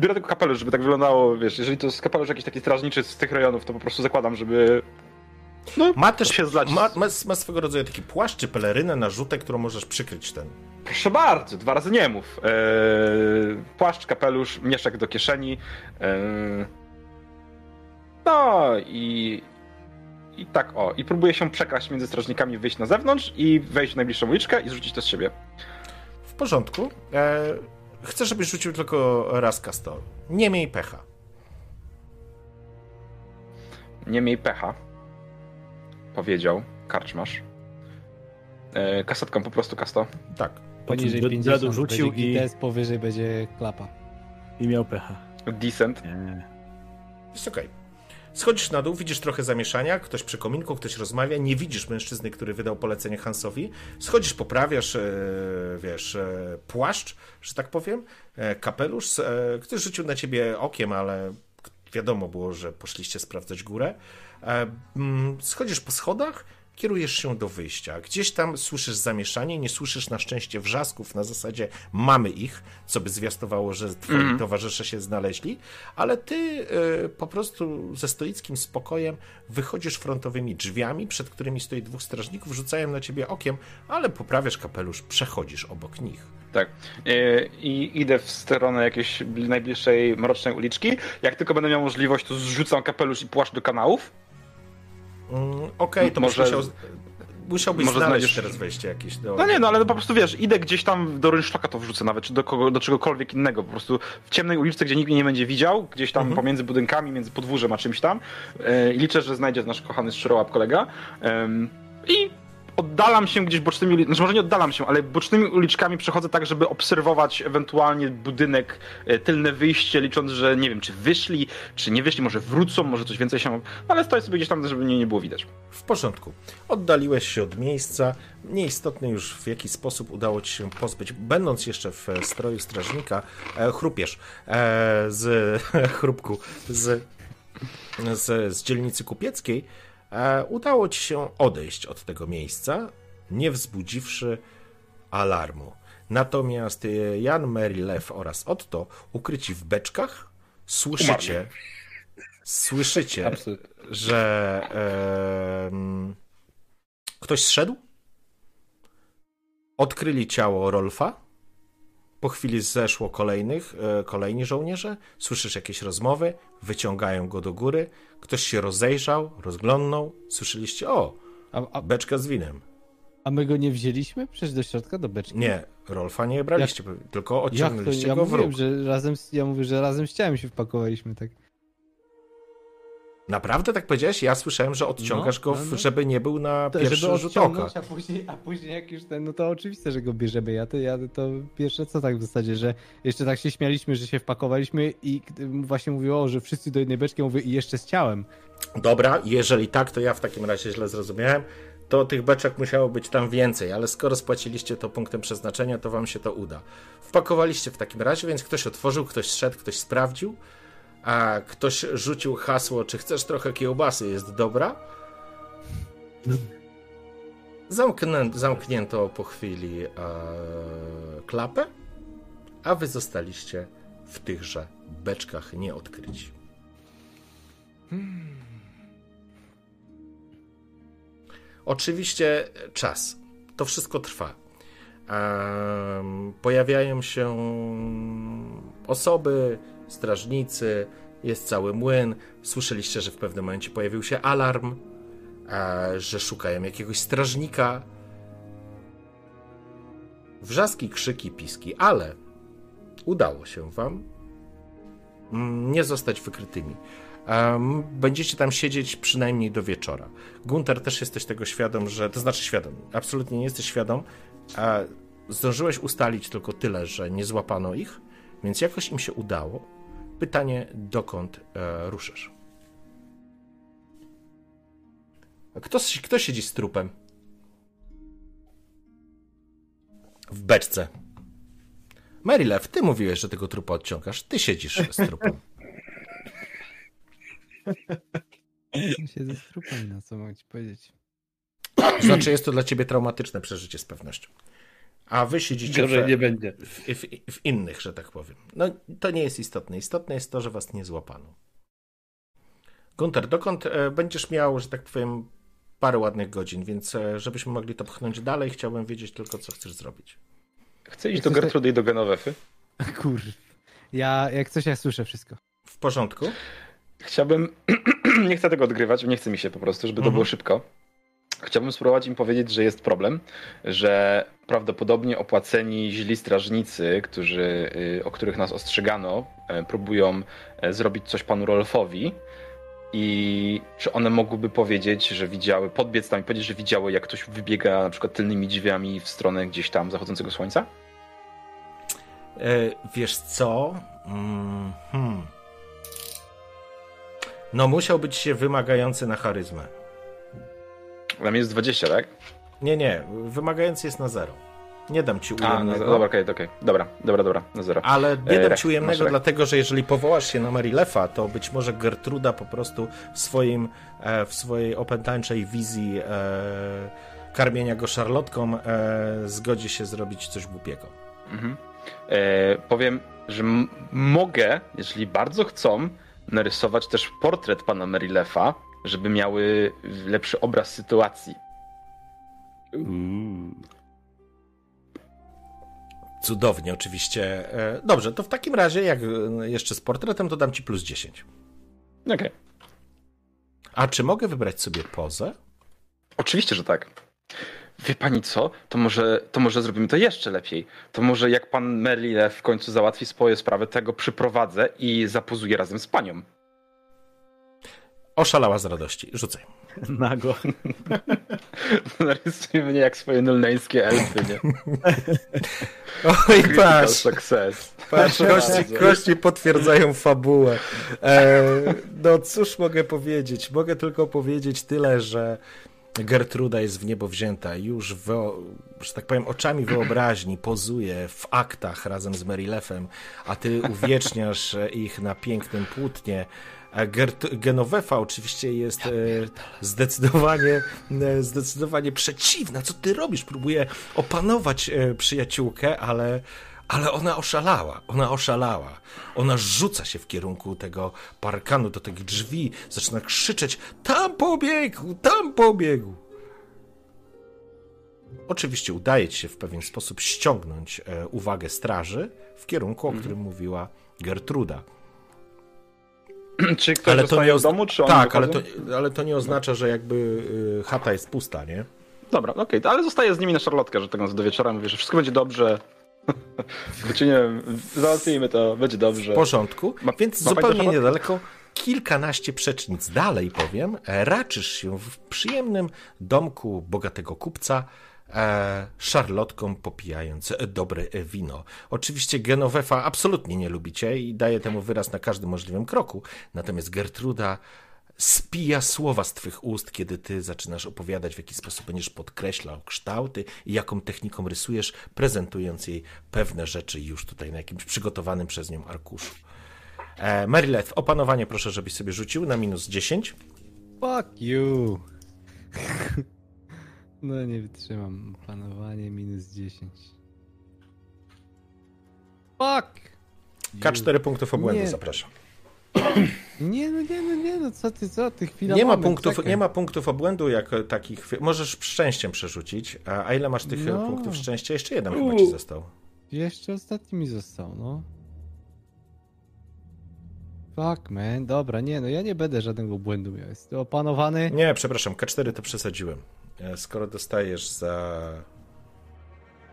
biorę tylko kapelusz, żeby tak wyglądało, wiesz, jeżeli to jest kapelusz jakiś taki strażniczy z tych rejonów, to po prostu zakładam, żeby Ma też się zlać. ma, ma, ma swego rodzaju taki płaszcz czy pelerynę na rzutek, którą możesz przykryć ten. Proszę bardzo, dwa razy nie mów. Eee, płaszcz, kapelusz, mieszek do kieszeni. Eee, no i. I tak o. I próbuję się przekraść między strażnikami, wyjść na zewnątrz i wejść w najbliższą uliczkę i zrzucić to z siebie. W porządku. E, chcę, żebyś rzucił tylko raz kastol. Nie miej pecha. Nie miej pecha. Powiedział karczmasz. Eee, kasetką po prostu kasto. Tak. Poniżej Potem 50 Dredu rzucił będzie i, GTS, powyżej będzie klapa. i miał pecha. Decent. Nie. Jest okej. Schodzisz na dół, widzisz trochę zamieszania, ktoś przy kominku, ktoś rozmawia, nie widzisz mężczyzny, który wydał polecenie Hansowi. Schodzisz, poprawiasz, e, wiesz, e, płaszcz, że tak powiem, e, kapelusz. Ktoś rzucił na ciebie okiem, ale wiadomo było, że poszliście sprawdzać górę. Mm, schodzisz po schodach, kierujesz się do wyjścia. Gdzieś tam słyszysz zamieszanie, nie słyszysz na szczęście wrzasków na zasadzie mamy ich, co by zwiastowało, że twoi towarzysze się znaleźli, ale ty e, po prostu ze stoickim spokojem wychodzisz frontowymi drzwiami, przed którymi stoi dwóch strażników, rzucają na ciebie okiem, ale poprawiasz kapelusz, przechodzisz obok nich. Tak. Eee, I idę w stronę jakiejś bli- najbliższej mrocznej uliczki. Jak tylko będę miał możliwość, to zrzucam kapelusz i płaszcz do kanałów. Mm, Okej, to Może- musiał, musiałbyś może znaleźć znajdziesz- teraz wejście jakieś do... No nie, no ale no po prostu wiesz, idę gdzieś tam do rynsztoka to wrzucę nawet, czy do, kogo, do czegokolwiek innego. Po prostu w ciemnej uliczce, gdzie nikt mnie nie będzie widział, gdzieś tam pomiędzy budynkami, między podwórzem a czymś tam. E, I liczę, że znajdzie nasz kochany szczerołap kolega. Em, I oddalam się gdzieś bocznymi uliczkami, znaczy może nie oddalam się, ale bocznymi uliczkami przechodzę tak, żeby obserwować ewentualnie budynek, e, tylne wyjście, licząc, że nie wiem, czy wyszli, czy nie wyszli, może wrócą, może coś więcej się... No, ale stoję sobie gdzieś tam, żeby mnie nie było widać. W porządku. Oddaliłeś się od miejsca. Nieistotne już w jaki sposób udało ci się pozbyć, będąc jeszcze w e, stroju strażnika, e, chrupiesz z chrupku z, z, z dzielnicy kupieckiej. E, udało ci się odejść od tego miejsca, nie wzbudziwszy alarmu. Natomiast e, Jan, Mary, Lew oraz Otto, ukryci w beczkach, słyszycie, słyszycie, Absolutnie. że em, ktoś zszedł, odkryli ciało Rolfa, po chwili zeszło kolejnych, e, kolejni żołnierze, słyszysz jakieś rozmowy, wyciągają go do góry, ktoś się rozejrzał, rozglądnął, słyszeliście, o, A, a, beczka z winem. a my go nie wzięliśmy? Przecież do środka, do beczki? Nie, Rolfa nie braliście, tylko Jak to? odciągnęliście Ja go w róg. że razem, ja mówię, że razem z ciałem się wpakowaliśmy, tak. Naprawdę tak powiedziałeś? Ja słyszałem, że odciągasz No, go, no, no. żeby nie był na To, pierwszy rzut oka. a później, a później jak już ten, no to oczywiste, że go bierzemy. Ja to, ja to pierwsze co tak w zasadzie, że jeszcze tak się śmialiśmy, że się wpakowaliśmy i właśnie mówiło, że wszyscy do jednej beczki, mówię i jeszcze z ciałem. Dobra, jeżeli tak, to ja w takim razie źle zrozumiałem. To tych beczek musiało być tam więcej, ale skoro spłaciliście to punktem przeznaczenia, to wam się to uda. Wpakowaliście w takim razie, więc ktoś otworzył, ktoś szedł, ktoś sprawdził, a ktoś rzucił hasło, czy chcesz trochę kiełbasy, jest dobra. Zamknę, zamknięto po chwili e, klapę, a wy zostaliście w tychże beczkach nieodkryci. Oczywiście czas. To wszystko trwa. Em, pojawiają się osoby, strażnicy, jest cały młyn. Słyszeliście, że w pewnym momencie pojawił się alarm, e, że szukają jakiegoś strażnika. Wrzaski, krzyki, piski, ale udało się wam nie zostać wykrytymi. Będziecie tam siedzieć przynajmniej do wieczora. Gunter też jesteś tego świadom, że. To znaczy świadom, absolutnie nie jesteś świadom. A zdążyłeś ustalić tylko tyle, że nie złapano ich, więc jakoś im się udało. Pytanie, dokąd e, ruszysz? A kto, kto siedzi z trupem? W beczce. Marylew, ty mówiłeś, że tego trupa odciągasz. Ty siedzisz z trupem. Siedzę z trupem, no co mogę ci powiedzieć. Znaczy, jest to dla ciebie traumatyczne przeżycie z pewnością. A wy siedzicie Gorzej w, nie będzie. w, w, w innych, że tak powiem. No, to nie jest istotne. Istotne jest to, że was nie złapano. Gunter, dokąd e, będziesz miał, że tak powiem, parę ładnych godzin, więc e, żebyśmy mogli to pchnąć dalej, chciałbym wiedzieć tylko, co chcesz zrobić. Chcę iść do Gertrudy i do Genowefy. Kurw. Ja, jak coś, ja słyszę wszystko. W porządku? Chciałbym, nie chcę tego odgrywać, nie chce mi się po prostu, żeby to Mhm. było szybko. Chciałbym spróbować im powiedzieć, że jest problem, że prawdopodobnie opłaceni źli strażnicy, którzy, y, o których nas ostrzegano, e, próbują e, zrobić coś panu Rolfowi. I czy one mogłyby powiedzieć, że widziały, podbiec tam i powiedzieć, że widziały, jak ktoś wybiega na przykład tylnymi drzwiami w stronę gdzieś tam zachodzącego słońca? E, wiesz co? Mm, hmm. No, musiał być się wymagający na charyzmę. Mnie jest 20, tak? Nie, nie, wymagający jest na zero. Nie dam ci A, no, ujemnego. dobra, okej, okej. Dobra, dobra, dobra, na zero. Ale nie E, dam rek- ci ujemnego, dlatego że jeżeli powołasz się na Marilefa, to być może Gertruda po prostu w swoim, e, w swojej opętańczej wizji e, karmienia go szarlotką e, zgodzi się zrobić coś głupiego. Mhm. E, powiem, że mogę, jeżeli bardzo chcą, narysować też portret pana Merilefa, żeby miały lepszy obraz sytuacji. Cudownie, oczywiście. E, dobrze, to w takim razie, jak e, jeszcze z portretem, to dam ci plus 10. Okej. A czy mogę wybrać sobie pozę? Oczywiście, że tak. Wie pani co? To może, to może zrobimy to jeszcze lepiej. To może jak pan Merlilef w końcu załatwi swoje sprawy, tego przyprowadzę i zapozuję razem z panią. Oszalała z radości. Rzucaj. Nago. Narysuj mnie jak swoje nulneńskie elfy, nie? Oj, patrz. success. Patrz, kości, kości potwierdzają fabułę. E, no cóż mogę powiedzieć? Mogę tylko powiedzieć tyle, że Gertruda jest w niebo wzięta. Już, że tak powiem, oczami wyobraźni pozuje w aktach razem z Merilefem, a ty uwieczniasz ich na pięknym płótnie. A Gert- Genovefa oczywiście jest e, zdecydowanie, e, zdecydowanie przeciwna. Co ty robisz? Próbuje opanować e, przyjaciółkę, ale, ale ona oszalała. Ona oszalała. Ona rzuca się w kierunku tego parkanu, do tych drzwi, zaczyna krzyczeć: Tam pobiegł! Tam pobiegł! Oczywiście udaje ci się w pewien sposób ściągnąć uwagę straży w kierunku, o którym mówiła Gertruda. Czy ktoś zostaje ozna- w domu, czy oni Tak, ale to, ale to nie oznacza, że jakby y, chata jest pusta, nie? Dobra, okej, to ale zostaję z nimi na szarlotkę, że tak mówiąc, do wieczora mówię, że wszystko będzie dobrze. Czy nie wiem, załatwimy to, będzie dobrze. W porządku. Ma- Więc ma zupełnie niedaleko, kilkanaście przecznic dalej powiem, e, raczysz się w przyjemnym domku bogatego kupca, szarlotką popijając e, dobre e, wino. Oczywiście Genovefa absolutnie nie lubicie i daje temu wyraz na każdym możliwym kroku, natomiast Gertruda spija słowa z twych ust, kiedy ty zaczynasz opowiadać, w jaki sposób będziesz podkreślał kształty i jaką techniką rysujesz, prezentując jej pewne rzeczy już tutaj na jakimś przygotowanym przez nią arkuszu. E, Marylet, opanowanie proszę, żebyś sobie rzucił na minus 10. Fuck you. No nie wytrzymam. Panowanie minus 10. Fuck! K4 punktów obłędu, Nie. zapraszam. Nie, no nie, no nie, no co ty, co ty, chwila Nie ma, moment, punktów, czekaj. nie ma punktów obłędu jak e, takich. Możesz szczęściem przerzucić. A, ile masz tych e, No. punktów szczęścia? Jeszcze jeden chyba ci został. Jeszcze ostatni mi został, no. Fuck, man. Dobra, nie, no ja nie będę żadnego błędu miał. Jest opanowany. Nie, przepraszam, K4 to przesadziłem. E, Skoro dostajesz za...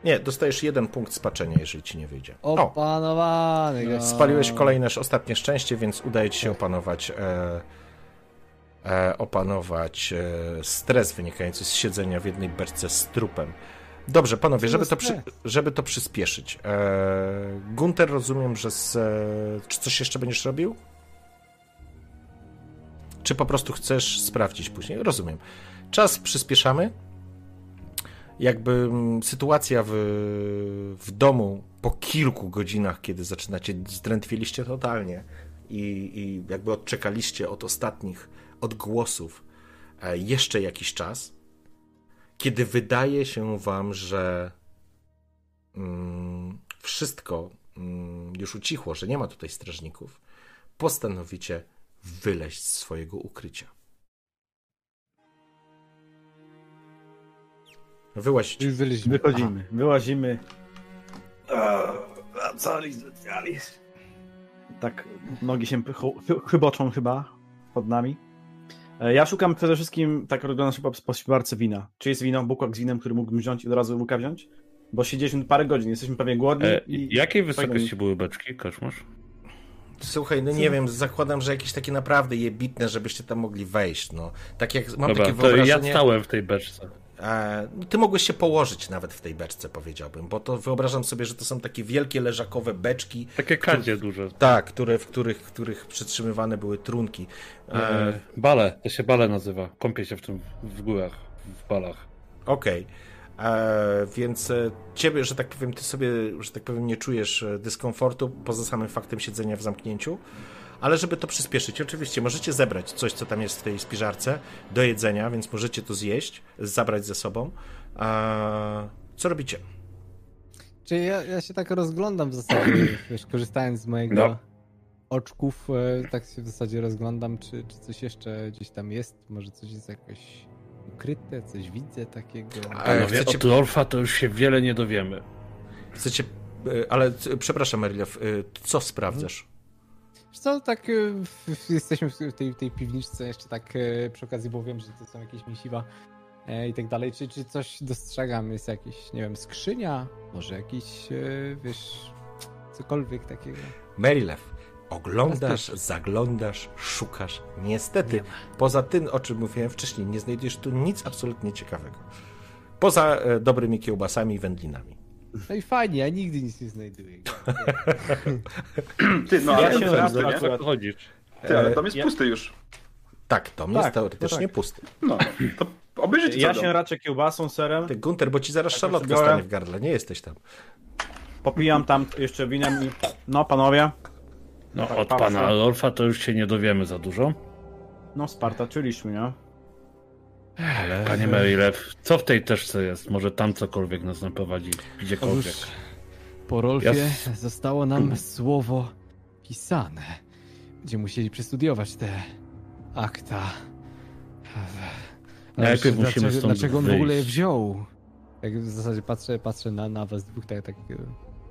Nie, dostajesz jeden punkt spaczenia, jeżeli ci nie wyjdzie. O, Opanowany. no. spaliłeś kolejne, ostatnie szczęście, więc udaje ci się opanować... E, e, opanować e, stres wynikający z siedzenia w jednej beczce z trupem. Dobrze, panowie, żeby to, przy, żeby to przyspieszyć. E, Gunter, rozumiem, że z, e, czy coś jeszcze będziesz robił? Czy po prostu chcesz sprawdzić później? Rozumiem. Czas przyspieszamy. Jakby mm, sytuacja w, w domu po kilku godzinach, kiedy zaczynacie, zdrętwieliście totalnie i, i jakby odczekaliście od ostatnich odgłosów e, jeszcze jakiś czas, kiedy wydaje się wam, że mm, wszystko mm, już ucichło, że nie ma tutaj strażników, postanowicie wyleźć z swojego ukrycia. Wyleźliśmy. Wychodzimy, wyłazimy. Tak, nogi się chyboczą chyba pod nami. E, Ja szukam przede wszystkim, tak rozglądam się po, po śpiwarce wina. Czy jest wino, bukłak z winem, który mógłbym wziąć i od razu łuka wziąć? Bo siedzieliśmy parę godzin, jesteśmy pewnie głodni E, i... jakiej wysokości były beczki, koszmasz? Słuchaj, no nie wiem, zakładam, że jakieś takie naprawdę jebitne, żebyście tam mogli wejść, no. Tak jak mam Dobra, takie to ja wyobrażenie... stałem w tej beczce. E, no ty mogłeś się położyć nawet w tej beczce, powiedziałbym, bo to wyobrażam sobie, że to są takie wielkie leżakowe beczki, Takie kadzie duże. tak, które, w których, w których przytrzymywane były trunki. E, E, bale, to się bale nazywa. Kąpię się w tym w górach, w balach. Okej. E, Więc ciebie, że tak powiem, ty sobie, że tak powiem, nie czujesz dyskomfortu poza samym faktem siedzenia w zamknięciu. Ale żeby to przyspieszyć, oczywiście możecie zebrać coś, co tam jest w tej spiżarce do jedzenia, więc możecie to zjeść, zabrać ze sobą. A, co robicie? Czyli ja, ja się tak rozglądam w zasadzie, wiesz, korzystając z mojego No. oczków, e, tak się w zasadzie rozglądam, czy, czy coś jeszcze gdzieś tam jest, może coś jest jakoś ukryte, coś widzę takiego. A, Panowie, chcecie- od Orfa to już się wiele nie dowiemy. Chcecie. e, Ale przepraszam, Marilew, e, co sprawdzasz? Wiesz co, tak w- jesteśmy w tej, tej piwniczce jeszcze tak e, przy okazji, bo wiem, że to są jakieś mięsiwa e, i tak dalej. Czy, czy coś dostrzegam? Jest jakiś, nie wiem, skrzynia? Może jakiś, e, wiesz, cokolwiek takiego. Marilew, oglądasz, zaglądasz, szukasz. Niestety, poza tym, o czym mówiłem wcześniej, nie znajdziesz tu nic absolutnie ciekawego. Poza e, dobrymi kiełbasami i wędlinami. No i fajnie, ja nigdy nic nie znajduję. Ty, no Ja ale się to wracam, nie? akurat- chodzisz? Ty, ale dom jest Ja- pusty już. Tak, Tom Tak, jest teoretycznie tak. pusty. No, to obejrzyjcie Ja się dom. raczę kiełbasą, serem, Ty, Gunter, bo ci zaraz Tak, szalotka biorę. stanie w gardle, nie jesteś tam. popijam tam jeszcze winem i... No, panowie, No, Tak, od pana tak. Orfa to już się nie dowiemy za dużo. no spartaczyliśmy, nie? Panie Marylew, co w tej teczce jest? Może tam cokolwiek nas naprowadzi, gdziekolwiek. Otóż po Rolfie Ja- zostało nam słowo pisane. Będziemy musieli przestudiować te akta. Ale Najpierw musimy dlaczego, stąd dlaczego on w ogóle je wyjść. wziął? Jak w zasadzie patrzę, patrzę na, na was dwóch, tak, tak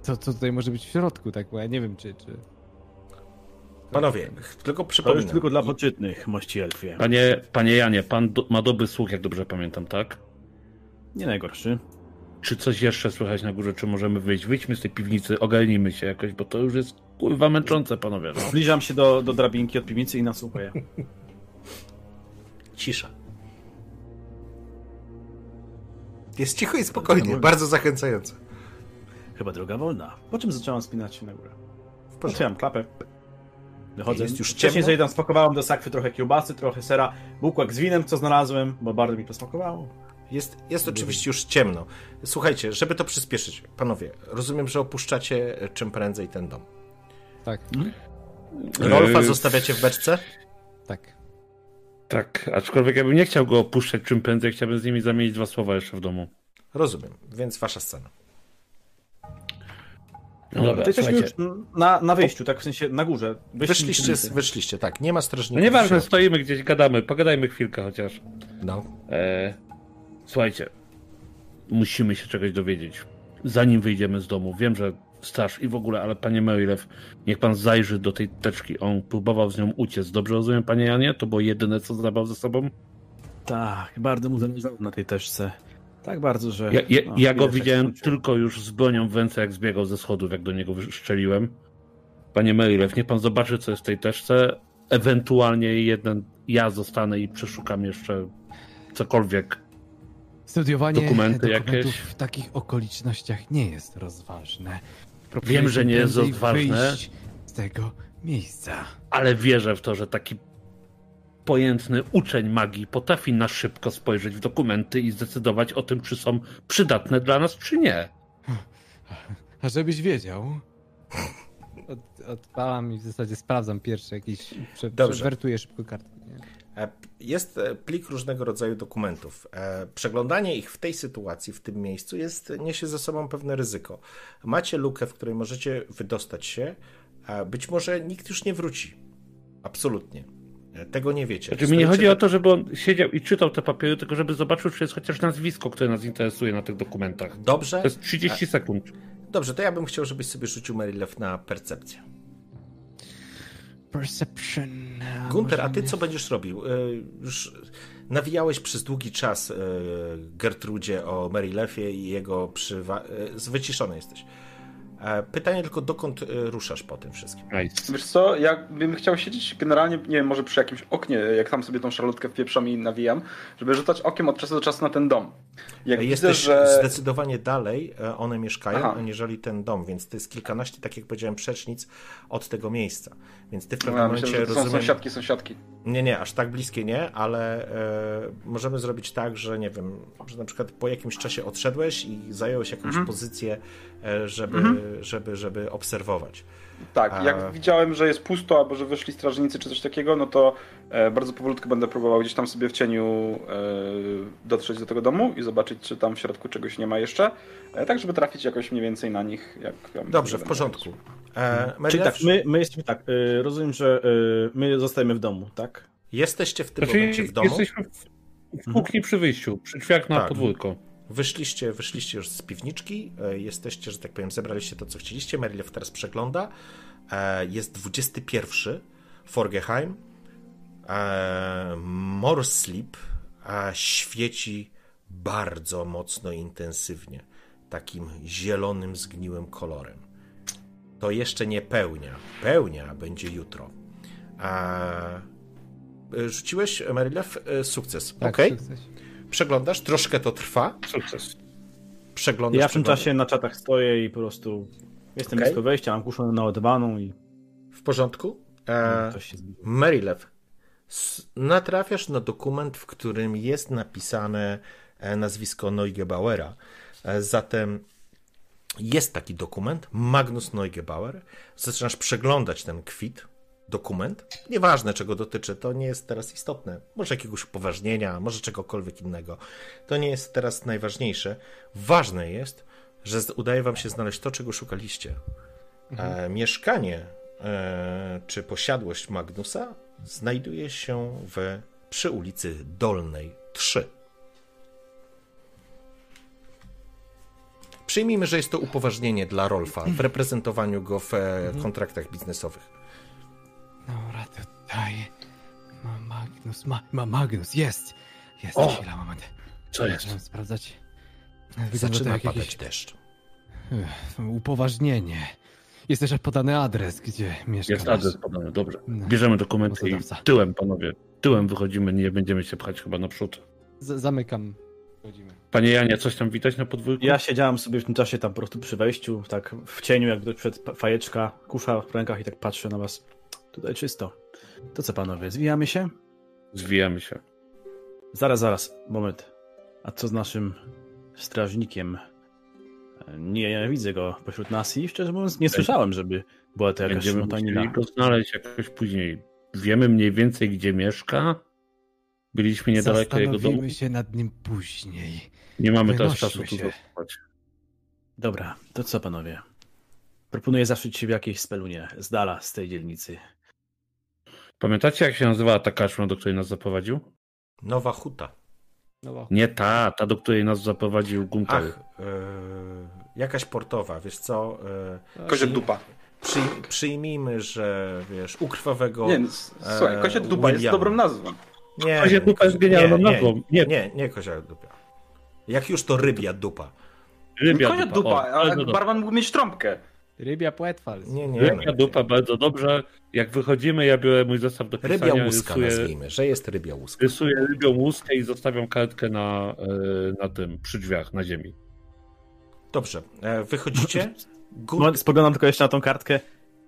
co, co tutaj może być w środku, tak, bo ja nie wiem, czy... czy... Panowie, tylko To jest przypominam. tylko dla poczytnych, mości elfie. Panie, panie Janie, pan do, ma dobry słuch, jak dobrze pamiętam, tak? Nie najgorszy. Czy coś jeszcze słychać na górze, czy możemy wyjść? Wyjdźmy z tej piwnicy, ogarnijmy się jakoś, bo to już jest kurwa męczące, panowie. No. Zbliżam się do, do drabinki od piwnicy i nasłuchuję. Cisza. Jest cicho i spokojnie, bardzo zachęcające. Chyba droga wolna. Po czym zacząłem spinać się na górę. Otwieram klapę. Wychodzę. Jest już Wcześniej ciemno? sobie tam spakowałem do sakwy trochę kiełbasy, trochę sera, bułkłak z winem, co znalazłem, bo bardzo mi to smakowało. Jest, jest oczywiście już ciemno. Słuchajcie, żeby to przyspieszyć, panowie, rozumiem, że opuszczacie e, czym prędzej ten dom. Tak, Rolfa Yy, zostawiacie w beczce? tak. Tak, aczkolwiek ja bym nie chciał go opuszczać czym prędzej, chciałbym z nimi zamienić dwa słowa jeszcze w domu. Rozumiem, więc wasza scena. No dobra, to jesteśmy słuchajcie. już na, na wyjściu, tak w sensie na górze. Wyszliśmy Wyszliście, wyszliście, tak, nie ma No strażników. nieważne, w środku. stoimy gdzieś, gadamy, pogadajmy chwilkę chociaż. No. E, słuchajcie, musimy się czegoś dowiedzieć. zanim wyjdziemy z domu. Wiem, że straż i w ogóle, ale panie Merilew, niech pan zajrzy do tej teczki. On próbował z nią uciec. Dobrze rozumiem, panie Janie? To było jedyne, co zabrał ze sobą? Tak, bardzo mu zależało na tej teczce. Tak bardzo, że... Ja, ja, no, ja go widziałem tylko już z bronią w ręce, jak zbiegał ze schodów, jak do niego wyszczeliłem. Panie Merilew, niech pan zobaczy, co jest w tej teczce. Ewentualnie jeden, ja zostanę i przeszukam jeszcze cokolwiek. Studiowanie Dokumenty dokumentów jakieś? w takich okolicznościach nie jest rozważne. Wiem, że nie jest rozważne. wyjść z tego miejsca. ale wierzę w to, że taki pojętny uczeń magii potrafi na szybko spojrzeć w dokumenty i zdecydować o tym, czy są przydatne dla nas, czy nie. A żebyś wiedział. Od, odpalam i w zasadzie sprawdzam pierwszy jakiś. Prze, Dobrze. Przewertuję szybko kartkę. Nie? E, Jest e, plik różnego rodzaju dokumentów. E, Przeglądanie ich w tej sytuacji, w tym miejscu, jest, niesie ze sobą pewne ryzyko. Macie lukę, w której możecie wydostać się, być może nikt już nie wróci. Absolutnie. E, Tego nie wiecie. Znaczy, mi nie chodzi o to, żeby on siedział i czytał te papiery, tylko żeby zobaczył, czy jest chociaż nazwisko, które nas interesuje na tych dokumentach. Dobrze? To jest 30 sekund. Dobrze, to ja bym chciał, żebyś sobie rzucił Marylew na percepcję. Perception. Gunter, a ty co będziesz robił? E, Już nawijałeś przez długi czas e, Gertrudzie o Marylefie i jego przywa... Wyciszony jesteś. E, Pytanie tylko, dokąd e, ruszasz po tym wszystkim? Nice. Wiesz co, ja bym chciał siedzieć generalnie, nie wiem, może przy jakimś oknie, jak tam sobie tą szarlotkę wpieprzam i nawijam, żeby rzucać okiem od czasu do czasu na ten dom. Jak widzę, Jesteś że... zdecydowanie dalej, e, one mieszkają, Aha. aniżeli ten dom, więc to jest kilkanaście, tak jak powiedziałem, przecznic od tego miejsca. Więc ty w pewnym Ja momencie myślę, że to są rozumiem... sąsiadki, sąsiadki. Nie, nie, aż tak bliskie nie, ale e, możemy zrobić tak, że nie wiem, że na przykład po jakimś czasie odszedłeś i zająłeś jakąś Mhm. pozycję, żeby, żeby, żeby obserwować. Tak, A- jak widziałem, że jest pusto, albo że wyszli strażnicy czy coś takiego, no to e, bardzo powolutku będę próbował gdzieś tam sobie w cieniu e, dotrzeć do tego domu i zobaczyć, czy tam w środku czegoś nie ma jeszcze, e, tak żeby trafić jakoś mniej więcej na nich. Jak ja myślę, Dobrze, w porządku. E, Czyli Marylew, tak, my, my jesteśmy tak, rozumiem, że my zostajemy w domu, tak? Jesteście w tym Znaczy, momencie w domu, jesteśmy w, w kuchni przy wyjściu, przy drzwiach na Tak. podwórko. Wyszliście, wyszliście już z piwniczki, e, jesteście, że tak powiem, zebraliście to, co chcieliście, Marylew teraz przegląda, e, jest 21, Forgeheim, Morsleep e, świeci bardzo mocno, intensywnie, takim zielonym, zgniłym kolorem. To jeszcze nie pełnia. Pełnia będzie jutro. E, rzuciłeś, Marylew, e, sukces. Tak, sukces. Przeglądasz, troszkę to trwa. Sukces. Przeglądasz. Ja w tym czasie na czatach stoję i po prostu jestem Okej. blisko wejścia, mam kuszę naładowaną i W porządku. E, zbliży. Marylew, natrafiasz na dokument, w którym jest napisane e, nazwisko Neugebauera. E, Zatem jest taki dokument, Magnus Neugebauer. Zaczynasz przeglądać ten kwit, dokument. Nieważne, czego dotyczy, to nie jest teraz istotne. Może jakiegoś upoważnienia, może czegokolwiek innego. To nie jest teraz najważniejsze. Ważne jest, że udaje wam się znaleźć to, czego szukaliście. E, mieszkanie e, czy posiadłość Magnusa znajduje się w, przy ulicy Dolnej 3. Przyjmijmy, że jest to upoważnienie dla Rolfa w reprezentowaniu go w e, kontraktach biznesowych. Dobra, tutaj. Ma Magnus, ma, ma Magnus, jest! Jest, O! chwila, moment. Co jest? Zaczynam sprawdzać. Wygląda Zaczyna jak padać jakieś deszcz. Upoważnienie. Jest też podany adres, gdzie mieszka. Jest adres podany, dobrze. No. Bierzemy dokumenty i tyłem, panowie. Tyłem wychodzimy, nie będziemy się pchać chyba naprzód. Z zamykam. Wchodzimy. Panie Janie, coś tam widać na podwórku? Ja siedziałem sobie w tym czasie tam po prostu przy wejściu, tak w cieniu, jak przed fajeczka, kusza w rękach i tak patrzę na was. Tutaj czysto. To co panowie, zwijamy się? Zwijamy się. Zaraz, zaraz, moment. A co z naszym strażnikiem? Nie, nie widzę go pośród nas i szczerze mówiąc nie słyszałem, żeby była to jakaś Będziemy musieli smotanina. go znaleźć jakoś później. Wiemy mniej więcej, gdzie mieszka. Byliśmy niedaleko jego domu. Zastanowimy się nad nim później. Nie mamy teraz Wynośmy czasu tu się. zostawać. Dobra, to co panowie? Proponuję zaszyć się w jakiejś spelunie, z dala z tej dzielnicy. Pamiętacie, jak się nazywała ta karczma, do której nas zaprowadził? Nowa Huta. No, Nie ta, ta, do której nas zaprowadził Gunter. Ach, e, jakaś portowa, wiesz co? E, Koziek dupa. przy, przyjmijmy, że wiesz, u krwawego... Nie, no, s- słuchaj, e, koziek dupa jest dobrą nazwą. Nie, Kozia dupa jest genialną nie, nazwą. Nie, Nie. nie, nie kozia dupa. Jak już to rybia dupa. Rybia Kozia dupa, dupa, o, ale dobrze. barman mógł mieć trąbkę. Rybia płetwals. Nie, nie. Rybia dupa, bardzo dobrze. Jak wychodzimy, ja biorę mój zestaw do pisania, Rybia łuska rysuję, nazwijmy, że jest rybia łuska. rysuję rybią łuskę i zostawiam kartkę na, e, na tym, przy drzwiach, na ziemi. Dobrze, e, wychodzicie? Gu- No, spoglądam tylko jeszcze na tą kartkę.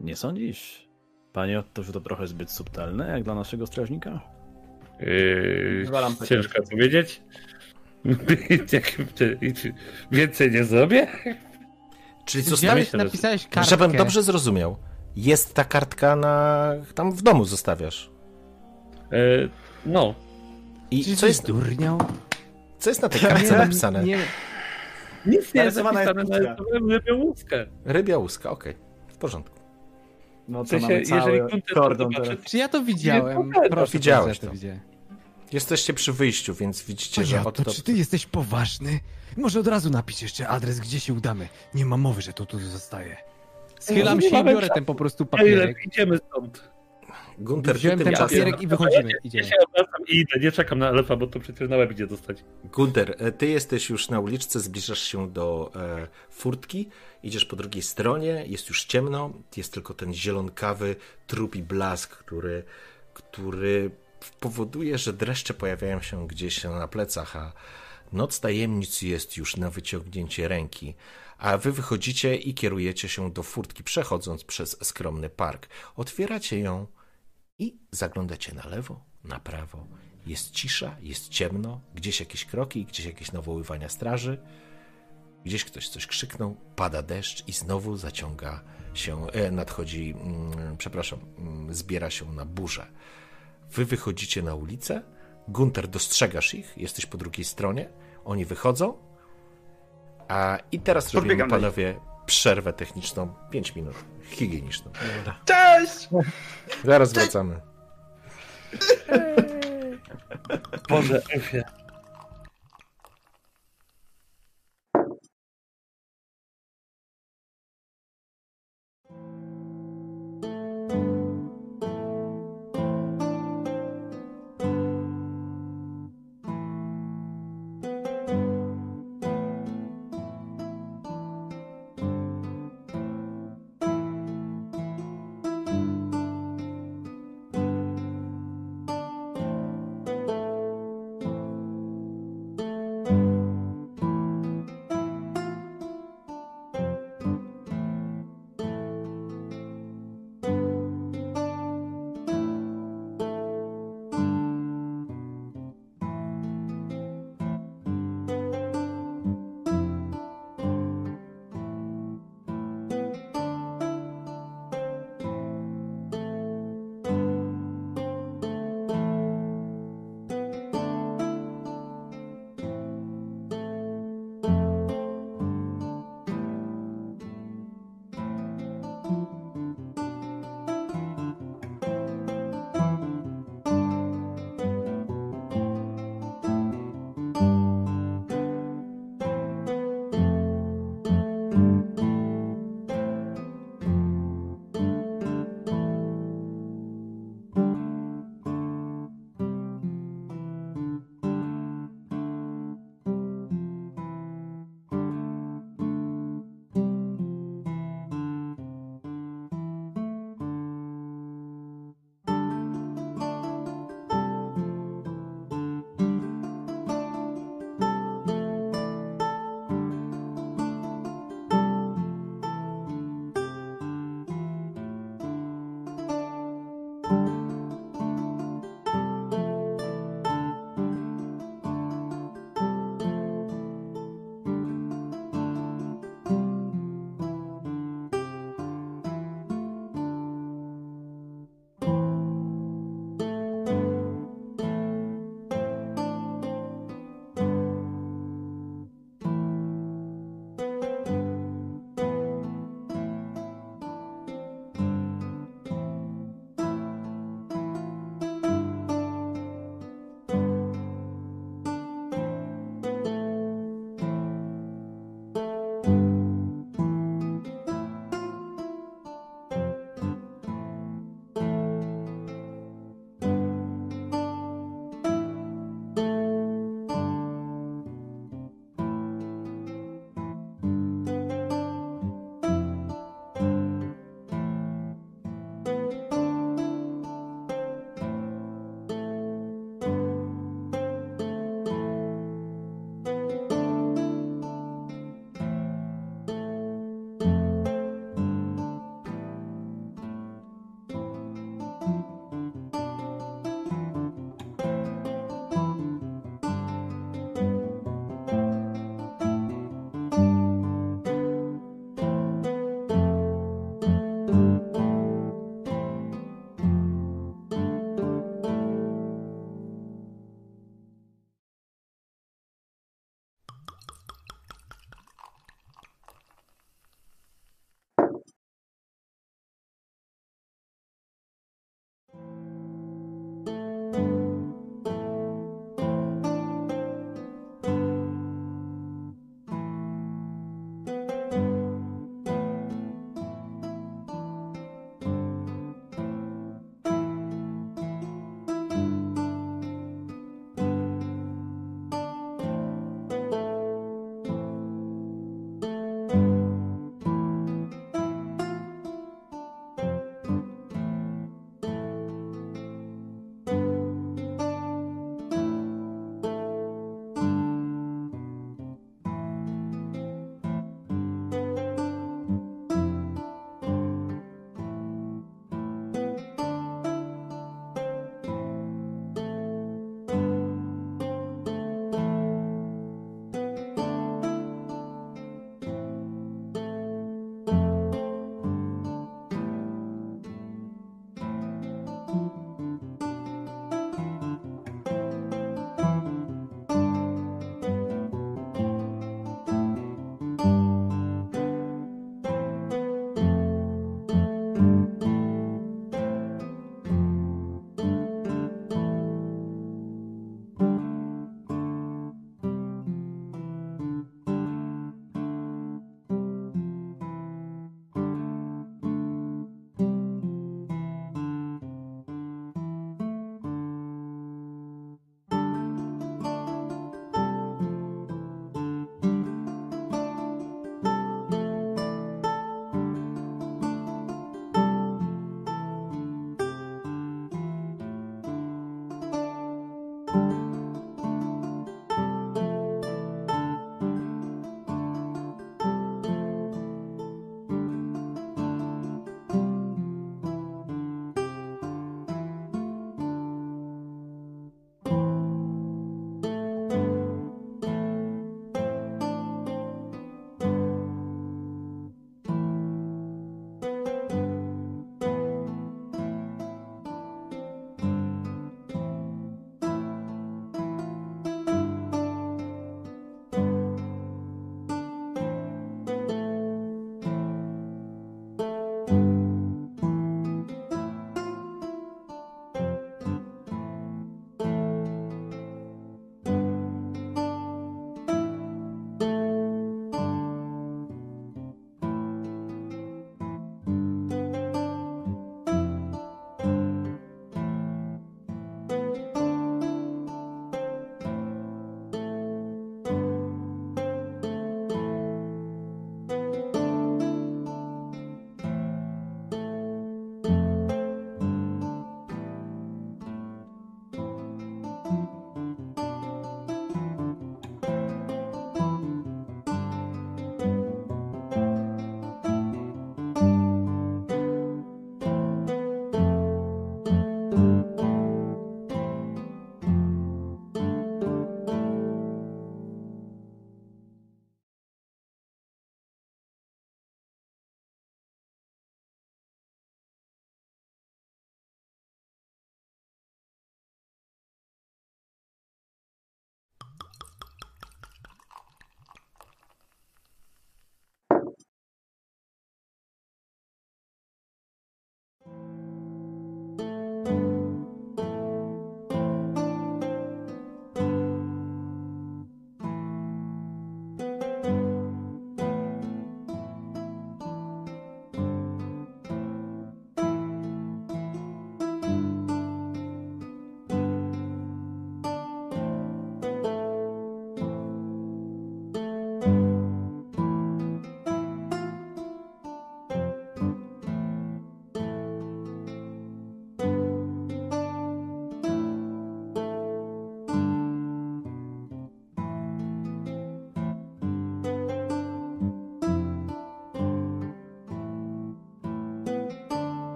Nie sądzisz, panie Otto, że to trochę zbyt subtelne, jak dla naszego strażnika? Yy, ciężko powiedzieć. Więcej nie zrobię? Czyli zostawić, myślę, napisałeś kartkę. żebym dobrze zrozumiał. Jest ta kartka na... tam w domu zostawiasz. E, no, I Czy co jest, durniał? co jest na tej kartce napisane? Nie, nic nie jest napisane, narysowałem rybią łuskę. Rybia łuska, okej. W porządku. No W to sensie, mamy jeżeli to kordon zobaczy, czy ja to widziałem? Nie, Proszę, widziałeś to. to widziałem. Jesteście przy wyjściu, więc widzicie, że Panie od Otto, czy ty jesteś poważny? Może od razu napisz jeszcze adres, gdzie się udamy. Nie ma mowy, że to tu zostaje. Schylam się i biorę ten po prostu A ile papierek. idziemy stąd? Gunter, Wziąłem ten papierek i wychodzimy. Ja się obracam i idę, nie czekam na elfa, bo to przecież na łeb idzie dostać. Gunter, e, ty jesteś już na uliczce, zbliżasz się do e, furtki, idziesz po drugiej stronie, jest już ciemno, jest tylko ten zielonkawy, trupi blask, który, który powoduje, że dreszcze pojawiają się gdzieś na plecach, a noc tajemnic jest już na wyciągnięcie ręki. A wy wychodzicie i kierujecie się do furtki, przechodząc przez skromny park. Otwieracie ją i zaglądacie na lewo, na prawo. Jest cisza, jest ciemno, gdzieś jakieś kroki, gdzieś jakieś nawoływania straży. Gdzieś ktoś coś krzyknął, pada deszcz i znowu zaciąga się, e, nadchodzi, mm, przepraszam, mm, zbiera się na burzę. Wy wychodzicie na ulicę, Gunter dostrzegasz ich, jesteś po drugiej stronie, oni wychodzą, a i teraz robimy, Podbiegam nich. panowie, przerwę techniczną, 5 minut, higieniczną. Cześć! Zaraz wracamy. Boże.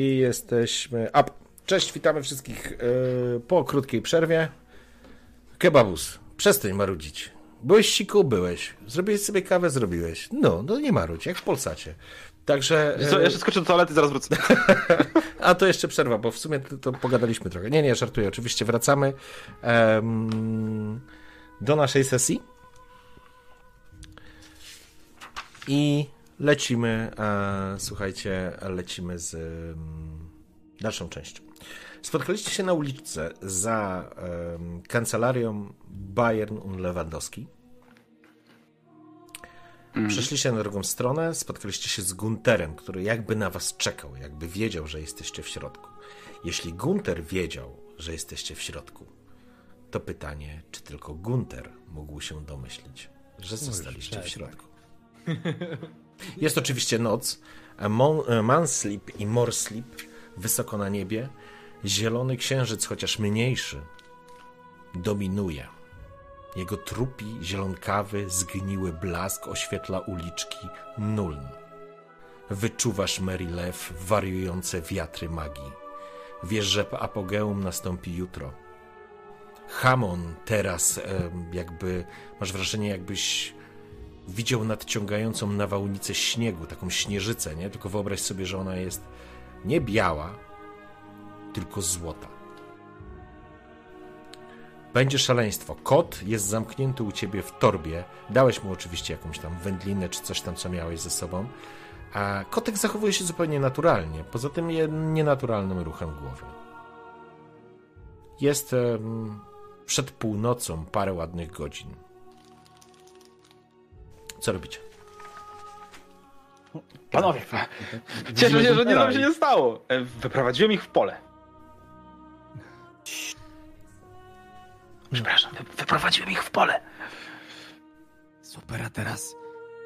I jesteśmy. A, cześć, witamy wszystkich yy, po krótkiej przerwie. Kebabus, przestań marudzić. Byłeś siku, byłeś. Zrobiłeś sobie kawę, zrobiłeś. No, no nie marudź, jak w Polsacie. Także. Wiesz Co, yy, jeszcze skoczę do toalety, zaraz wrócę. A to jeszcze przerwa, bo w sumie to, to pogadaliśmy trochę. Nie, nie, żartuję. Oczywiście wracamy em, do naszej sesji. I lecimy, e, słuchajcie, lecimy z em, dalszą częścią. Spotkaliście się na uliczce za em, kancelarią Bayern und Lewandowski. Przeszliście na drugą stronę, spotkaliście się z Gunterem, który jakby na was czekał, jakby wiedział, że jesteście w środku. Jeśli Gunter wiedział, że jesteście w środku, to pytanie, czy tylko Gunter mógł się domyślić, że zostaliście w środku. Jest oczywiście noc, Mon- e, Mansleep i Morsleep wysoko na niebie. Zielony księżyc, chociaż mniejszy, dominuje. Jego trupi, zielonkawy, zgniły blask oświetla uliczki Nuln. Wyczuwasz, Mary Lew, wariujące wiatry magii. Wiesz, że apogeum nastąpi jutro. Hamon teraz jakby, masz wrażenie, jakbyś widział nadciągającą nawałnicę śniegu, taką śnieżycę, nie? Tylko wyobraź sobie, że ona jest nie biała, tylko złota. Będzie szaleństwo. Kot jest zamknięty u ciebie w torbie. Dałeś mu oczywiście jakąś tam wędlinę czy coś tam, co miałeś ze sobą. A kotek zachowuje się zupełnie naturalnie. Poza tym nienaturalnym ruchem głowy. Jest przed północą parę ładnych godzin. Co robicie? Panowie, cieszę się, że nic nam się nie stało. E, Wyprowadziłem ich w pole. Przepraszam, wy- wyprowadziłem ich w pole. Super, a teraz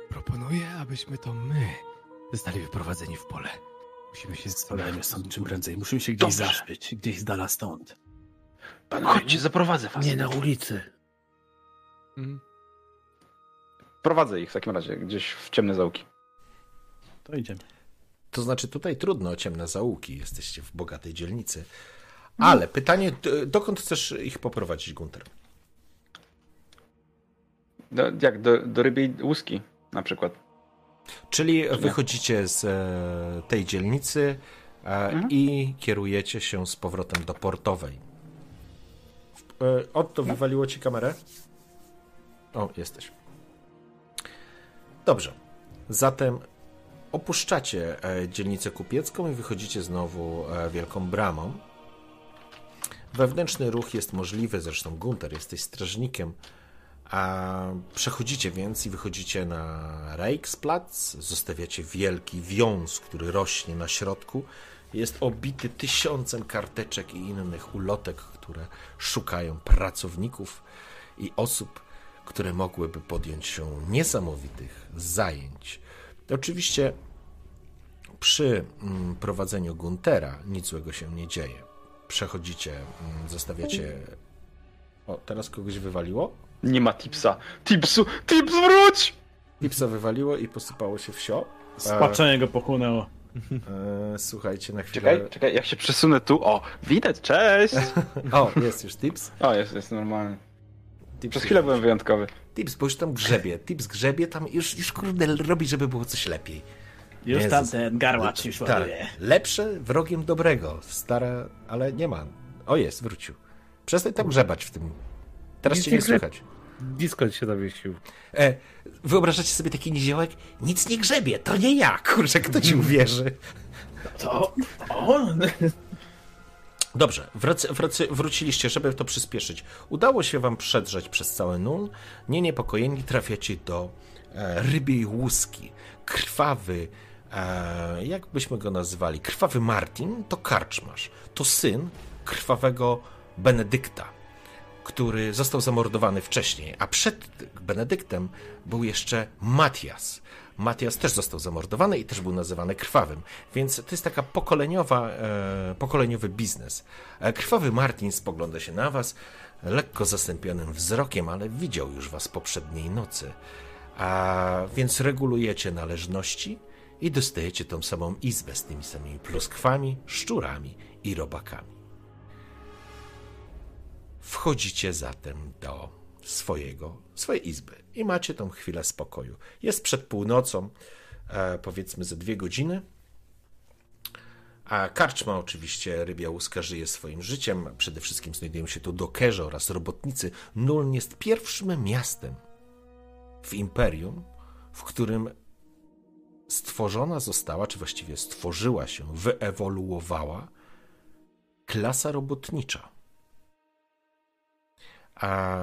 proponuję, abyśmy to my zostali wyprowadzeni w pole. Musimy się Spadajmy stąd czym prędzej. Musimy się gdzieś Dobrze. zaszczyć, gdzieś z dala stąd. Chodźcie, zaprowadzę was. Nie na ulicy. Mhm. Prowadzę ich w takim razie gdzieś w ciemne zaułki. To idziemy. To znaczy, tutaj trudno o ciemne zaułki, jesteście w bogatej dzielnicy. Ale pytanie, d- dokąd chcesz ich poprowadzić, Gunter? Do, jak do, do rybiej łuski na przykład. Czyli wychodzicie z e, tej dzielnicy e, i kierujecie się z powrotem do portowej. E, Otto, wywaliło ci kamerę? O, jesteś. Dobrze. Zatem opuszczacie e, dzielnicę kupiecką i wychodzicie znowu e, wielką bramą. Wewnętrzny ruch jest możliwy, zresztą Gunter, jesteś strażnikiem. A przechodzicie więc i wychodzicie na Reichsplatz, zostawiacie wielki wiąz, który rośnie na środku. Jest obity tysiącem karteczek i innych ulotek, które szukają pracowników i osób, które mogłyby podjąć się niesamowitych zajęć. Oczywiście przy mm, prowadzeniu Guntera nic złego się nie dzieje. Przechodzicie, mm, zostawiacie. O, teraz kogoś wywaliło? Nie ma tipsa. Tipsu! Tips wróć! Pipsa wywaliło i posypało się wsio. Spaczenie go pochłonęło. E, słuchajcie, na chwilę. Czekaj, czekaj, jak się przesunę tu. O, widać, cześć! O, jest już Tips. O, jest, jest normalny. Tips Przez chwilę byłem wyjątkowy. Tips, bo już tam grzebie. Tips grzebie, tam już, już kurde robi, żeby było coś lepiej. Już Jezus. tamten garłacz już Tak, ładuje. lepsze wrogiem dobrego. Stare, ale nie ma. O, jest, wrócił. Przestań tam grzebać w tym. Teraz Nic cię nie nie grze- słychać. Discord się zawiesił. E, wyobrażacie sobie taki niziołek? Nic nie grzebie, to nie ja. Kurczę, kto ci uwierzy? To on. Dobrze, wrac, wrac, wróciliście, żeby to przyspieszyć. Udało się wam przedrzeć przez cały nul. Nie niepokojeni trafiacie do e, rybiej łuski. Krwawy, e, jak byśmy go nazywali? Krwawy Martin to karczmarz. To syn krwawego Benedykta, który został zamordowany wcześniej, a przed Benedyktem był jeszcze Matias. Matias też został zamordowany i też był nazywany krwawym, więc to jest taka pokoleniowa, e, pokoleniowy biznes. E, krwawy Martin spogląda się na was lekko zastępionym wzrokiem, ale widział już was poprzedniej nocy. A więc regulujecie należności i dostajecie tą samą izbę z tymi samymi pluskwami, szczurami i robakami. Wchodzicie zatem do swojego, swojej izby i macie tą chwilę spokoju. Jest przed północą, e, powiedzmy ze dwie godziny. A karczma oczywiście rybia łuska żyje swoim życiem. Przede wszystkim znajdują się tu dokerze oraz robotnicy. Nuln jest pierwszym miastem w imperium, w którym stworzona została, czy właściwie stworzyła się, wyewoluowała klasa robotnicza. A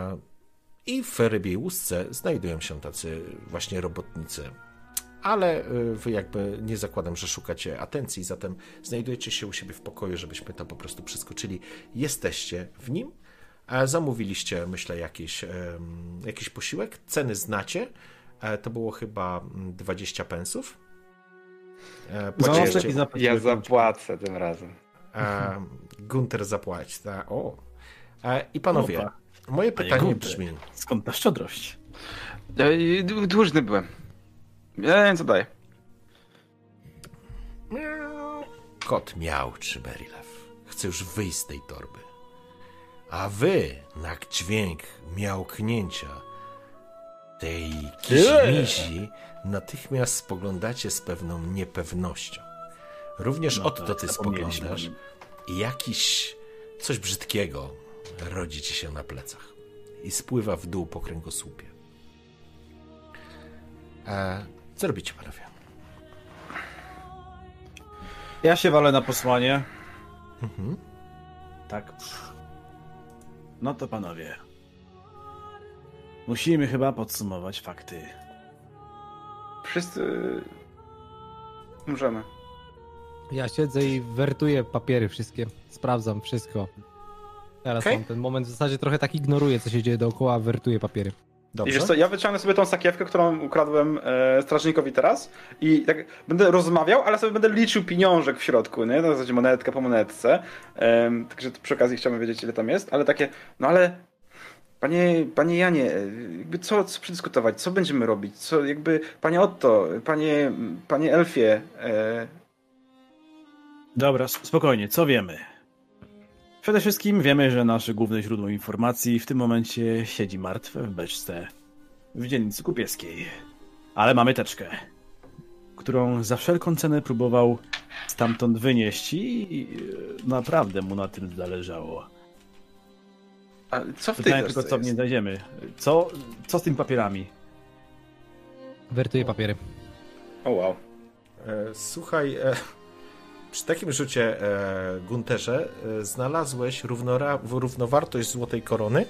i w rybiej łusce znajdują się tacy właśnie robotnicy. Ale y, wy jakby nie zakładam, że szukacie atencji, zatem znajdujecie się u siebie w pokoju, żebyśmy to po prostu przeskoczyli. Jesteście w nim. Zamówiliście, myślę, jakiś, jakiś posiłek. Ceny znacie. E, To było chyba mm, 20 pensów. E, No, zapłać. Ja zapłacę tym razem. E, Gunter zapłaci. Ta, o. I panowie, Opa. Moje pytanie brzmi. Skąd ta szczodrość? D- Dłużny byłem. Ja co daje. Kot miał czy Berilew. Chcę już wyjść z tej torby. A wy, na dźwięk miałknięcia tej kiźmizi, natychmiast spoglądacie z pewną niepewnością. Również No Otto tak, ty spoglądasz i jakiś coś brzydkiego rodzi ci się na plecach i spływa w dół po kręgosłupie. E, co robicie, panowie? Ja się walę na posłanie. Mhm. Tak. No to panowie. Musimy chyba podsumować fakty. Wszyscy... Możemy. Ja siedzę i wertuję papiery wszystkie. Sprawdzam wszystko. Teraz Okej. mam ten moment, w zasadzie trochę tak ignoruję, co się dzieje dookoła, wertuję papiery. I Dobrze. wiesz co, ja wyciągnę sobie tą sakiewkę, którą ukradłem e, strażnikowi teraz i tak będę rozmawiał, ale sobie będę liczył pieniążek w środku, nie? Na zasadzie monetkę po monetce. Em, także przy okazji chciałbym wiedzieć, ile tam jest, ale takie, no ale panie, panie Janie, e, jakby co, co przedyskutować, co będziemy robić, co jakby, panie Otto, panie, panie Elfie, e, Dobra, spokojnie, co wiemy? Przede wszystkim wiemy, że nasze główne źródło informacji w tym momencie siedzi martwe w beczce w dzielnicy kupieskiej. Ale mamy teczkę, którą za wszelką cenę próbował stamtąd wynieść i e, naprawdę mu na tym zależało. a co w tej Pytanie tylko, co w niej jest? znajdziemy. Co, co z tymi papierami? Wertuję papiery. O wow. E, Słuchaj, e, przy takim rzucie, e, Gunterze, e, znalazłeś równora, równowartość złotej korony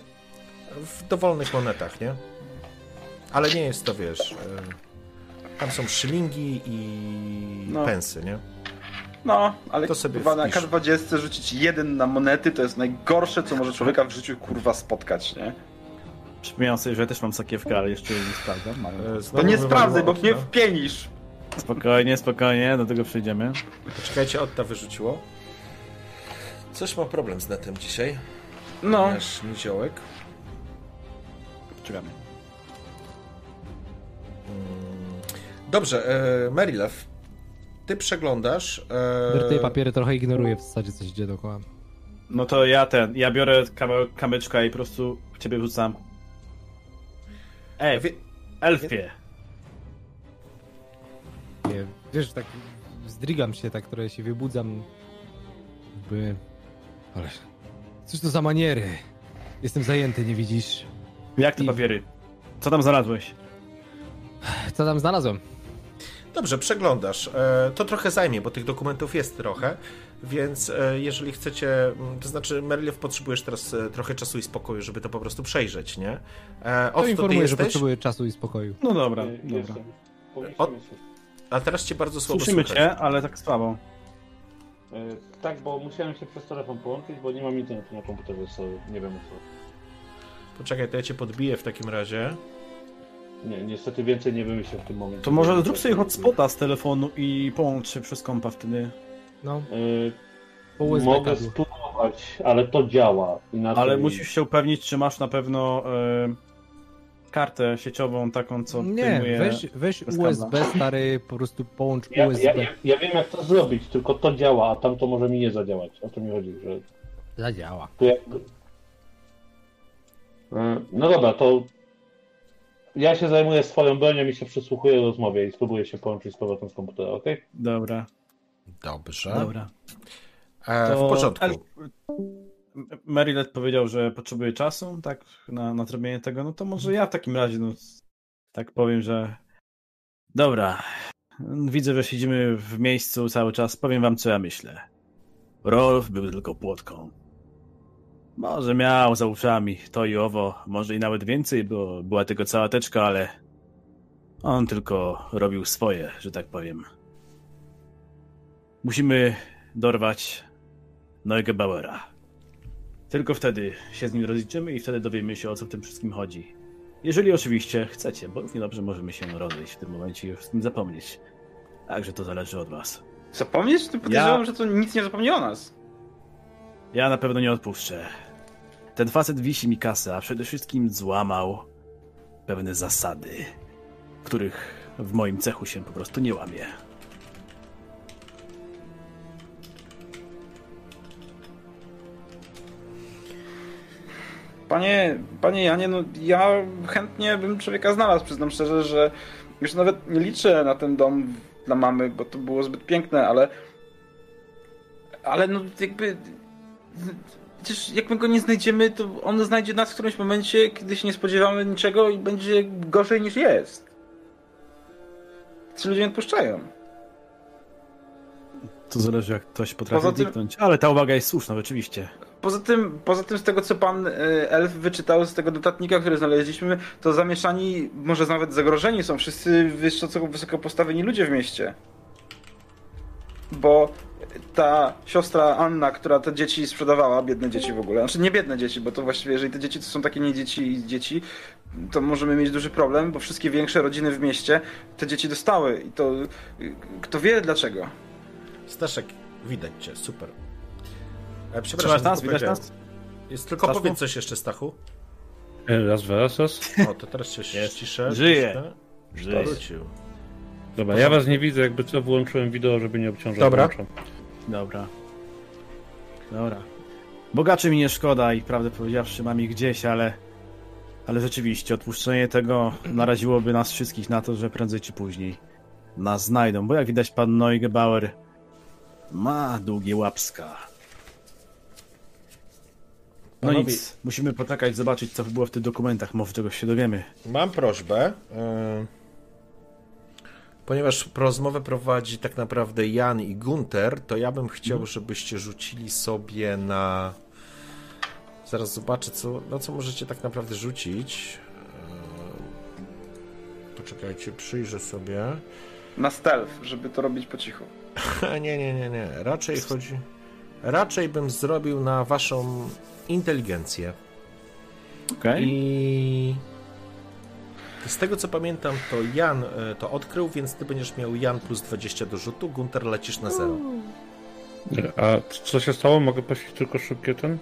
w dowolnych monetach, nie? Ale nie jest to, wiesz, e, tam są szylingi i No. pensy, nie? No, ale To sobie kurwa, na wpisz. K20 rzucić jeden na monety to jest najgorsze, co może człowieka w życiu kurwa spotkać, nie? Przypominam sobie, że ja też mam sakiewkę, ale jeszcze nie sprawdzam. E, To znowu nie sprawdzaj, bo mnie wpienisz. Spokojnie, spokojnie, do tego przejdziemy. Poczekajcie, Otta wyrzuciło. Coś ma problem z netem dzisiaj. No, Nasz niziołek. Czekamy. Dobrze, e, Merilew, ty przeglądasz. E, Wertuję papiery, trochę ignoruję w zasadzie, co się dzieje dookoła. No to ja ten, ja biorę kawałek kamyczka i po prostu w ciebie wrzucam. Ej, wie, elfie! Nie, wiesz, tak zdrigam się, tak trochę się wybudzam. By... Ale... Cóż to za maniery? Jestem zajęty, nie widzisz? Jak te I- papiery? Co tam znalazłeś? Co tam znalazłem? Dobrze, przeglądasz. E, To trochę zajmie, bo tych dokumentów jest trochę, więc e, jeżeli chcecie, m, to znaczy Merilew potrzebujesz teraz e, trochę czasu i spokoju, żeby to po prostu przejrzeć, nie? E, To informuję, że potrzebuję czasu i spokoju. No dobra, dobra. Jestem. A teraz cię bardzo słabo Słyszymy słychać. cię, ale tak słabo. E, Tak, bo musiałem się przez telefon połączyć, bo nie mam internetu na komputerze, co nie wiem o co. Poczekaj, to ja cię podbiję w takim razie. Nie, niestety więcej nie wymyślę w tym momencie. To może zrób sobie hotspota z telefonu i połącz się przez kompa wtedy. No, po USB Mogę spróbować, ale to działa. Inaczej... Ale musisz się upewnić, czy masz na pewno e, kartę sieciową taką, co Nie, wyjmuje... weź, weź bez USB stary, po prostu połącz Ja, USB. ja, ja, ja wiem jak to zrobić, tylko to działa, a tam to może mi nie zadziałać. O to mi chodzi, że Zadziała. jakby... E, No dobra, to ja się zajmuję swoją bronią i się przysłuchuję rozmowie i spróbuję się połączyć z powrotem z komputera, okej? Dobra, Dobrze. dobra. E, To w porządku. Marylet powiedział, że potrzebuje czasu, tak, na, na zrobienie tego, no to może ja w takim razie, no, tak powiem, że dobra, widzę, że siedzimy w miejscu cały czas, powiem wam, co ja myślę. Rolf był tylko płotką. Może miał za uszami to i owo, może i nawet więcej, bo była tylko cała teczka, ale on tylko robił swoje, że tak powiem. Musimy dorwać Neugebauera. Tylko wtedy się z nim rozliczymy i wtedy dowiemy się, o co w tym wszystkim chodzi. Jeżeli oczywiście chcecie, bo równie dobrze możemy się rozejść w tym momencie i już z nim zapomnieć. Także to zależy od was. Zapomnieć? Ty podejrzewam, Ja- że to nic nie zapomni o nas. Ja na pewno nie odpuszczę. Ten facet wisi mi kasę, a przede wszystkim złamał pewne zasady, których w moim cechu się po prostu nie łamie. Panie, panie Janie, no ja chętnie bym człowieka znalazł, przyznam szczerze, że już nawet nie liczę na ten dom dla mamy, bo to było zbyt piękne, ale ale no jakby przecież jak my go nie znajdziemy, to on znajdzie nas w którymś momencie, kiedy się nie spodziewamy niczego i będzie gorzej niż jest. Ci ludzie nie odpuszczają. To zależy, jak ktoś potrafi tym-. Ale ta uwaga jest słuszna, rzeczywiście. Poza tym, poza tym z tego co pan y, Elf wyczytał z tego notatnika, który znaleźliśmy, to zamieszani, może nawet zagrożeni są wszyscy wysoko, wysoko postawieni ludzie w mieście. Bo ta siostra Anna, która te dzieci sprzedawała, biedne dzieci w ogóle, znaczy nie biedne dzieci, bo to właściwie jeżeli te dzieci to są takie nie dzieci dzieci, to możemy mieć duży problem, bo wszystkie większe rodziny w mieście te dzieci dostały i to kto wie dlaczego. Staszek, widać cię, super. E, Trzymasz przepraszam, nas? tylko Widać nas? Jest tylko powiedz coś jeszcze, Stachu. E, Raz, dwa, raz, raz. O, to teraz się Jest. ściszę. Żyje. ściszę. Wrócił. Dobra, ja was nie widzę, jakby co wyłączyłem wideo, żeby nie obciążać. Dobra. włączam. Dobra. Dobra. Bogaczy mi nie szkoda i prawdę powiedziawszy mam ich gdzieś, ale... Ale rzeczywiście, odpuszczenie tego naraziłoby nas wszystkich na to, że prędzej czy później nas znajdą, bo jak widać pan Neugebauer ma długie łapska. No Panowie- nic, musimy poczekać, zobaczyć co było w tych dokumentach, może czegoś się dowiemy. Mam prośbę. e, Ponieważ rozmowę prowadzi tak naprawdę Jan i Gunter, to ja bym chciał, żebyście rzucili sobie na. Zaraz zobaczę, co, na co możecie tak naprawdę rzucić. E, Poczekajcie, przyjrzę sobie. Na stealth, żeby to robić po cichu. nie, nie, nie, nie. Raczej chodzi. Raczej bym zrobił na waszą inteligencję. Okej? I z tego co pamiętam, to Jan e, to odkrył, więc ty będziesz miał Jan plus 20 do rzutu, Gunter lecisz na 0. A co się stało? Mogę prosić tylko szybkie ten?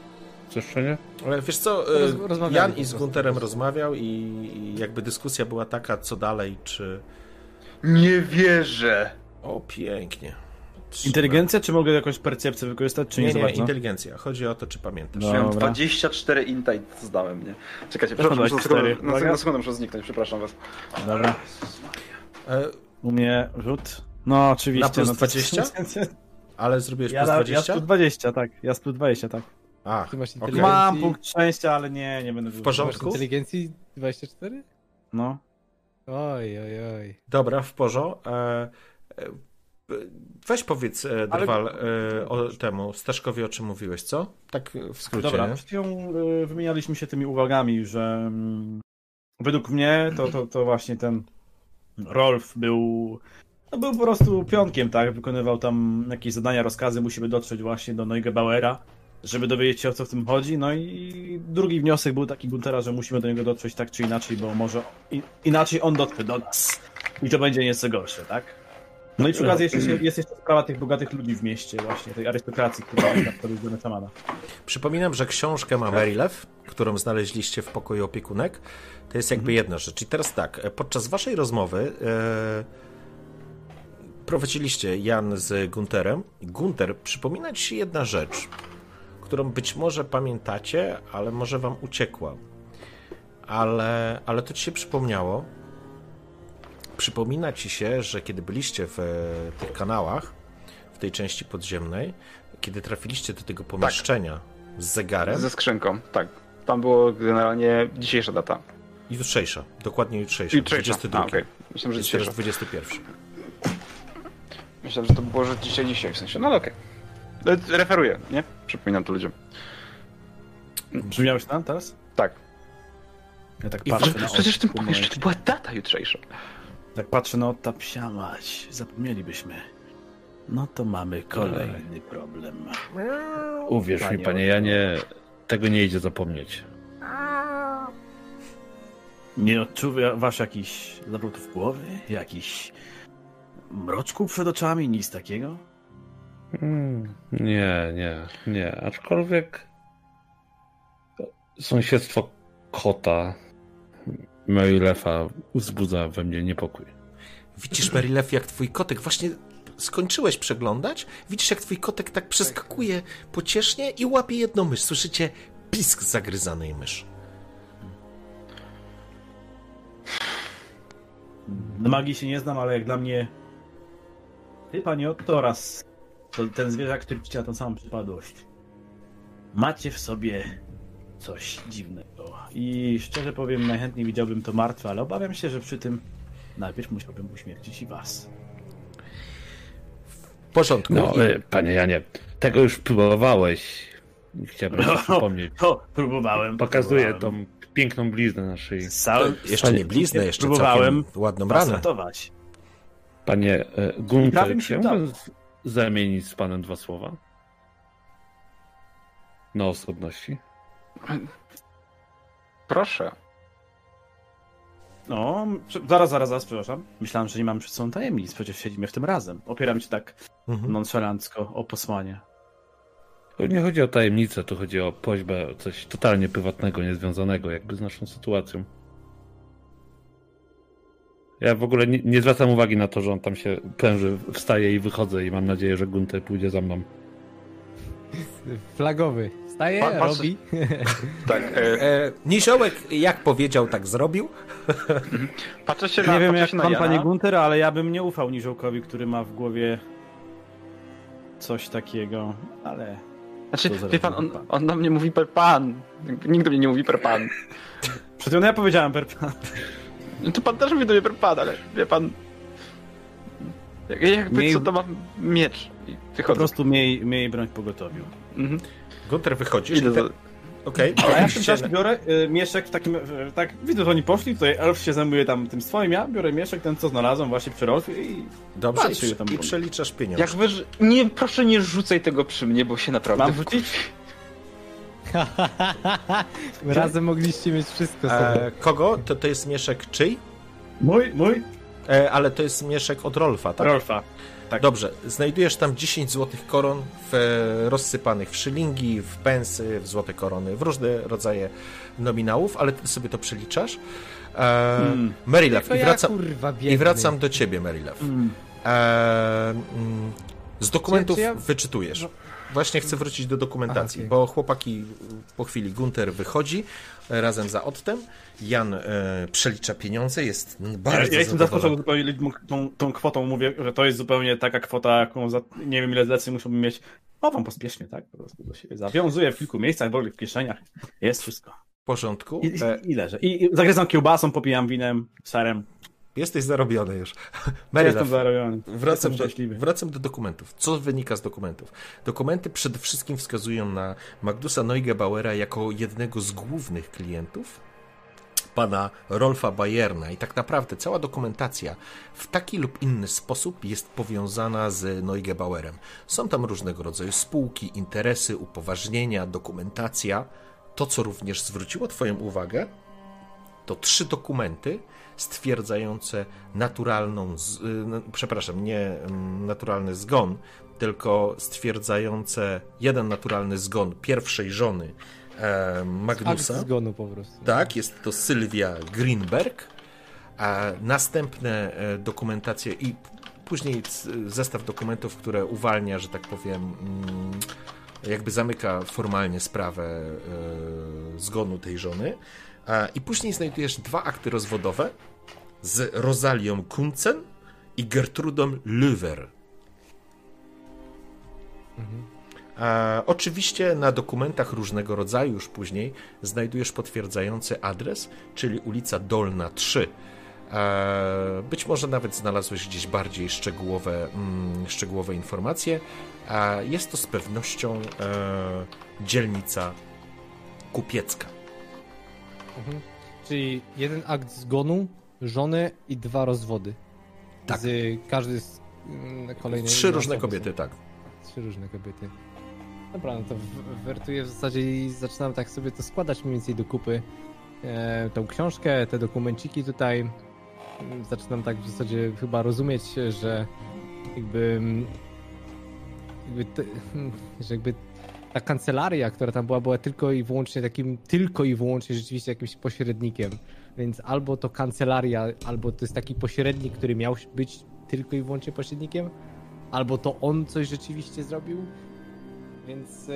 Zeszczenie? Ale wiesz co, e, Jan i z. Gunterem rozmawiał i jakby dyskusja była taka, co dalej, czy... Nie wierzę! O, pięknie. Trzymaj. Inteligencja, czy mogę jakąś percepcję wykorzystać, czy nie, Nie, nie, bardzo? inteligencja. Chodzi o to, czy pamiętasz. No. Miałem Dobra. 24 inta i zdałem mnie. Czekajcie, przepraszam, muszę 24. sekundę- na, na sekundę muszę zniknąć, przepraszam was. Dobra. E, U mnie rzut. No, oczywiście. Na plus no to- 20? ale zrobiłeś Ja, plus na, ja 20? z plus 20, tak. Ja z plus 20, tak. A, Ty masz okej. inteligencję. Mam punkt szczęścia, ale nie, nie będę W porządku. Masz inteligencji 24? No. Oj, oj, oj. Dobra, w porządku. E, e, weź powiedz, e, Drwal, e, o temu Staszkowi, o czym mówiłeś, co? Tak w skrócie. Dobra, nie? przed chwilą y, wymienialiśmy się tymi uwagami, że mm, według mnie to, to, to właśnie ten Rolf był, no był po prostu pionkiem, tak? Wykonywał tam jakieś zadania, rozkazy, musimy dotrzeć właśnie do Neugebauera, żeby dowiedzieć się o co w tym chodzi. No i drugi wniosek był taki Guntera, że musimy do niego dotrzeć tak czy inaczej, bo może i, inaczej on dotrze do nas. I to będzie nieco gorsze, tak? No i przy okazji jest jeszcze, jest jeszcze sprawa tych bogatych ludzi w mieście, właśnie, tej arystokracji, która jest na szamana. Przypominam, że książkę ma Marylew, którą znaleźliście w pokoju opiekunek. To jest jakby jedna rzecz. I teraz tak, e, podczas waszej rozmowy e, prowadziliście Jan z Gunterem. Gunter, przypomina ci się jedna rzecz, którą być może pamiętacie, ale może wam uciekła. Ale, ale to ci się przypomniało. Przypomina ci się, że kiedy byliście w e, tych kanałach, w tej części podziemnej, kiedy trafiliście do tego pomieszczenia z zegarem, Ze skrzynką, tak. Tam było generalnie dzisiejsza data. jutrzejsza, dokładnie jutrzejsza, Jutrzejsza. 22. A, okej. Myślałem, że Jest teraz dzisiejsza. 21. Myślałem, że to było, że dzisiaj, dzisiaj w sensie. No ale okej. E, Referuję, nie? Przypominam to ludziom. Brzmiałeś tam teraz? Tak. Ja tak I patrzę w- na Przecież w tym pomieszczeniu była data jutrzejsza. Tak patrzę na Otta, psia mać, zapomnielibyśmy. No to mamy kolejny problem. Uwierz Panie mi, panie. Janie, tego nie idzie zapomnieć. Nie odczuwasz jakichś zawrotów głowy? Jakichś mroczków przed oczami? Nic takiego? Mm, Nie, nie, nie. Aczkolwiek sąsiedztwo kota Marylefa wzbudza we mnie niepokój. Widzisz, Marylew, jak twój kotek właśnie skończyłeś przeglądać? Widzisz, jak twój kotek tak przeskakuje pociesznie i łapie jedną mysz. Słyszycie pisk zagryzanej myszy. Na magii się nie znam, ale jak dla mnie ty, panie Otto, oraz to, ten zwierzak, który ci na tą samą przypadłość. Macie w sobie coś dziwnego. I szczerze powiem, najchętniej widziałbym to martwe, ale obawiam się, że przy tym najpierw musiałbym uśmiercić i was. W porządku. No, I- e, panie Janie, tego już próbowałeś. Chciałbym ci przypomnieć. O, próbowałem. Pokazuję próbowałem. tą piękną bliznę naszej. Całym jeszcze nie bliznę, jeszcze próbowałem całkiem ładną ranę. Panie Gunter, chciałbym z- zamienić z panem dwa słowa? Na osobności. Proszę. No, zaraz, zaraz, zaraz, przepraszam. Myślałem, że nie mamy przed sobą tajemnic, przecież siedzimy w tym razem. Opieram się tak Mhm. nonszalancko o posłanie. Nie chodzi o tajemnicę, tu chodzi o prośbę o coś totalnie prywatnego, niezwiązanego jakby z naszą sytuacją. Ja w ogóle nie, nie zwracam uwagi na to, że on tam się pręży, wstaje i wychodzę i mam nadzieję, że Gunter pójdzie za mną. Flagowy. Staje, Pa- robi. Tak. E, E, Niziołek, jak powiedział, tak zrobił. patrzę się na, Nie wiem jak pan, Jana. panie Gunter, ale ja bym nie ufał Niziołkowi, który ma w głowie coś takiego, ale... Znaczy, wie pan, on, on do mnie mówi per pan. Nikt do mnie nie mówi per pan. Przed chwilą ja powiedziałem per pan. No to pan też mówi do mnie per pan, ale wie pan... jak- Jakby Miej- co to mam miecz i Po prostu miej, miej broń w pogotowiu. Mhm. Gunter, wychodzisz. Idę i te-. Okej. A ja w tym czasie biorę y, mieszek w takim, y, tak, widzę, że oni poszli, tutaj Elf się zajmuje tam tym swoim, ja biorę mieszek, ten co znalazłem właśnie przy Rolfie i Dobrze, i, Patrzcie, prze- tam i przeliczasz pieniądze. Jak wy... Nie, proszę nie rzucaj tego przy mnie, bo się naprawdę... mam wrzucić? Razem mogliście mieć wszystko sobie. E, kogo? To, to jest mieszek czyj? Mój, mój? E, ale to jest mieszek od Rolfa, tak? Rolfa. Tak. Dobrze, znajdujesz tam 10 złotych koron w, e, rozsypanych w szylingi, w pensy, w złote korony, w różne rodzaje nominałów, ale ty sobie to przeliczasz. E, Mm. Marylew, To i ja, wracam, kurwa, biedny. i wracam do ciebie, Marylew. Mm. E, mm, z dokumentów Czy- czy ja- wyczytujesz. Właśnie chcę wrócić do dokumentacji, Aha, okej. bo chłopaki po chwili Gunter wychodzi razem za Ottem. Jan e, przelicza pieniądze, jest Ja, bardzo ja jestem zadowolony. zaskoczony zupełnie tą, tą, tą kwotą, mówię, że to jest zupełnie taka kwota, jaką za nie wiem ile zleceń muszą mieć. O, wam pospiesznie, tak? Po prostu do siebie zawiązuję w kilku miejscach, w ogóle w kieszeniach. Jest wszystko. W porządku. I, i, i leżę. I, I zagryzam kiełbasą, popijam winem, serem. jesteś zarobiony już. Jestem Marylew, zarobiony. Wracam Jestem do, wracam do dokumentów. Co wynika z dokumentów? Dokumenty przede wszystkim wskazują na Magdusa Neugebauera jako jednego z głównych klientów pana Rolfa Bayerna i tak naprawdę cała dokumentacja w taki lub inny sposób jest powiązana z Neugebauerem. Są tam różnego rodzaju spółki, interesy, upoważnienia, dokumentacja. To, co również zwróciło Twoją uwagę, to trzy dokumenty stwierdzające naturalną, z, przepraszam, nie naturalny zgon, tylko stwierdzające jeden naturalny zgon pierwszej żony e, Akt Magnusa. zgonu po prostu. Tak, jest to Sylwia Greenberg. A następne e, dokumentacje i później zestaw dokumentów, które uwalnia, że tak powiem, mm, jakby zamyka formalnie sprawę e, zgonu tej żony. I później znajdujesz dwa akty rozwodowe z Rosalią Kuncen i Gertrudą Löwer. A, oczywiście na dokumentach różnego rodzaju już później znajdujesz potwierdzający adres, czyli ulica Dolna 3. E, Być może nawet znalazłeś gdzieś bardziej szczegółowe, mm, szczegółowe informacje. A Jest to z pewnością e, dzielnica kupiecka. Mhm. Czyli jeden akt zgonu, żony i dwa rozwody. Tak. Z każdy z mm, kolejnej Trzy różne kobiety, tak. Trzy różne kobiety. Dobra, no to wertuję w zasadzie i zaczynam tak sobie to składać mniej więcej do kupy. E, tą książkę, te dokumenciki tutaj. Mm, Zaczynam tak w zasadzie chyba rozumieć, że jakby, mm, jakby, te, że jakby ta kancelaria, która tam była, była tylko i wyłącznie takim, tylko i wyłącznie rzeczywiście jakimś pośrednikiem. Więc albo to kancelaria, albo to jest taki pośrednik, który miał być tylko i wyłącznie pośrednikiem, albo to on coś rzeczywiście zrobił. Więc e,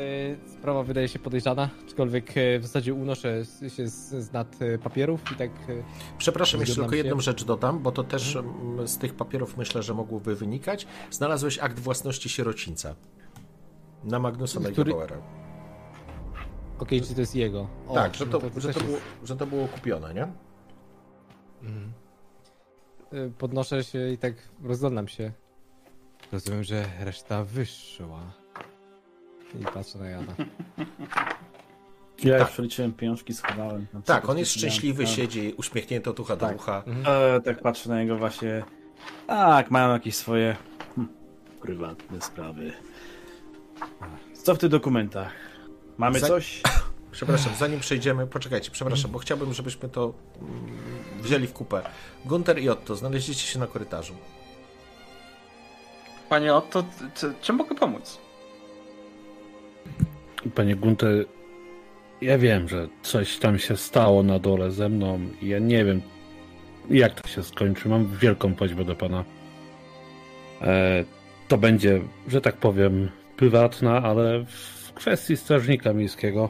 sprawa wydaje się podejrzana, aczkolwiek e, w zasadzie unoszę się z, z nad e, papierów i tak e, Przepraszam, jeszcze tylko się. jedną rzecz dodam, bo to też mm, z tych papierów myślę, że mogłoby wynikać. Znalazłeś akt własności sierocińca na Magnusa Który- Neugebauera. okej, czy to jest jego. O, Tak, że no to, że, też to było, że to było kupione, nie? e, Podnoszę się i tak rozglądam się. Rozumiem, że reszta wyszła. I patrzę na Jana. Ja Tak. przeliczyłem pieniążki, schowałem. Tak, on jest szczęśliwy, Tak. siedzi uśmiechnięty od ucha do Tak. ucha. E, tak patrzę na niego właśnie. Tak, mają jakieś swoje hm, prywatne sprawy. Co w tych dokumentach? Mamy Za- coś? Przepraszam, zanim przejdziemy, poczekajcie, przepraszam, bo chciałbym, żebyśmy to mm, wzięli w kupę. Gunter i Otto, znaleźliście się na korytarzu. Panie Otto, czym mogę pomóc? Panie Gunter, ja wiem, że coś tam się stało na dole ze mną ja nie wiem, jak to się skończy. Mam wielką prośbę do pana. E, to będzie, że tak powiem, prywatna, ale w kwestii strażnika miejskiego.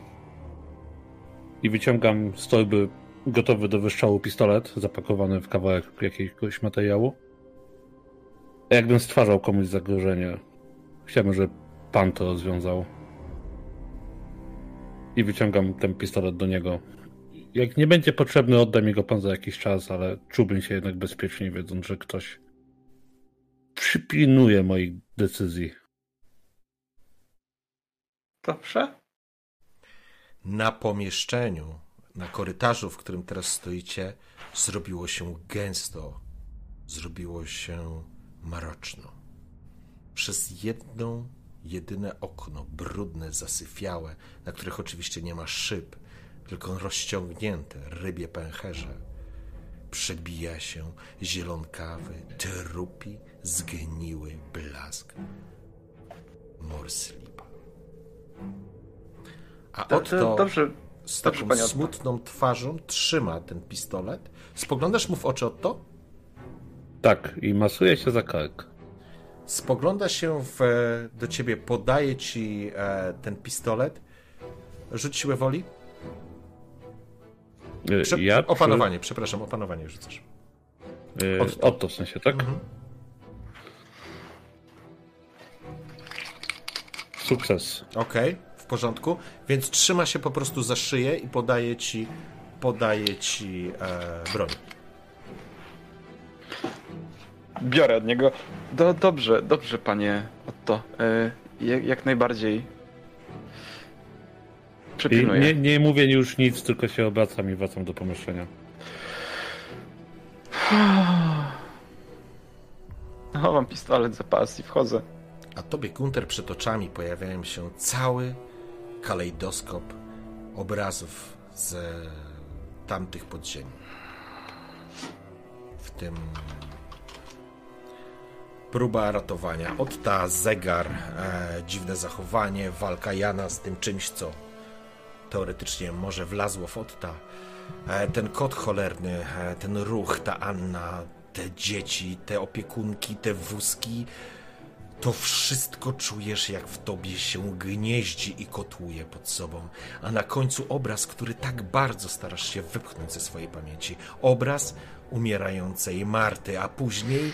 I wyciągam z torby gotowy do wystrzału pistolet, zapakowany w kawałek jakiegoś materiału. Jakbym stwarzał komuś zagrożenie. Chciałbym, żeby pan to rozwiązał i wyciągam ten pistolet do niego. Jak nie będzie potrzebny, oddam jego pan za jakiś czas, ale czułbym się jednak bezpiecznie, wiedząc, że ktoś przypilnuje moich decyzji. Dobrze? Na pomieszczeniu, na korytarzu, w którym teraz stoicie, zrobiło się gęsto, zrobiło się maroczno. Przez jedno, jedyne okno, brudne, zasyfiałe, na których oczywiście nie ma szyb, tylko rozciągnięte rybie pęcherze, przebija się zielonkawy, trupi, zgniły blask morslipa. A To, Otto dobrze. z Dobrze, taką panie Otto. smutną twarzą trzyma ten pistolet. Spoglądasz mu w oczy, Otto? Tak, i masuje się za kark. Spogląda się w, do ciebie, podaje ci e, ten pistolet. Rzuć siłę woli. Y, Prze- ja opanowanie, przepraszam, opanowanie rzucasz. Czy, y, Otto. Otto w sensie, tak? Mhm. Sukces. Okej, w porządku. Więc trzyma się po prostu za szyję i podaje ci, podaje ci e, broń. Biorę od niego. Do, dobrze, dobrze, panie Otto. E, jak, jak najbardziej. Przepilnuję. nie, nie mówię już nic, tylko się obracam i wracam do pomieszczenia. Chowam pistolet za pas i wchodzę. A tobie, Gunter, przed oczami pojawiają się cały kalejdoskop obrazów z tamtych podziemi. tym próba ratowania. Otta, zegar, e, dziwne zachowanie, walka Jana z tym czymś, co teoretycznie może wlazło w Otta. E, ten kot cholerny, e, ten ruch, ta Anna, te dzieci, te opiekunki, te wózki. To wszystko czujesz, jak w tobie się gnieździ i kotłuje pod sobą. A na końcu obraz, który tak bardzo starasz się wypchnąć ze swojej pamięci. Obraz umierającej Marty, a później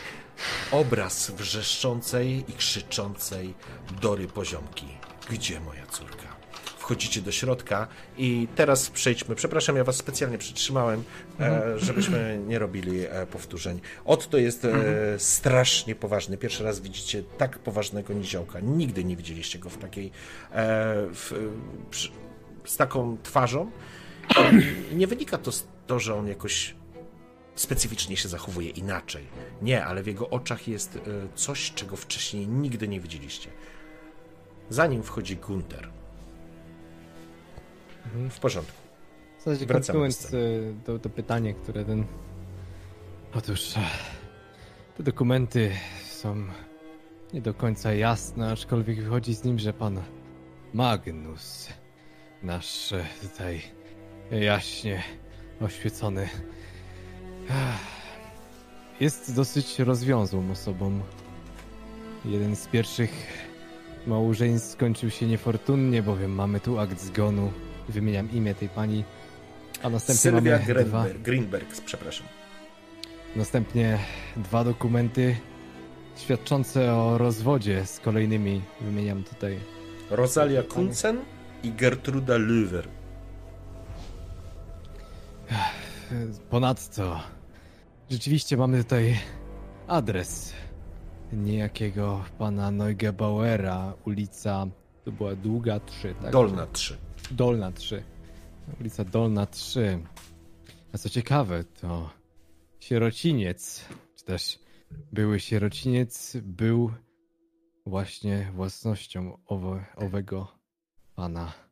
obraz wrzeszczącej i krzyczącej Dory Poziomki. Gdzie moja córka? Wchodzicie do środka i teraz przejdźmy. Przepraszam, ja was specjalnie przytrzymałem, e, żebyśmy nie robili e, powtórzeń. Otto jest e, strasznie poważny. Pierwszy raz widzicie tak poważnego niziołka. Nigdy nie widzieliście go w takiej w, z taką twarzą. I nie wynika to z to, że on jakoś specyficznie się zachowuje inaczej. Nie, ale w jego oczach jest e, coś, czego wcześniej nigdy nie widzieliście. Za nim wchodzi Gunter. W porządku. W zasadzie kontynuując to, to pytanie, które ten... Otóż e, te dokumenty są nie do końca jasne, aczkolwiek wychodzi z nim, że pan Magnus, nasz e, tutaj jaśnie oświecony, jest dosyć rozwiązłą osobą. Jeden z pierwszych małżeństw skończył się niefortunnie, bowiem mamy tu akt zgonu. Wymieniam imię tej pani. A następnie Sylwia mamy dwa, Greenberg, Greenberg, przepraszam. następnie dwa dokumenty świadczące o rozwodzie z kolejnymi. Wymieniam tutaj. Rosalia Kunzen i Gertruda Löwer. Ponadto, rzeczywiście mamy tutaj adres niejakiego pana Neugebauera, ulica, to była Długa 3, tak? Dolna 3. Dolna 3. Ulica Dolna 3. A co ciekawe, to sierociniec, czy też były sierociniec, był właśnie własnością owe, owego pana.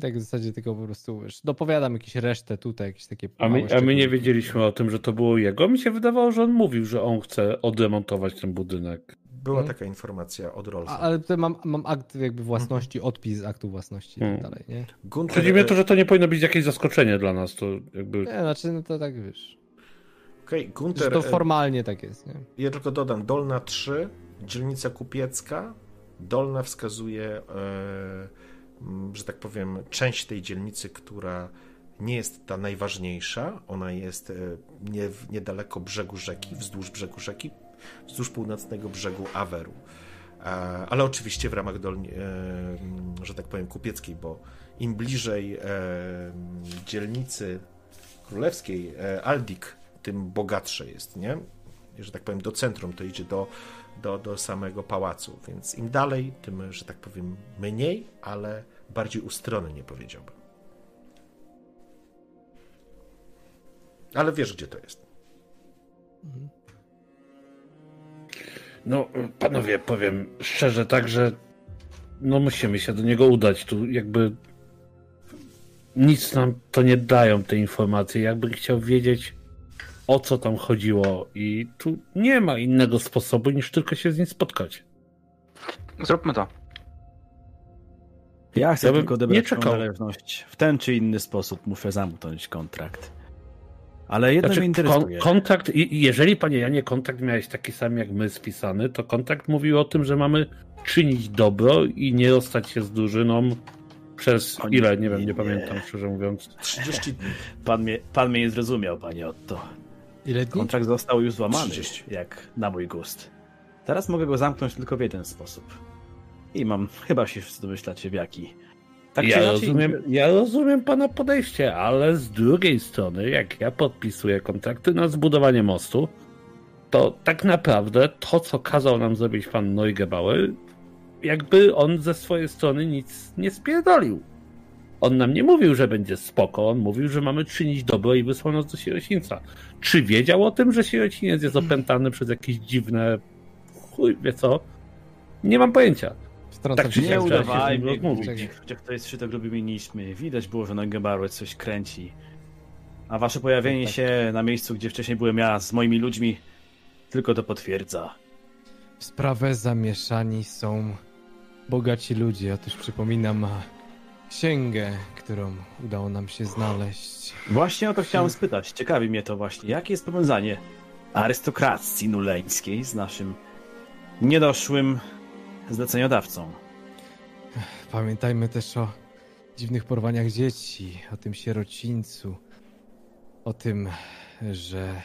Tak w zasadzie tylko po prostu wiesz, dopowiadam jakieś resztę tutaj, jakieś takie A my, a my nie wiedzieliśmy o tym, że to było jego. Mi się wydawało, że on mówił, że on chce odremontować ten budynek. Była Hmm. taka informacja od A, Rolfa. ale tutaj mam, mam akt jakby własności, odpis aktu własności i tak Mhm. dalej, nie? Gunter, Chodzi mi o to, że to nie powinno być jakieś zaskoczenie dla nas. To jakby. Nie, znaczy no to tak wiesz, Okej, że Gunter, to e, formalnie tak jest, nie? ja tylko dodam, Dolna 3, dzielnica kupiecka. Dolna wskazuje, e, m, że tak powiem, część tej dzielnicy, która nie jest ta najważniejsza. Ona jest e, nie, niedaleko brzegu rzeki, wzdłuż brzegu rzeki, wzdłuż północnego brzegu Aweru. E, ale oczywiście w ramach dolni, e, że tak powiem, kupieckiej, bo im bliżej dzielnicy królewskiej Aldik, tym bogatsze jest, nie? Że tak powiem, do centrum to idzie do, do, do samego pałacu, więc im dalej, tym, że tak powiem, mniej, ale bardziej ustronny, nie powiedziałbym. Ale wiesz, gdzie to jest. No, panowie, powiem szczerze tak, że no musimy się do niego udać. Tu jakby nic nam to nie dają te informacje. Jakbym chciał wiedzieć o co tam chodziło i tu nie ma innego sposobu niż tylko się z nim spotkać. Zróbmy to. Ja chcę Ja tylko nie odebrać należność. W ten czy inny sposób muszę zamknąć kontrakt. Ale jedno mnie Znaczy, interesuje. kon- i jeżeli panie Janie, kontakt miałeś taki sam jak my spisany, to kontakt mówił o tym, że mamy czynić dobro i nie rozstać się z drużyną przez O nie, ile, nie wiem, nie, nie. pamiętam szczerze mówiąc. 30 dni. Pan mnie, pan mnie nie zrozumiał, panie Otto. Ile dni? Kontrakt został już złamany, 30. jak na mój gust. Teraz mogę go zamknąć tylko w jeden sposób. I mam, chyba się wszyscy domyślacie w jaki. Tak ja, inaczej, rozumiem, ja rozumiem pana podejście, ale z drugiej strony, jak ja podpisuję kontrakty na zbudowanie mostu, to tak naprawdę to, co kazał nam zrobić pan Neugebauer, jakby on ze swojej strony nic nie spierdolił. On nam nie mówił, że będzie spoko, on mówił, że mamy czynić dobro i wysłał nas do sierocińca. Czy wiedział o tym, że sierociniec jest opętany przez jakieś dziwne... chuj, wie co? Nie mam pojęcia. Wtrącam tak czy Nie nim rozmówić. głupich, chociaż to jest szyto grubymi nićmi. Widać było, że Neugebauer coś kręci. A wasze pojawienie Tak. się na miejscu, gdzie wcześniej byłem ja z moimi ludźmi, tylko to potwierdza. W sprawę zamieszani są bogaci ludzie. Otóż przypominam księgę, którą udało nam się znaleźć. Właśnie o to chciałem spytać. Ciekawi mnie to właśnie. Jakie jest powiązanie arystokracji nuleńskiej z naszym niedoszłym zleceniodawcą? Pamiętajmy też o dziwnych porwaniach dzieci, o tym sierocińcu, o tym, że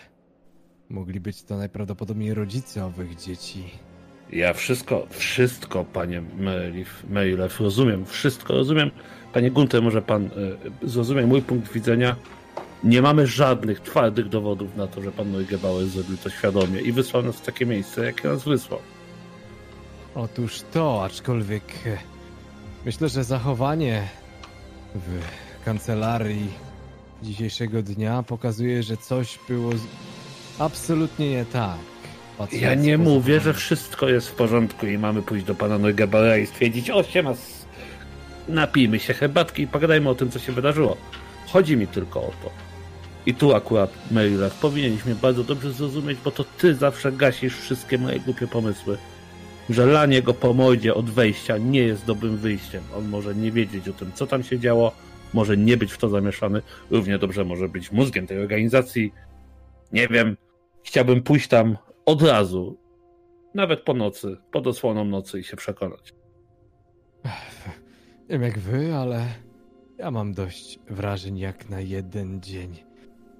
mogli być to najprawdopodobniej rodzice owych dzieci. Ja wszystko, wszystko, panie Mejlew, rozumiem, wszystko rozumiem. Panie Gunter, może pan y, zrozumie mój punkt widzenia. Nie mamy żadnych twardych dowodów na to, że pan Neugebauer zrobił to świadomie i wysłał nas w takie miejsce, jakie nas wysłał. Otóż to, aczkolwiek e, myślę, że zachowanie w kancelarii dzisiejszego dnia pokazuje, że coś było absolutnie nie tak. Ja nie mówię, że wszystko jest w porządku i mamy pójść do pana Neugebauera i stwierdzić, o siema, napijmy się herbatki i pogadajmy o tym, co się wydarzyło. Chodzi mi tylko o to. I tu akurat, Mejlew, powinniśmy bardzo dobrze zrozumieć, bo to ty zawsze gasisz wszystkie moje głupie pomysły. Że lanie go po mordzie od wejścia nie jest dobrym wyjściem. On może nie wiedzieć o tym, co tam się działo, może nie być w to zamieszany. Równie dobrze może być mózgiem tej organizacji. Nie wiem. Chciałbym pójść tam od razu, nawet po nocy, pod osłoną nocy i się przekonać. Nie wiem jak wy, ale ja mam dość wrażeń jak na jeden dzień.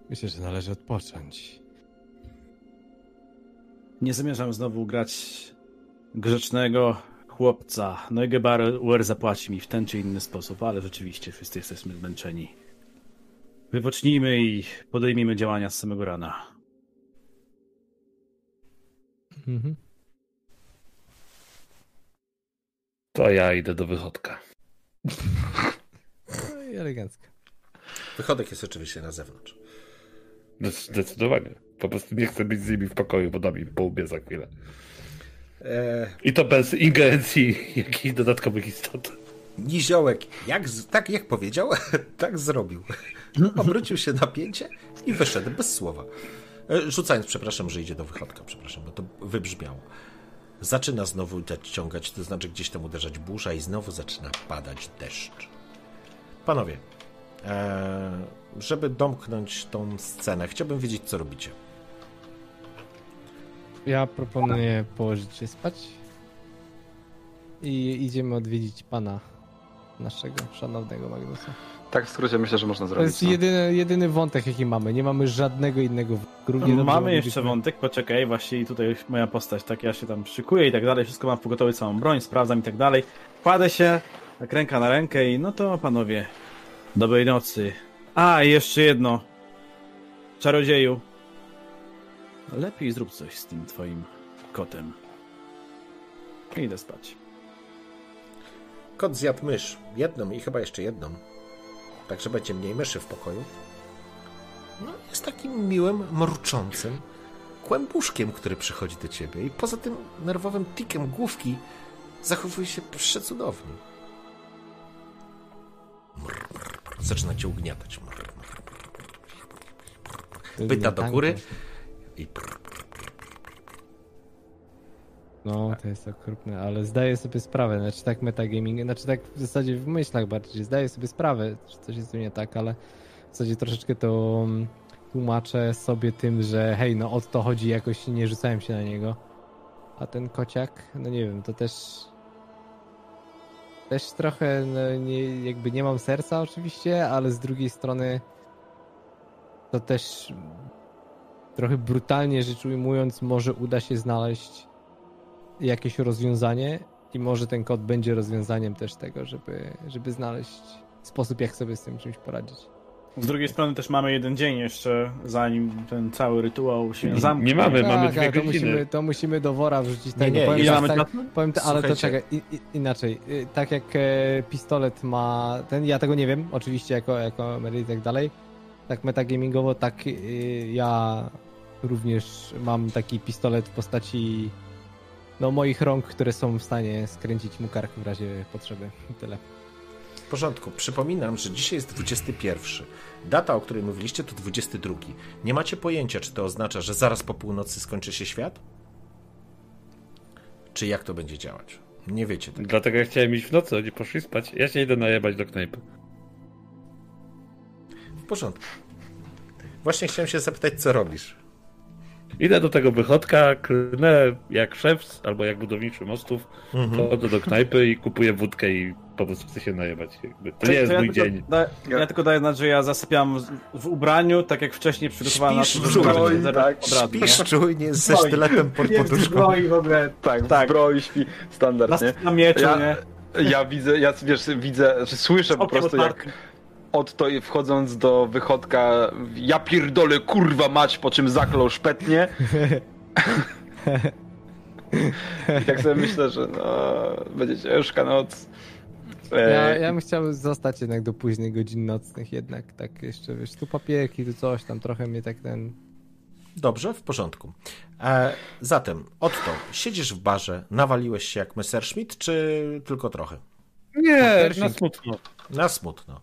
Myślę, że należy odpocząć. Nie zamierzam znowu grać grzecznego chłopca. Neugebauer zapłaci mi w ten czy inny sposób, ale rzeczywiście wszyscy jesteśmy zmęczeni. Wypocznijmy i podejmijmy działania z samego rana. Mhm. To ja idę do wychodka. No i elegancko. Wychodek jest oczywiście na zewnątrz. Zdecydowanie. Po prostu nie chcę być z nimi w pokoju, bo dam im po łbie za chwilę. E, I to bez ingerencji jakichś dodatkowych istot. Niziołek, jak, tak jak powiedział, tak zrobił. Obrócił się na pięcie i wyszedł bez słowa. E, Rzucając, przepraszam, że idzie do wychodka, przepraszam, bo to wybrzmiało. Zaczyna znowu ciągać, to znaczy gdzieś tam uderzać burza i znowu zaczyna padać deszcz. Panowie, e, żeby domknąć tą scenę, chciałbym wiedzieć, co robicie. Ja proponuję położyć się spać i idziemy odwiedzić pana naszego szanownego Magnusa. Tak w skrócie myślę, że można To zrobić. jest no. jedyny, jedyny wątek, jaki mamy. Nie mamy żadnego innego wątku. Równie dobrze Mamy jeszcze wątek, poczekaj, właśnie tutaj moja postać, tak ja się tam szykuję i tak dalej, wszystko mam pogotować całą broń, sprawdzam i tak dalej. Kładę się, tak ręka na rękę i no to panowie, dobrej nocy. A, i jeszcze jedno. Czarodzieju. Lepiej zrób coś z tym twoim kotem. Idę spać. Kot zjadł mysz. Jedną i chyba jeszcze jedną. Tak, że będzie mniej myszy w pokoju. No, jest takim miłym, mruczącym kłębuszkiem, który przychodzi do ciebie. I poza tym nerwowym tikiem główki zachowuje się przecudownie. Mr, mr, mr. Zaczyna cię ugniatać. Pyta do góry i prr. No, to jest okropne, ale zdaję sobie sprawę, znaczy tak metagaming, znaczy tak w zasadzie w myślach bardziej, zdaję sobie sprawę, że coś jest tu nie tak, ale w zasadzie troszeczkę to mm, tłumaczę sobie tym, że hej, no o to chodzi, jakoś nie rzucałem się na niego. A ten kociak, no nie wiem, to też też trochę, no nie, jakby nie mam serca oczywiście, ale z drugiej strony to też trochę brutalnie rzecz ujmując, może uda się znaleźć jakieś rozwiązanie i może ten kod będzie rozwiązaniem też tego, żeby, żeby znaleźć sposób, jak sobie z tym czymś poradzić. Z drugiej strony też mamy jeden dzień jeszcze, zanim ten cały rytuał się zamknie. Nie mamy, mamy Tak, dwie ale to godziny. musimy, to musimy do wora wrzucić Nie, tego. nie, powiem, tak, mamy tak, powiem ale to czekaj, i, inaczej. Y, Tak jak e, pistolet ma ten, ja tego nie wiem, oczywiście jako, jako Mary i tak dalej. Tak metagamingowo, tak y, ja również mam taki pistolet w postaci no moich rąk, które są w stanie skręcić mu kark w razie potrzeby. Tyle. porządku. Przypominam, że dzisiaj jest 21. Data, o której mówiliście, to 22. Nie macie pojęcia, czy to oznacza, że zaraz po północy skończy się świat? Czy jak to będzie działać? Nie wiecie tego. Dlatego ja chciałem iść w nocy, oni poszli spać. Ja się idę najebać do knajpy. W porządku. Właśnie chciałem się zapytać, co robisz. Idę do tego wychodka, klnę jak szef albo jak budowniczy mostów, Mhm. chodzę do knajpy i kupuję wódkę i po prostu chcę się najebać. Jakby. To nie jest ja mój tylko dzień. Da, ja tylko daję znać, że ja zasypiam w- ubraniu, tak jak wcześniej przygotowałem na Śpisz to, w żeby zbroi, nie tak. Śpisz czujnie ze sztyletem pod poduszką. zbroi w ogóle. Tak, Tak. zbroi śpi, standard, nie? Na, na mieczu, Ja, nie? ja widzę, ja wiesz, widzę, słyszę po prostu jak. Od to wchodząc do wychodka ja pierdolę kurwa mać, po czym zaklął szpetnie. I tak sobie myślę, że no, będzie ciężka noc. Ja, ja bym chciał zostać jednak do późnych godzin nocnych jednak, tak jeszcze, wiesz, tu papierki, tu coś, tam trochę mnie tak ten... Dobrze, w porządku. E, zatem, Otto, siedzisz w barze, nawaliłeś się jak Messerschmitt, czy tylko trochę? Nie, na smutno. Na smutno.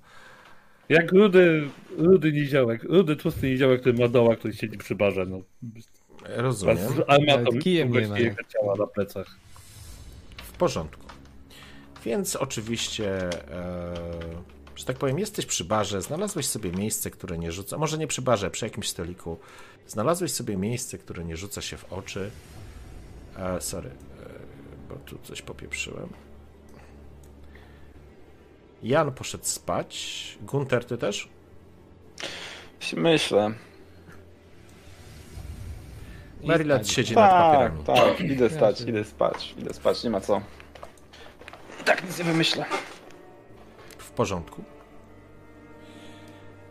Jak rudy, rudy niziołek, rudy tłusty niziołek, który ma doła, który siedzi przy barze, no. Rozumiem. Z armatą kijem nie ma, ciała na plecach. W porządku. Więc oczywiście, e, że tak powiem, jesteś przy barze, znalazłeś sobie miejsce, które nie rzuca, może nie przy barze, przy jakimś stoliku, znalazłeś sobie miejsce, które nie rzuca się w oczy. E, sorry, e, bo tu coś popieprzyłem. Jan poszedł spać. Gunter, ty też? Myślę. Maryland siedzi nad Tak, papierami. tak, idę stać, idę spać, idę spać, nie ma co. Tak nic nie wymyślę. W porządku.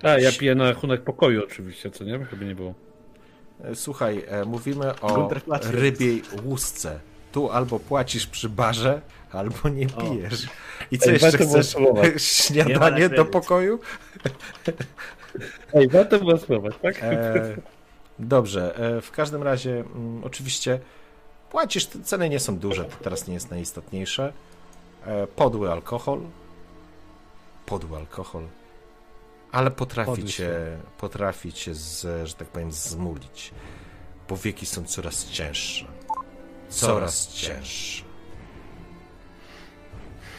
A, ja piję na rachunek pokoju oczywiście, co nie? Chyba nie było. E, Słuchaj, e, mówimy o rybiej łusce. Tu albo płacisz przy barze, albo nie pijesz. I co Ej, jeszcze chcesz? Śniadanie do pokoju? Ej, warto było spróbować, tak? E, dobrze, e, w każdym razie mm, oczywiście płacisz, ceny nie są duże, to teraz nie jest najistotniejsze. E, podły alkohol. Podły alkohol. Ale potrafi Podły cię, potrafi cię z, że tak powiem, zmulić. Bo wieki są coraz cięższe. Coraz cięższe.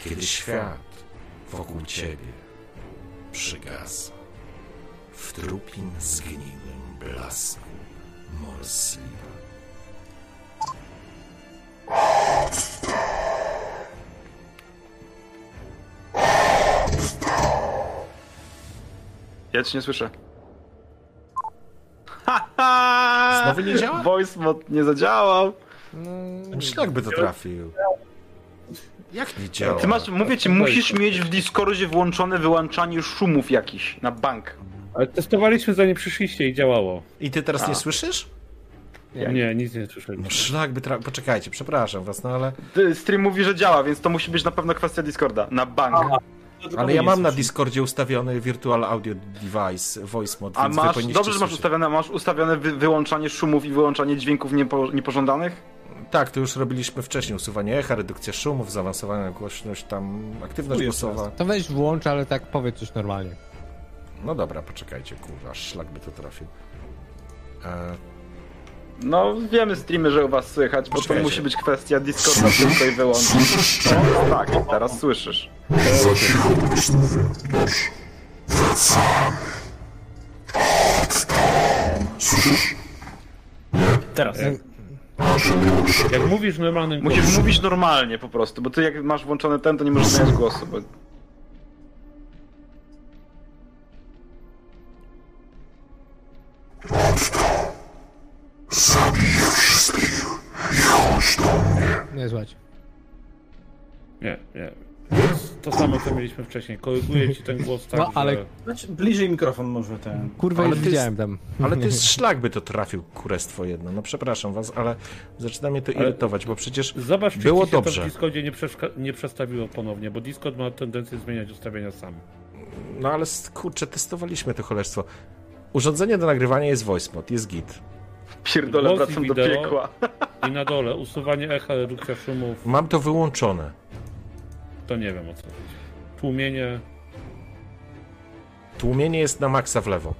Kiedy świat wokół ciebie przygasa w trupim zgniłym blasku Morsliwa. Ja cię nie słyszę. Znowu nie działa? Voice mod nie zadziałał. No, Szlak by to trafił. Jak nie działa? Ty masz, mówię ci, musisz mieć w Discordzie włączone wyłączanie szumów jakiś na bank. Ale testowaliśmy zanim przyszliście i działało. I ty teraz A. nie słyszysz? Nie. Nie, nic nie słyszeliśmy. No szlak by trafił. Poczekajcie, przepraszam was, no ale... Ty- Stream mówi, że działa, więc to musi być na pewno kwestia Discorda. Na bank. Ale ja mam na Discordzie ustawiony Virtual Audio Device, Voice Mod, A masz, dobrze, że masz ustawione, masz ustawione wy, wyłączanie szumów i wyłączanie dźwięków niepo, niepożądanych? Tak, to już robiliśmy wcześniej. Usuwanie echa, redukcja szumów, zaawansowana głośność, tam aktywność głosowa. To weź włącz, ale tak powiedz coś normalnie. No dobra, poczekajcie, kurwa, szlak by to trafił. E, No, wiemy streamy, że u was słychać, bo to musi być kwestia Discorda tylko i wyłącznie. Tak, teraz słyszysz. Teraz. Jak mówisz normalnym Musisz głosem, mówić normalnie po prostu, bo ty jak masz włączony ten, to nie możesz zmieniać głosu, bo... Nie złać. Nie, nie. To samo, co mieliśmy wcześniej. Koryguję ci ten głos tak, No, ale- że... Znaczy, bliżej mikrofon może ten. Kurwa, Ale już jest- widziałem tam. ale to jest szlak by to trafił, kurestwo jedno. No przepraszam was, ale zaczyna mnie to Ale- irytować, bo przecież Zobacz, czy Było ci się to dobrze. w Discordzie nie, przeszka- nie przestawiło ponownie, bo Discord ma tendencję zmieniać ustawienia sam. No ale s- kurczę, testowaliśmy to cholerstwo. Urządzenie do nagrywania jest voice mod, jest git. Pierdolę, Głos i wracam do wideo. piekła. I na dole usuwanie echa, redukcja szumów, Mam to wyłączone. To nie wiem o co chodzi. Tłumienie. Tłumienie jest na maksa w lewo.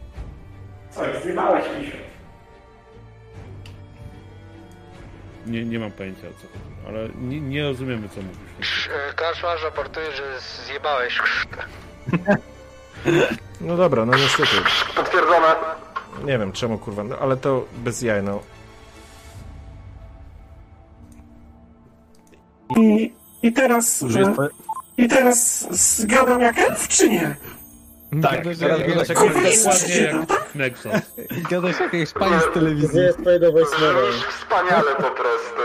Nie, nie mam pojęcia o co chodzi, ale nie, nie rozumiemy co mówisz. Kaszmarz raportuje, że zjebałeś krztę. No dobra, no niestety. Potwierdzone. Nie wiem czemu kurwa, no, ale to bez jaj, no. I, I teraz... E, twoje- I teraz zgadam jak elf, czy nie? Tak, teraz gadasz, gadasz jak- Dokładnie jak? Nexus. gadasz jak jakiś pani z telewizji. twojego voicemaila. Wspaniale po prostu.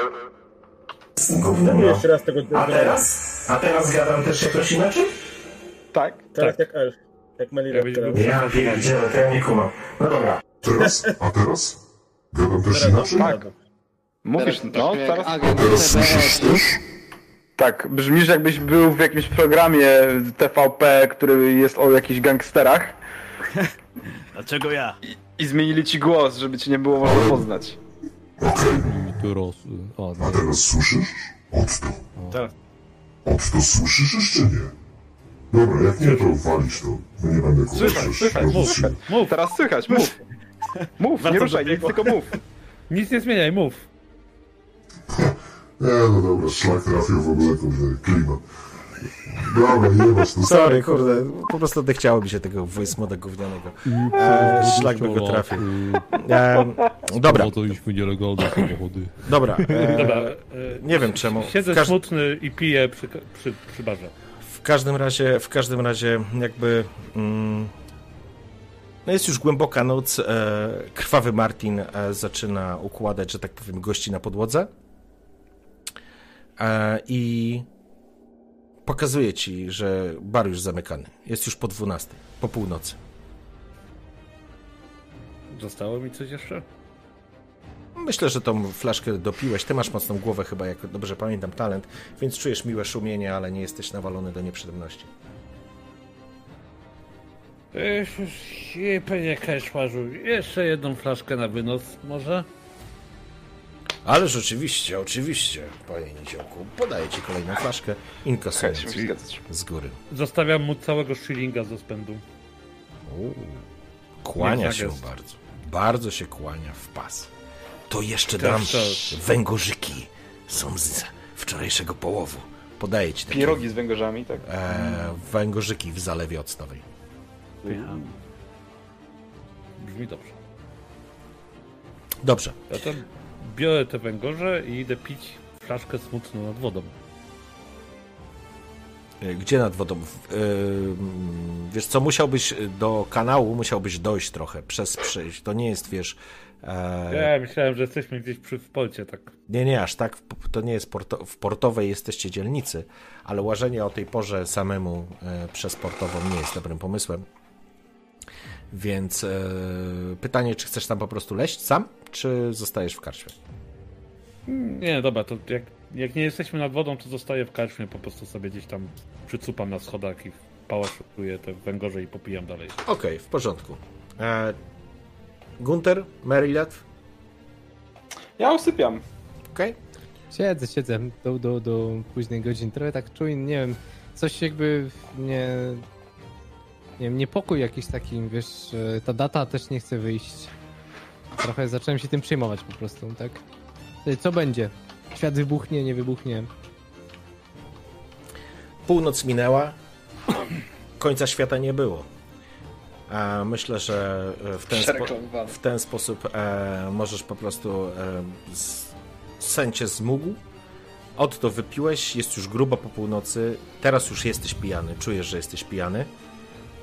Gównem, no. Jeszcze raz tego A teraz? A teraz gadam też jakoś inaczej? Tak? Tak. jak elf. Jak Melina, Ja pierdzielę, to ja nie kumam. No dobra. Teraz? A teraz? Gadam też inaczej? Tak. Mówisz, no teraz... Teraz słyszysz też? Tak, brzmisz jakbyś był w jakimś programie TVP, który jest o jakichś gangsterach Dlaczego ja? i zmienili ci głos, żeby ci nie było można poznać. Teraz, o, A teraz słyszysz? Otto. Teraz. Otto słyszysz jeszcze nie? Dobra, jak nie, to walić to. No nie będę kurwa Słychać, słychać, mów. Mów, Teraz słychać, mów. Mów, nie ruszaj, biegu. tylko mów. nic nie zmieniaj, mów. Nie, no dobra, szlak trafił w ogóle, kurde, klimat. Dobra, jebać to. Sorry, kurde, po prostu odechciało mi się tego voice moda gównianego. E, szlak by go trafił. E, dobra, nielegalne samochody. dobra. E, Dobra, e, nie wiem czemu. Siedzę smutny i piję przy, przy, przy barze. W każdym razie, w każdym razie jakby mm, no jest już głęboka noc. E, krwawy Martin e, zaczyna układać, że tak powiem, gości na podłodze. E, I pokazuje ci, że bar już zamykany. Jest już po 12, po północy. Zostało mi coś jeszcze? Myślę, że tą flaszkę dopiłeś. Ty masz mocną głowę chyba, jak dobrze pamiętam, talent, więc czujesz miłe szumienie, ale nie jesteś nawalony do nieprzyjemności. Ech, Panie Keszmarzu, jeszcze jedną flaszkę na wynos może? Ale rzeczywiście, oczywiście, panie Niziołku. Podaję ci kolejną flaszkę, inkasując z góry. Zostawiam mu całego shillinga z spędu. Uuu, Kłania się jest. bardzo. Bardzo się kłania w pas. To jeszcze Też, dam też. węgorzyki. Są z wczorajszego połowu. Podaję ci takie Pierogi z węgorzami, tak? e, węgorzyki w zalewie octowej. Brzmi dobrze. Dobrze. Ja to biorę te węgorze i idę pić flaszkę smutną nad wodą. E, Gdzie nad wodą? E, mm, Wiesz co, musiałbyś do kanału, musiałbyś dojść trochę, przez przejść. To nie jest, wiesz... E, Ja myślałem, że jesteśmy gdzieś przy w porcie, tak. Nie, nie, aż tak. To nie jest porto, w portowej jesteście dzielnicy, ale łażenie o tej porze samemu e, przez portową nie jest dobrym pomysłem. Więc e, pytanie, czy chcesz tam po prostu leść sam, czy zostajesz w karczmie? Nie, dobra, to jak, jak nie jesteśmy nad wodą, to zostaję w karczmie, po prostu sobie gdzieś tam przycupam na schodach i pałaszuję te węgorze i popijam dalej. Okej, w porządku. E, Gunter, Marylet, Ja usypiam. okej? Siedzę, siedzę do, do, do późnej godziny. Trochę tak czuję, nie wiem, coś jakby mnie... Nie wiem, niepokój jakiś taki, wiesz, ta data też nie chce wyjść. Trochę zacząłem się tym przejmować po prostu, tak? Co będzie? Świat wybuchnie, nie wybuchnie? Północ minęła, końca świata nie było. E, myślę, że w ten, spo, w ten sposób e, możesz po prostu e, z, sen cię zmógł. Otto wypiłeś, jest już grubo po północy, teraz już jesteś pijany, czujesz, że jesteś pijany.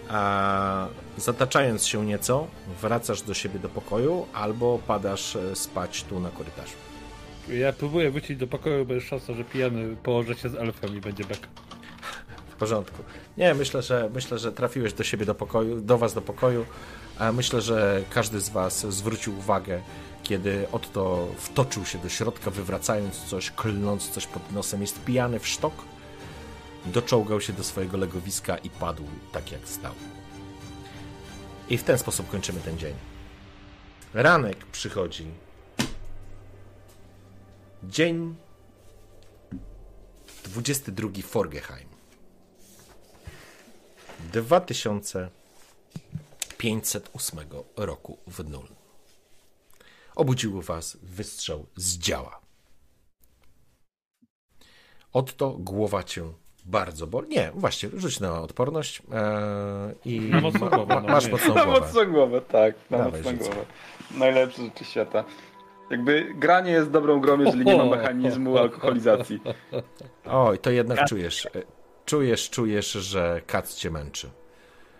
A zataczając się nieco, wracasz do siebie do pokoju albo padasz e, spać tu na korytarzu. Ja próbuję wrócić do pokoju, bo jest szansa, że pijany położy się z elfem i będzie bek. W porządku. Nie, myślę, że myślę, że trafiłeś do siebie do pokoju, do was do pokoju. Myślę, że każdy z was zwrócił uwagę, kiedy Otto wtoczył się do środka, wywracając coś, klnąc coś pod nosem. Jest pijany w sztok. Doczołgał się do swojego legowiska i padł tak jak stał. I w ten sposób kończymy ten dzień. Ranek przychodzi. Dzień 22 Forgeheim. 2508 roku w nul. Obudził was wystrzał z działa. Otto, głowa cię bardzo boli. Nie, właśnie, rzuć na odporność e, i Na mocną ma- głowę, ma- no masz nie. mocną Na głowę. mocną głowę, tak. Na Dawaj, mocną głowę. Najlepsze rzeczy świata. Jakby granie jest dobrą grą, jeżeli nie ma mechanizmu alkoholizacji. Oj, to jednak czujesz, czujesz, czujesz, że kac cię męczy.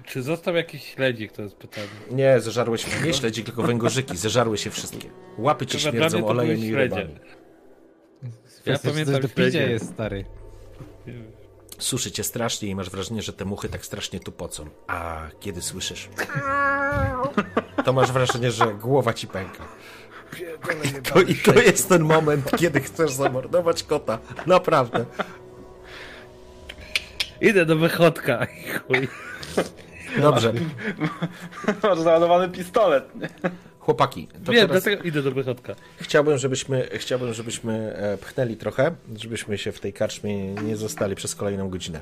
Czy został jakiś śledzik, to jest pytanie. Nie, zeżarłeś nie śledzi, tylko węgorzyki, zeżarły się wszystkie. Łapy ci Chyba śmierdzą to olejem i rybami. Ja pamiętam picia śledzie. jest, stary. Suszy cię strasznie i masz wrażenie, że te muchy tak strasznie tu pocą. A kiedy słyszysz, to masz wrażenie, że głowa ci pęka. To, I to jest ten moment, kiedy chcesz zamordować kota. Naprawdę. Idę do wychodka i chuj. Dobrze. Masz załadowany pistolet. Chłopaki, to Wiem, teraz dlatego idę do wychodka. chciałbym, żebyśmy, chciałbym, żebyśmy e, pchnęli trochę, żebyśmy się w tej karczmie nie zostali przez kolejną godzinę.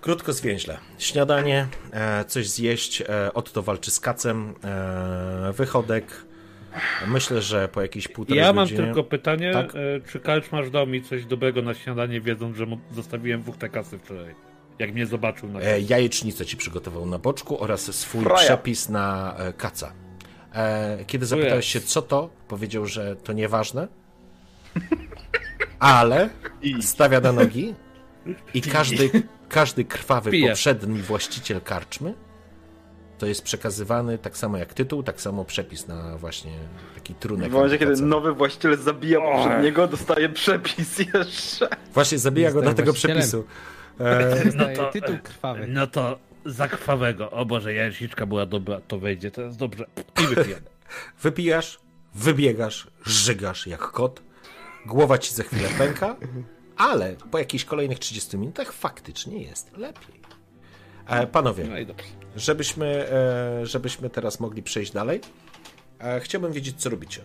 Krótko zwięźle. Śniadanie, e, coś zjeść, e, Otto walczy z kacem, e, wychodek. Myślę, że po jakiejś półtorej Ja mam godzinie... tylko pytanie, Tak? czy Kalczmarz dał mi coś dobrego na śniadanie, wiedząc, że mu zostawiłem WT kasy wczoraj. Jak mnie zobaczył na E, jajecznicę ci przygotował na boczku oraz swój Fraja. przepis na e, kaca. E, kiedy zapytałeś się, co to, powiedział, że to nieważne, ale stawia na nogi i każdy, każdy krwawy Pije. poprzedni właściciel karczmy to jest przekazywany tak samo jak tytuł, tak samo przepis na właśnie taki trunek. W momencie, kiedy nowy właściciel zabija poprzedniego, dostaje przepis jeszcze. Właśnie zabija go do tego przepisu. E, Dostaje to- tytuł krwawy. No to za krwawego. O Boże, jajeczniczka była dobra, to wejdzie, jest dobrze. I wypijam. Wypijasz, wybiegasz, żygasz jak kot, głowa ci za chwilę pęka, ale po jakichś kolejnych 30 minutach faktycznie jest lepiej. E, panowie, No żebyśmy, e, żebyśmy teraz mogli przejść dalej, e, chciałbym wiedzieć, co robicie.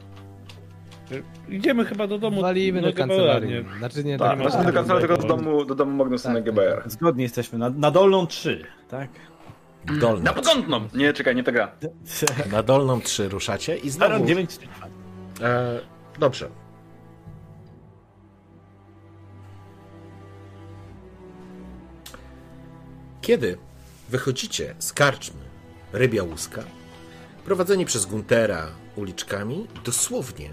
Idziemy chyba do domu. Walimy no, do kancelarii. Znaczy nie, Tak, do właśnie do kancelarii, tylko do domu, do domu Magnusa Tak, GBR. Zgodni jesteśmy. Na, na dolną 3, tak? Dolną. Na porządną! Nie, czekaj, nie ta gra. Na dolną 3 ruszacie i znowu... Baron 9 E, dobrze. Kiedy wychodzicie z karczmy Rybia Łuska, prowadzeni przez Guntera uliczkami, dosłownie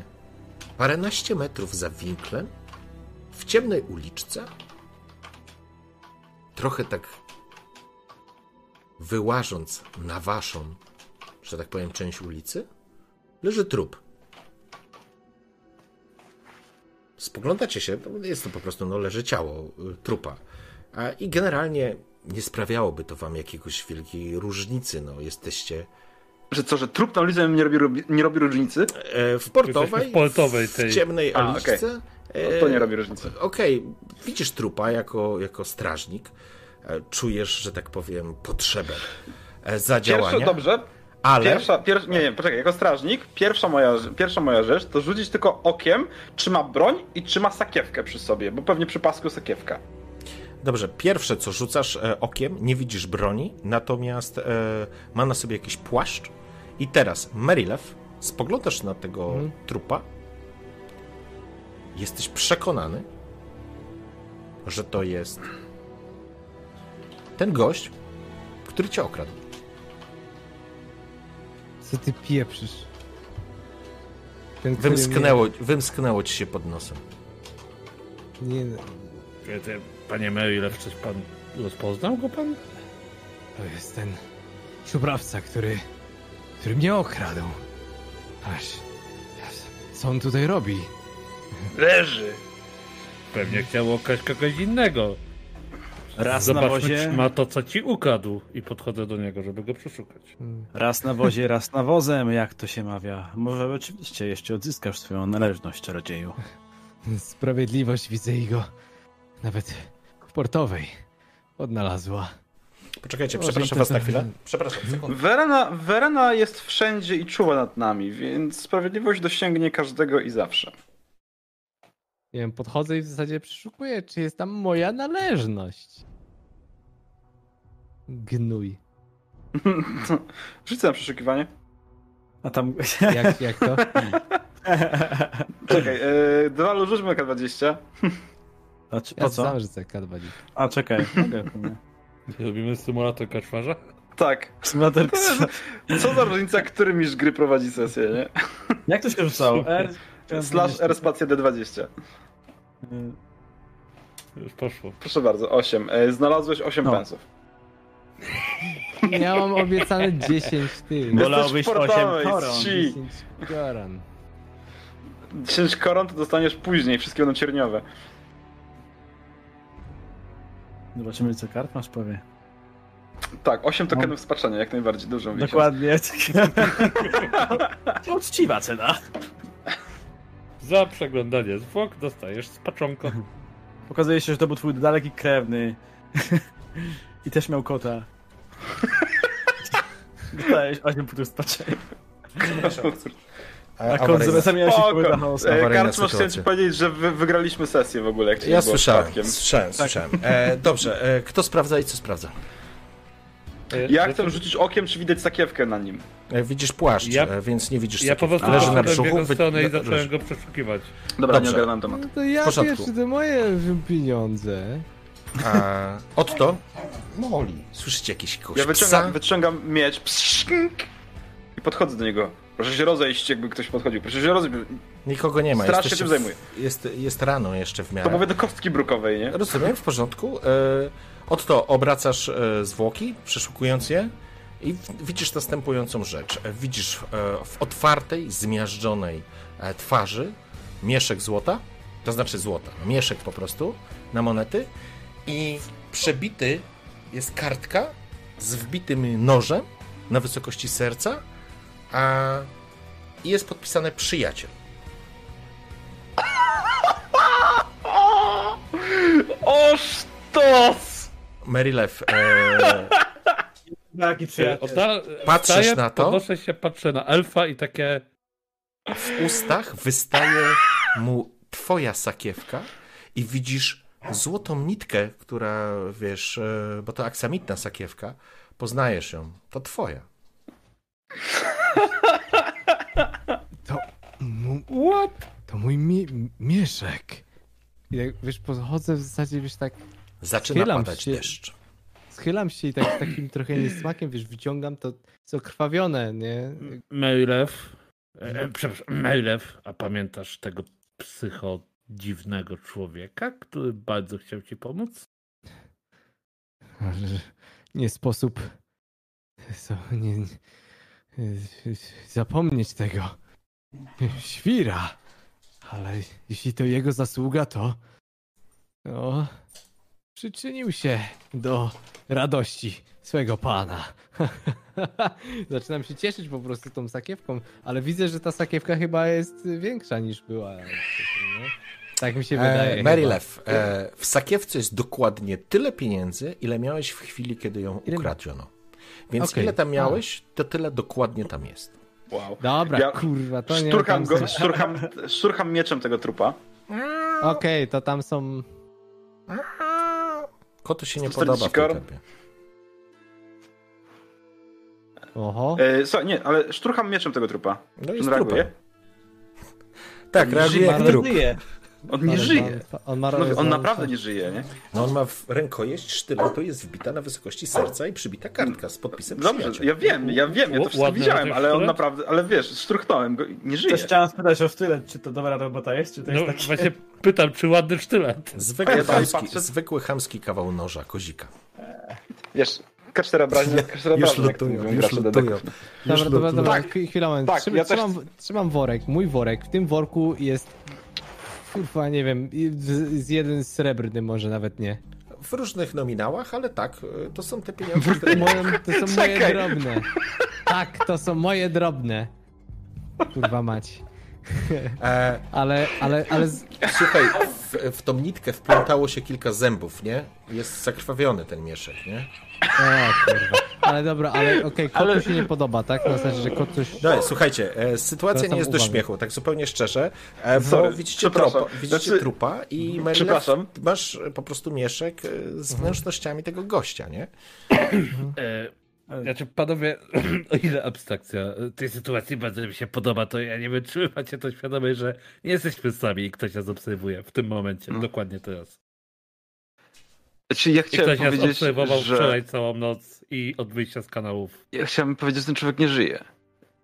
paręnaście metrów za winklem, w ciemnej uliczce, trochę tak wyłażąc na waszą, że tak powiem, część ulicy, leży trup. Spoglądacie się, to jest to po prostu, no leży ciało y, trupa. I generalnie nie sprawiałoby to wam jakiegoś wielkiej różnicy, no jesteście Że co, że trup na ulicy nie robi, nie robi różnicy? e, w portowej, w portowej tej- w ciemnej A, uliczce. No to nie robi różnicy. Okej, widzisz trupa jako, jako strażnik, e, czujesz, że tak powiem, potrzebę e, zadziałania, Pierwsze, dobrze. ale Pierwsza, pier... nie, nie, poczekaj, jako strażnik, pierwsza moja, pierwsza moja rzecz to rzucić tylko okiem, czy ma broń i czy ma sakiewkę przy sobie, bo pewnie przy pasku sakiewka. Dobrze, pierwsze co rzucasz e, okiem, nie widzisz broni, natomiast e, ma na sobie jakiś płaszcz. I teraz, Merilew, spoglądasz na tego trupa. Jesteś przekonany, że to jest ten gość, który cię okradł. Co ty pieprzysz? Ten, Wymsknęło, wymsknęło ci się pod nosem. mnie- Nie, ty, Panie Marylew, coś pan rozpoznał go pan? to jest ten szubrawca, który, który mnie okradł. Aż, co on tutaj robi? Leży. Pewnie chciał okraść kogoś innego. Raz na Zobaczmy, wozie, czy ma to, co ci ukradł. I podchodzę do niego, żeby go przeszukać. raz na wozie, raz na wozem, jak to się mawia. Może oczywiście jeszcze odzyskasz swoją należność, czarodzieju. Sprawiedliwość widzę i go nawet w portowej odnalazła. Poczekajcie, przepraszam was na chwilę. Przepraszam, sekundę. Werena, Werena jest wszędzie i czuwa nad nami, więc sprawiedliwość dosięgnie każdego i zawsze. Nie wiem, podchodzę i w zasadzie przeszukuję, czy jest tam moja należność. Gnój. Rzucę na przeszukiwanie. A tam... Jak, jak to? Czekaj, yy, dwa rzućmy K20. A czy, Ja po co? sam rzucę K20. A czekaj, sumie. Robimy symulator kaczmarza? Tak. Symulator Co za różnica, który mistrz gry prowadzi sesję, nie? Jak to się rzucało? R... Slash R spacja D20. Już poszło. Proszę bardzo, 8. E, znalazłeś 8 No. pensów. Ja mam obiecane 10 ty. Wolałbyś portowej, 8 koron. ci. 10 koron. 10 koron to dostaniesz później, wszystkie będą cierniowe. Zobaczymy, co kart masz powie. Tak, 8 No. tokenów spaczenia, jak najbardziej dużo miesiąc. Dokładnie. Uczciwa cena. Za przeglądanie zwłok dostajesz spaczonko. Okazuje się, że to był twój daleki krewny. I też miał kota. Dostałeś 8 punktów spaczenia. E, A kot zamiast się Spoko. połyka chaosu. E, Awaryjna Karczmasz chciałem ci powiedzieć, że wy, wygraliśmy sesję w ogóle, jak Ja było słyszałem, przypadkiem. słyszałem, słyszałem. E, dobrze, e, kto sprawdza i co sprawdza? Ja chcę rzucić okiem, czy widać sakiewkę na nim. E, widzisz płaszcz, Ja- e, więc nie widzisz Ja po sakiewki. prostu Leży na w brzuchu. wy- stronę i zacząłem go przeszukiwać. Dobra, Dobrze. nie ogarnąłem temat. No to ja pierwszy, to moje pieniądze. A, Otto? Moli. Słyszycie jakieś kogoś Ja wyciągam, psa? wyciągam miecz pszczink, i podchodzę do niego. Proszę się rozejść, jakby ktoś podchodził. Proszę się rozejść. Nikogo nie ma. Strasznie Jesteście tym w- zajmuję. Jest, jest rano jeszcze w To miarę. mówię do kostki brukowej, nie? Rozumiem, w porządku. E, Otto, obracasz e, zwłoki, przeszukując je i w- widzisz następującą rzecz. E, Widzisz w otwartej, zmiażdżonej twarzy mieszek złota, to znaczy złota, mieszek po prostu na monety i przebity jest kartka z wbitym nożem na wysokości serca, a i jest podpisane przyjaciel. O sztos! Marylew, e, Jaki przyjaciel. Odda- Patrzysz wstaję, na to? Podnoszę się, patrzę na elfa i takie... w ustach wystaje mu twoja sakiewka i widzisz złotą nitkę, która, wiesz, e, bo to aksamitna sakiewka, poznajesz ją, to twoja. To... What? To mój mi mieszek. I jak, wiesz, podchodzę w zasadzie, wiesz, tak Zaczyna padać się. deszcz. schylam się i tak z takim trochę niesmakiem, wiesz, wyciągam to, co krwawione, nie? Mejlew, e, e, przepraszam, Mejlew, a pamiętasz tego psycho dziwnego człowieka, który bardzo chciał ci pomóc? Ale nie sposób so, nie, nie, zapomnieć tego. Świra. Ale jeśli to jego zasługa, to no, przyczynił się do radości swego pana. Zaczynam się cieszyć po prostu tą sakiewką, ale widzę, że ta sakiewka chyba jest większa niż była. Tak mi się wydaje. E. Marylew, e, w sakiewce jest dokładnie tyle pieniędzy, ile miałeś w chwili, kiedy ją ukradziono. Więc Okej. ile tam miałeś, to tyle dokładnie tam jest. Wow. Dobra, Ja kurwa, to nie Szturcham, tam go, szturcham, szturcham mieczem tego trupa. Okej, to tam są. Kotu się nie 140 podoba w tej koron? tempie. Oho. E, słuchaj, nie, ale szturcham mieczem tego trupa. No on reaguje? Tak, reaguje żyje, jak trup. On nie żyje. On, on, ma, No, on on- naprawdę nie żyje, nie? No on ma w rękojeść sztyletu, jest wbita na wysokości serca i przybita kartka z podpisem Dobrze, ja wiem, ja wiem, ja to wszystko Ładny widziałem, ale on naprawdę, ale wiesz, szturchnąłem go, nie żyje. Też chciałem spytać o sztylet, czy to dobra robota jest, czy to jest No taki... właśnie pytam, czy ładny sztylet. Zwykły, Ja chamski, patrzę. zwykły chamski kawał noża, kozika. Wiesz, K4 obraźnia, K4 Już obraźnia, jak lutują, już lutują. Dobra, dobra, dobra, Tak, chwilę, chwilę, moment. tak, Trzymam, ja też trzymam, trzymam worek, mój worek. W tym worku jest. Kurwa, nie wiem, z, jeden srebrny, może nawet nie. W różnych nominałach, ale tak, y, to są te pieniądze, które... Moje, to są moje Czekaj. drobne. Tak, to są moje drobne. Kurwa mać. E, Ale, ale, ale... słuchaj, w, w tą nitkę wplątało się kilka zębów, nie? Jest zakrwawiony ten mieszek, nie? O, kurwa. Ale dobra, ale okej, kotu Ale- się nie podoba, tak? Na zasadzie, że kot coś... No, słuchajcie, e, sytuacja nie jest do uwagę. śmiechu, tak zupełnie szczerze, e, bo Sorry, widzicie, trupa, widzicie Znaczy- trupa i Marylew, Przepraszam. masz e, po prostu mieszek e, z wnętrznościami tego gościa, nie? E, znaczy, panowie, o ile abstrakcja tej sytuacji bardzo mi się podoba, to ja nie wiem, czy macie to świadomość, że nie jesteśmy sami i ktoś nas obserwuje w tym momencie, No. dokładnie teraz. Znaczy, ja I chciałem ktoś nas powiedzieć, obserwował że... wczoraj całą noc i od wyjścia z kanałów. Ja chciałem powiedzieć, że ten człowiek nie żyje.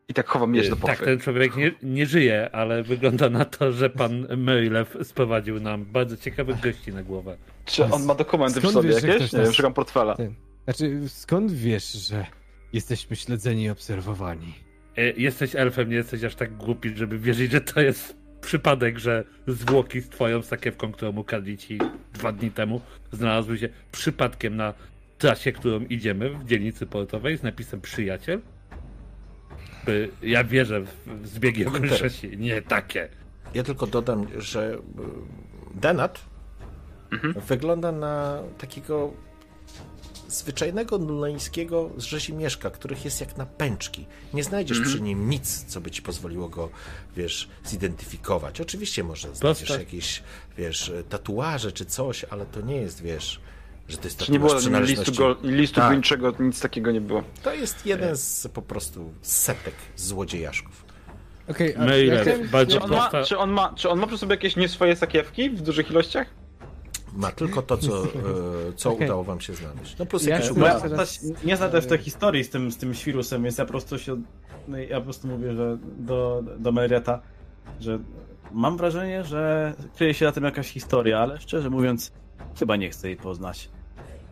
I tak chowam miecz do tak, pochwy. ten człowiek nie, nie żyje, ale wygląda na to, że pan Mejlew sprowadził nam bardzo ciekawych gości na głowę. Czy on ma dokumenty w Skąd sobie wiesz, jakieś? Nie wiem, nas- szukam portfela. Znaczy, skąd wiesz, że jesteśmy śledzeni i obserwowani? E, Jesteś elfem, nie jesteś aż tak głupi, żeby wierzyć, że to jest przypadek, że zwłoki z twoją sakiewką, którą ukradli ci dwa dni temu, znalazły się przypadkiem na trasie, którą idziemy w dzielnicy portowej z napisem przyjaciel? By- Ja wierzę w zbiegi okoliczności, nie takie. Ja tylko dodam, że y, Denat wygląda na takiego zwyczajnego nuleńskiego z rzezimieszka, których jest jak na pęczki. Nie znajdziesz przy nim nic, co by ci pozwoliło go, wiesz, zidentyfikować. Oczywiście może znajdziesz Proste. jakieś, wiesz, tatuaże czy coś, ale to nie jest, wiesz, że to jest Czy nie tatuaż było listu, go, listu Tak. gończego, nic takiego nie było. To jest jeden z po prostu setek złodziejaszków. Okej, chciałem- bardzo Czy on, ma, czy, on ma, czy on ma przy sobie jakieś nie swoje sakiewki w dużych ilościach? Ma tylko to, co, e, co Okej. udało wam się znaleźć. No plus Ja teraz- nie znam też tej historii z tym, z tym świrusem, więc ja po prostu się. No ja po prostu mówię, że do, do Merieta, że mam wrażenie, że kryje się na tym jakaś historia, ale szczerze mówiąc, chyba nie chcę jej poznać.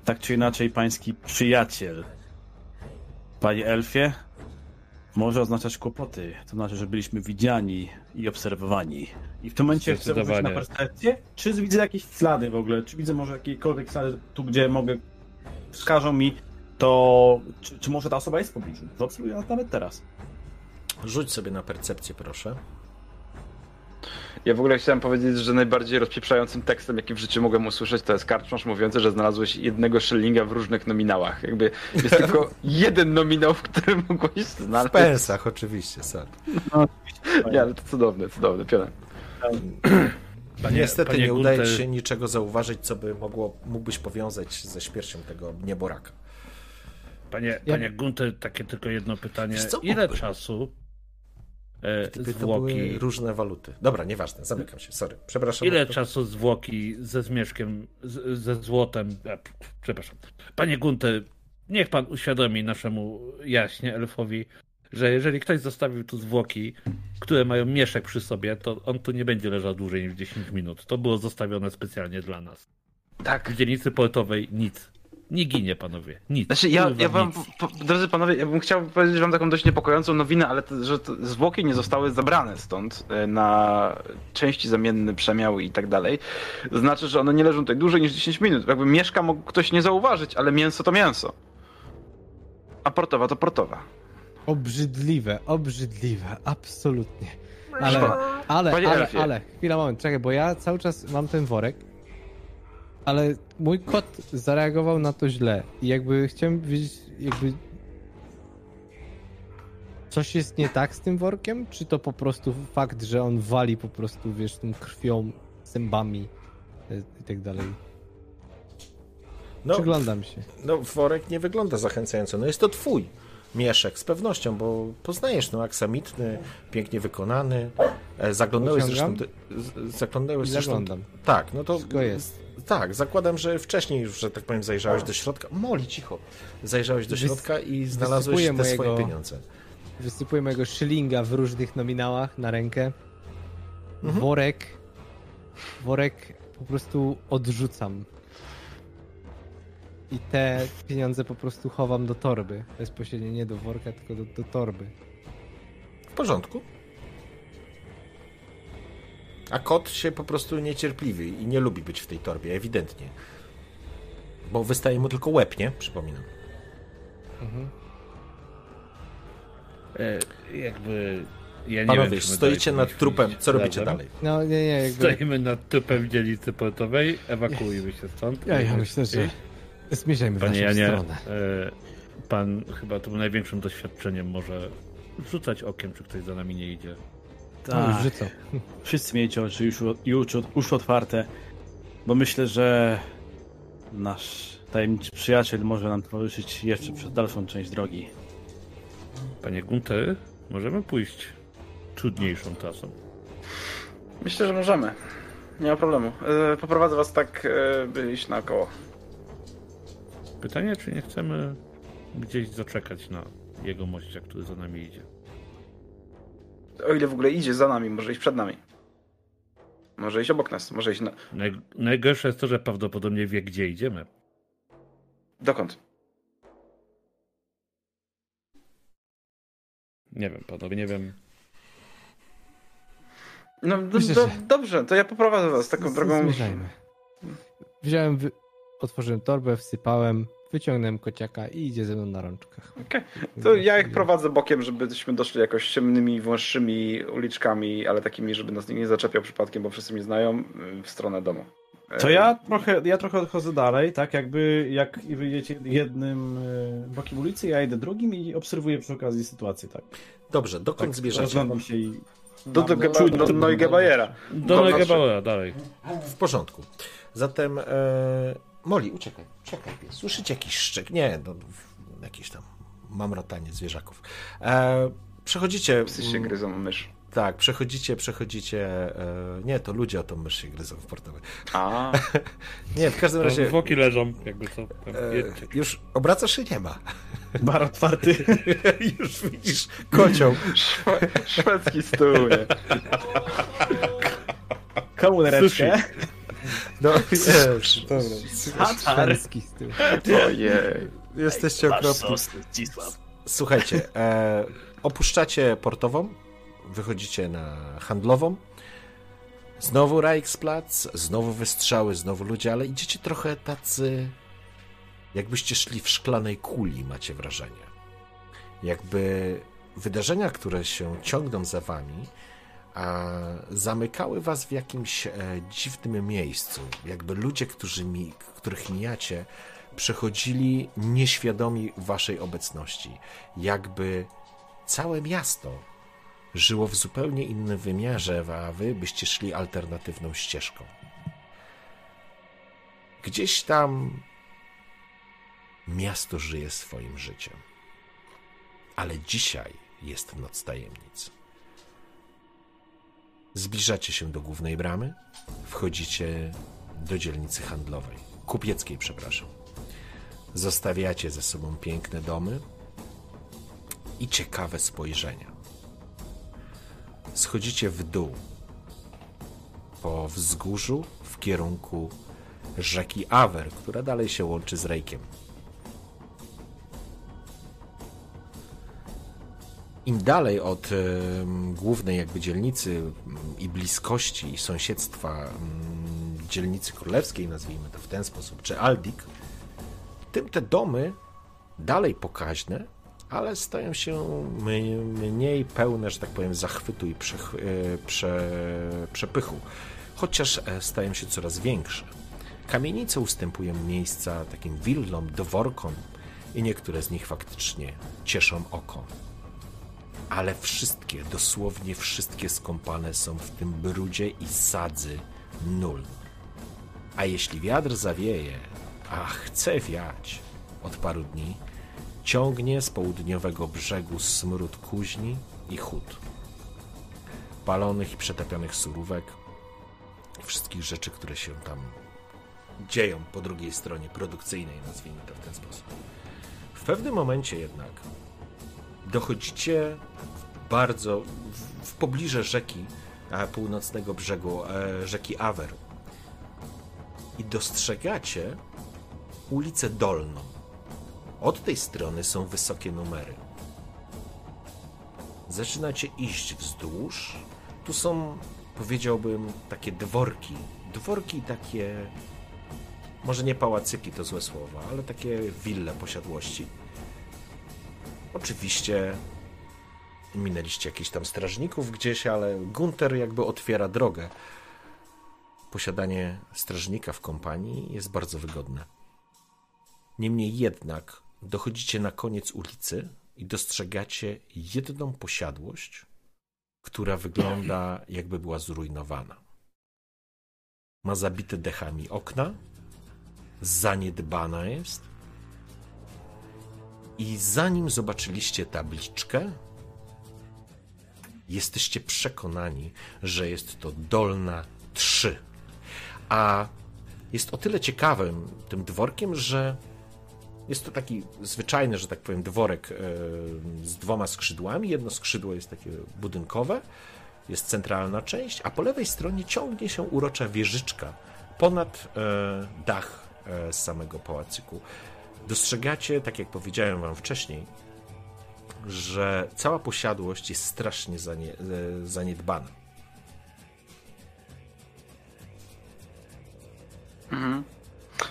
Tak czy inaczej, pański przyjaciel, panie Elfie, może oznaczać kłopoty. To znaczy, że byliśmy widziani i obserwowani. I w tym momencie chcę na percepcję. Czy widzę jakieś ślady w ogóle? Czy widzę może jakiekolwiek ślady tu, gdzie mogę wskażą mi, to czy, czy może ta osoba jest w pobliżu? Zaobserwuję nawet teraz. Rzuć sobie na percepcję, proszę. Ja w ogóle chciałem powiedzieć, że najbardziej rozpieprzającym tekstem, jaki w życiu mogłem usłyszeć, to jest karczmasz mówiący, że znalazłeś jednego szylinga w różnych nominałach. Jakby jest tylko jeden nominał, w którym mogłeś W znaleźć. pensach oczywiście, sorry. Nie, ale to cudowne, cudowne, piona. Panie- Niestety panie nie udaje ci Gunter- się niczego zauważyć, co by mogło, mógłbyś powiązać ze śmiercią tego nieboraka. Panie, panie Gunter, takie tylko jedno pytanie. Ile czasu Gdyby to były zwłoki... różne waluty. Dobra, nieważne, zamykam się, sorry. Przepraszam. Ile bardzo. czasu zwłoki ze zmierzkiem, z, ze złotem... E, przepraszam. Panie Gunter, niech pan uświadomi naszemu jaśnie elfowi, że jeżeli ktoś zostawił tu zwłoki, które mają mieszek przy sobie, to on tu nie będzie leżał dłużej niż 10 minut. To było zostawione specjalnie dla nas. Tak. W dzielnicy portowej nic. Nie ginie, panowie. Nic. Znaczy, ja, ja wam, nic. po, drodzy panowie, ja bym chciał powiedzieć wam taką dość niepokojącą nowinę, ale to, że to zwłoki nie zostały zabrane stąd e, na części zamienne, przemiały i tak dalej. Znaczy, że one nie leżą tutaj dłużej niż 10 minut. Jakby mieszka mógł ktoś nie zauważyć, ale mięso to mięso. A portowa to portowa. Obrzydliwe, obrzydliwe, absolutnie. Ale, ale, ale, Elfie. ale, chwila, moment, czekaj, bo ja cały czas mam ten worek, ale mój kot zareagował na to źle i jakby chciałem wiedzieć, jakby coś jest nie tak z tym workiem, czy to po prostu fakt, że on wali po prostu, wiesz, tą krwią, zębami e, i tak dalej. No, Przyglądam się. no, worek nie wygląda zachęcająco. No jest to twój mieszek, z pewnością, bo poznajesz, no, aksamitny, pięknie wykonany. E, Zaglądałeś zresztą... Wyciągam? z- Zaglądałeś I zresztą... zaglądam. Tak, no to... Wszystko jest. Tak, zakładam, że wcześniej już, że tak powiem, zajrzałeś do środka. Moli, cicho. Zajrzałeś do środka i znalazłeś wysypuję te swoje mojego- pieniądze. Wysypuję mojego szylinga w różnych nominałach na rękę. Mhm. Worek. Worek po prostu odrzucam. I te pieniądze po prostu chowam do torby. Bezpośrednio nie do worka, tylko do, do torby. W porządku. A kot się po prostu niecierpliwy i nie lubi być w tej torbie, ewidentnie. Bo wystaje mu tylko łeb, nie? Przypominam. E, jakby Ja nie Panowie, stoicie nad trupem. Co robicie razem. dalej? No nie, nie, jakby... Stoimy nad trupem dzielnicy portowej, ewakuujmy się stąd. Ja, ja myślę, że zmierzajmy w Panie naszą Janie, stronę. e, pan chyba tym największym doświadczeniem może rzucać okiem, czy ktoś za nami nie idzie. No już Tak. rzucą. Wszyscy miejcie oczy już, już, już otwarte, bo myślę, że nasz tajemniczy przyjaciel może nam towarzyszyć jeszcze przez dalszą część drogi. Panie Gunter, możemy pójść trudniejszą trasą. Myślę, że możemy. Nie ma problemu. E, Poprowadzę was tak, e, by iść naokoło. Pytanie, czy nie chcemy gdzieś zaczekać na jego mościa, który za nami idzie. O ile w ogóle idzie za nami, może iść przed nami. Może iść obok nas, może iść na... Naj, najgorsze jest to, że prawdopodobnie wie, gdzie idziemy. Dokąd? Nie wiem, panowie, nie wiem. No do, Myślę, do, że- dobrze, to ja poprowadzę was taką Z- drogą. Zmierzajmy. Wziąłem, wy... otworzyłem torbę, wsypałem, wyciągnąłem kociaka i idzie ze mną na rączkach. Okej. To ja ich prowadzę bokiem, żebyśmy doszli jakoś ciemnymi, wąższymi uliczkami, ale takimi, żeby nas nikt nie zaczepiał przypadkiem, bo wszyscy mnie znają, w stronę domu. E, To ja trochę, ja trochę odchodzę dalej, tak jakby jak wyjdziecie jednym e, bokiem ulicy, ja idę drugim i obserwuję przy okazji sytuację, tak. Dobrze, dokąd tak zmierzacie? Rozglądam się i... Do, do, do, do, do Neugebauera. Do Neugebauera, dalej. W porządku. Zatem, e, Moli, uciekaj, uciekaj, pies. Słyszycie jakiś szczek? Nie, no, jakieś tam mamrotanie zwierzaków. E, przechodzicie... Psy się gryzą mysz. Tak, przechodzicie, przechodzicie... E, nie, to ludzie o tą mysz się gryzą w portowej. A. nie, w każdym razie... Zwłoki leżą, jakby co. E, już obracasz się nie ma. Bar otwarty. już widzisz kocioł. Szwe, szwedzki stół, nie? No, jest, dobra. Szwedzki styl. Ojej. Jesteście okropni. Słuchajcie, e, opuszczacie portową, wychodzicie na handlową. Znowu Reichsplatz, znowu wystrzały, znowu ludzie, ale idziecie trochę tacy, jakbyście szli w szklanej kuli, macie wrażenie. Jakby wydarzenia, które się ciągną za wami, zamykały was w jakimś e, dziwnym miejscu. Jakby ludzie, którzy mi, których mijacie, przechodzili nieświadomi waszej obecności. Jakby całe miasto żyło w zupełnie innym wymiarze, a wy byście szli alternatywną ścieżką. Gdzieś tam miasto żyje swoim życiem. Ale dzisiaj jest noc tajemnic. Zbliżacie się do głównej bramy, wchodzicie do dzielnicy handlowej, kupieckiej, przepraszam. Zostawiacie ze sobą piękne domy i ciekawe spojrzenia. Schodzicie w dół po wzgórzu w kierunku rzeki Awer, która dalej się łączy z Rejkiem. Im dalej od głównej jakby dzielnicy i bliskości i sąsiedztwa dzielnicy królewskiej, nazwijmy to w ten sposób, czy Aldik, tym te domy dalej pokaźne, ale stają się mniej pełne, że tak powiem, zachwytu i przech, e, prze, przepychu, chociaż e, stają się coraz większe. Kamienice ustępują miejsca takim willom, dworkom i niektóre z nich faktycznie cieszą oko. Ale wszystkie, dosłownie wszystkie skąpane są w tym brudzie i sadzy nul. A jeśli wiatr zawieje, a chce wiać od paru dni, ciągnie z południowego brzegu smród kuźni i hut. Palonych i przetapionych surówek, wszystkich rzeczy, które się tam dzieją po drugiej stronie produkcyjnej, nazwijmy to w ten sposób. W pewnym momencie jednak dochodzicie bardzo w, w pobliże rzeki, północnego brzegu e, rzeki Awer i dostrzegacie ulicę Dolną. Od tej strony są wysokie numery. Zaczynacie iść wzdłuż. Tu są, powiedziałbym, takie dworki. Dworki takie, może nie pałacyki to złe słowa, ale takie wille posiadłości. Oczywiście minęliście jakichś tam strażników gdzieś, ale Gunter jakby otwiera drogę. Posiadanie strażnika w kompanii jest bardzo wygodne. Niemniej jednak dochodzicie na koniec ulicy i dostrzegacie jedną posiadłość, która wygląda jakby była zrujnowana. Ma zabite dechami okna, zaniedbana jest. I zanim zobaczyliście tabliczkę, jesteście przekonani, że jest to Dolna 3. A jest o tyle ciekawym tym dworkiem, że jest to taki zwyczajny, że tak powiem, dworek e, z dwoma skrzydłami. Jedno skrzydło jest takie budynkowe, jest centralna część, a po lewej stronie ciągnie się urocza wieżyczka ponad e, dach e, samego pałacyku. Dostrzegacie, tak jak powiedziałem wam wcześniej, że cała posiadłość jest strasznie zanie, zaniedbana. Mhm.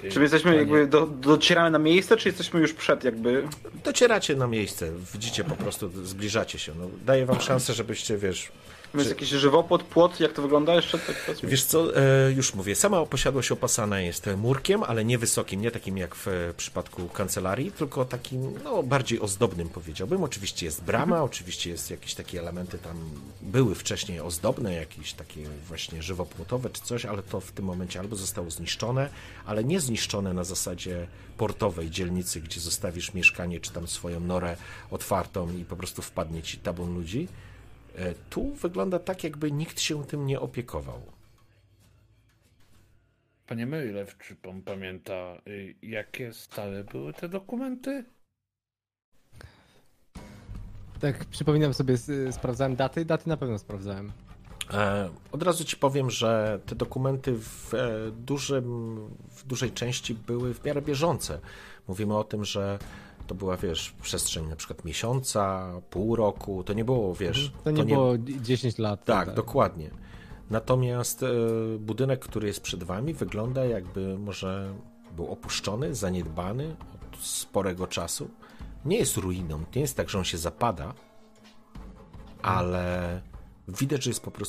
Czy my jesteśmy jakby, do, docieramy na miejsce, czy jesteśmy już przed jakby... Docieracie na miejsce, widzicie po prostu, zbliżacie się. No, daję wam szansę, żebyście, wiesz... Jest jakiś żywopłot, płot, jak to wygląda jeszcze? Tak? Wiesz co, e, już mówię, sama posiadłość opasana jest murkiem, ale nie wysokim, nie takim jak w e, przypadku kancelarii, tylko takim, no, bardziej ozdobnym powiedziałbym. Oczywiście jest brama, Mhm. oczywiście jest jakieś takie elementy tam, były wcześniej ozdobne, jakieś takie właśnie żywopłotowe czy coś, ale to w tym momencie albo zostało zniszczone, ale nie zniszczone na zasadzie portowej dzielnicy, gdzie zostawisz mieszkanie czy tam swoją norę otwartą i po prostu wpadnie ci tabun ludzi. E, Tu wygląda tak, jakby nikt się tym nie opiekował. Panie Mylew, czy pan pamięta, y, jakie stare były te dokumenty? Tak, przypominam sobie, sprawdzałem daty. Daty na pewno sprawdzałem. E, Od razu ci powiem, że te dokumenty w, e, dużym, w dużej części były w miarę bieżące. Mówimy o tym, że to była, wiesz, przestrzeń na przykład miesiąca, pół roku, to nie było, wiesz... Mhm. To nie było 10 lat. Tak, dokładnie. Natomiast e, budynek, który jest przed wami, wygląda jakby może był opuszczony, zaniedbany od sporego czasu. Nie jest ruiną, nie jest tak, że on się zapada, ale widać, że jest po prostu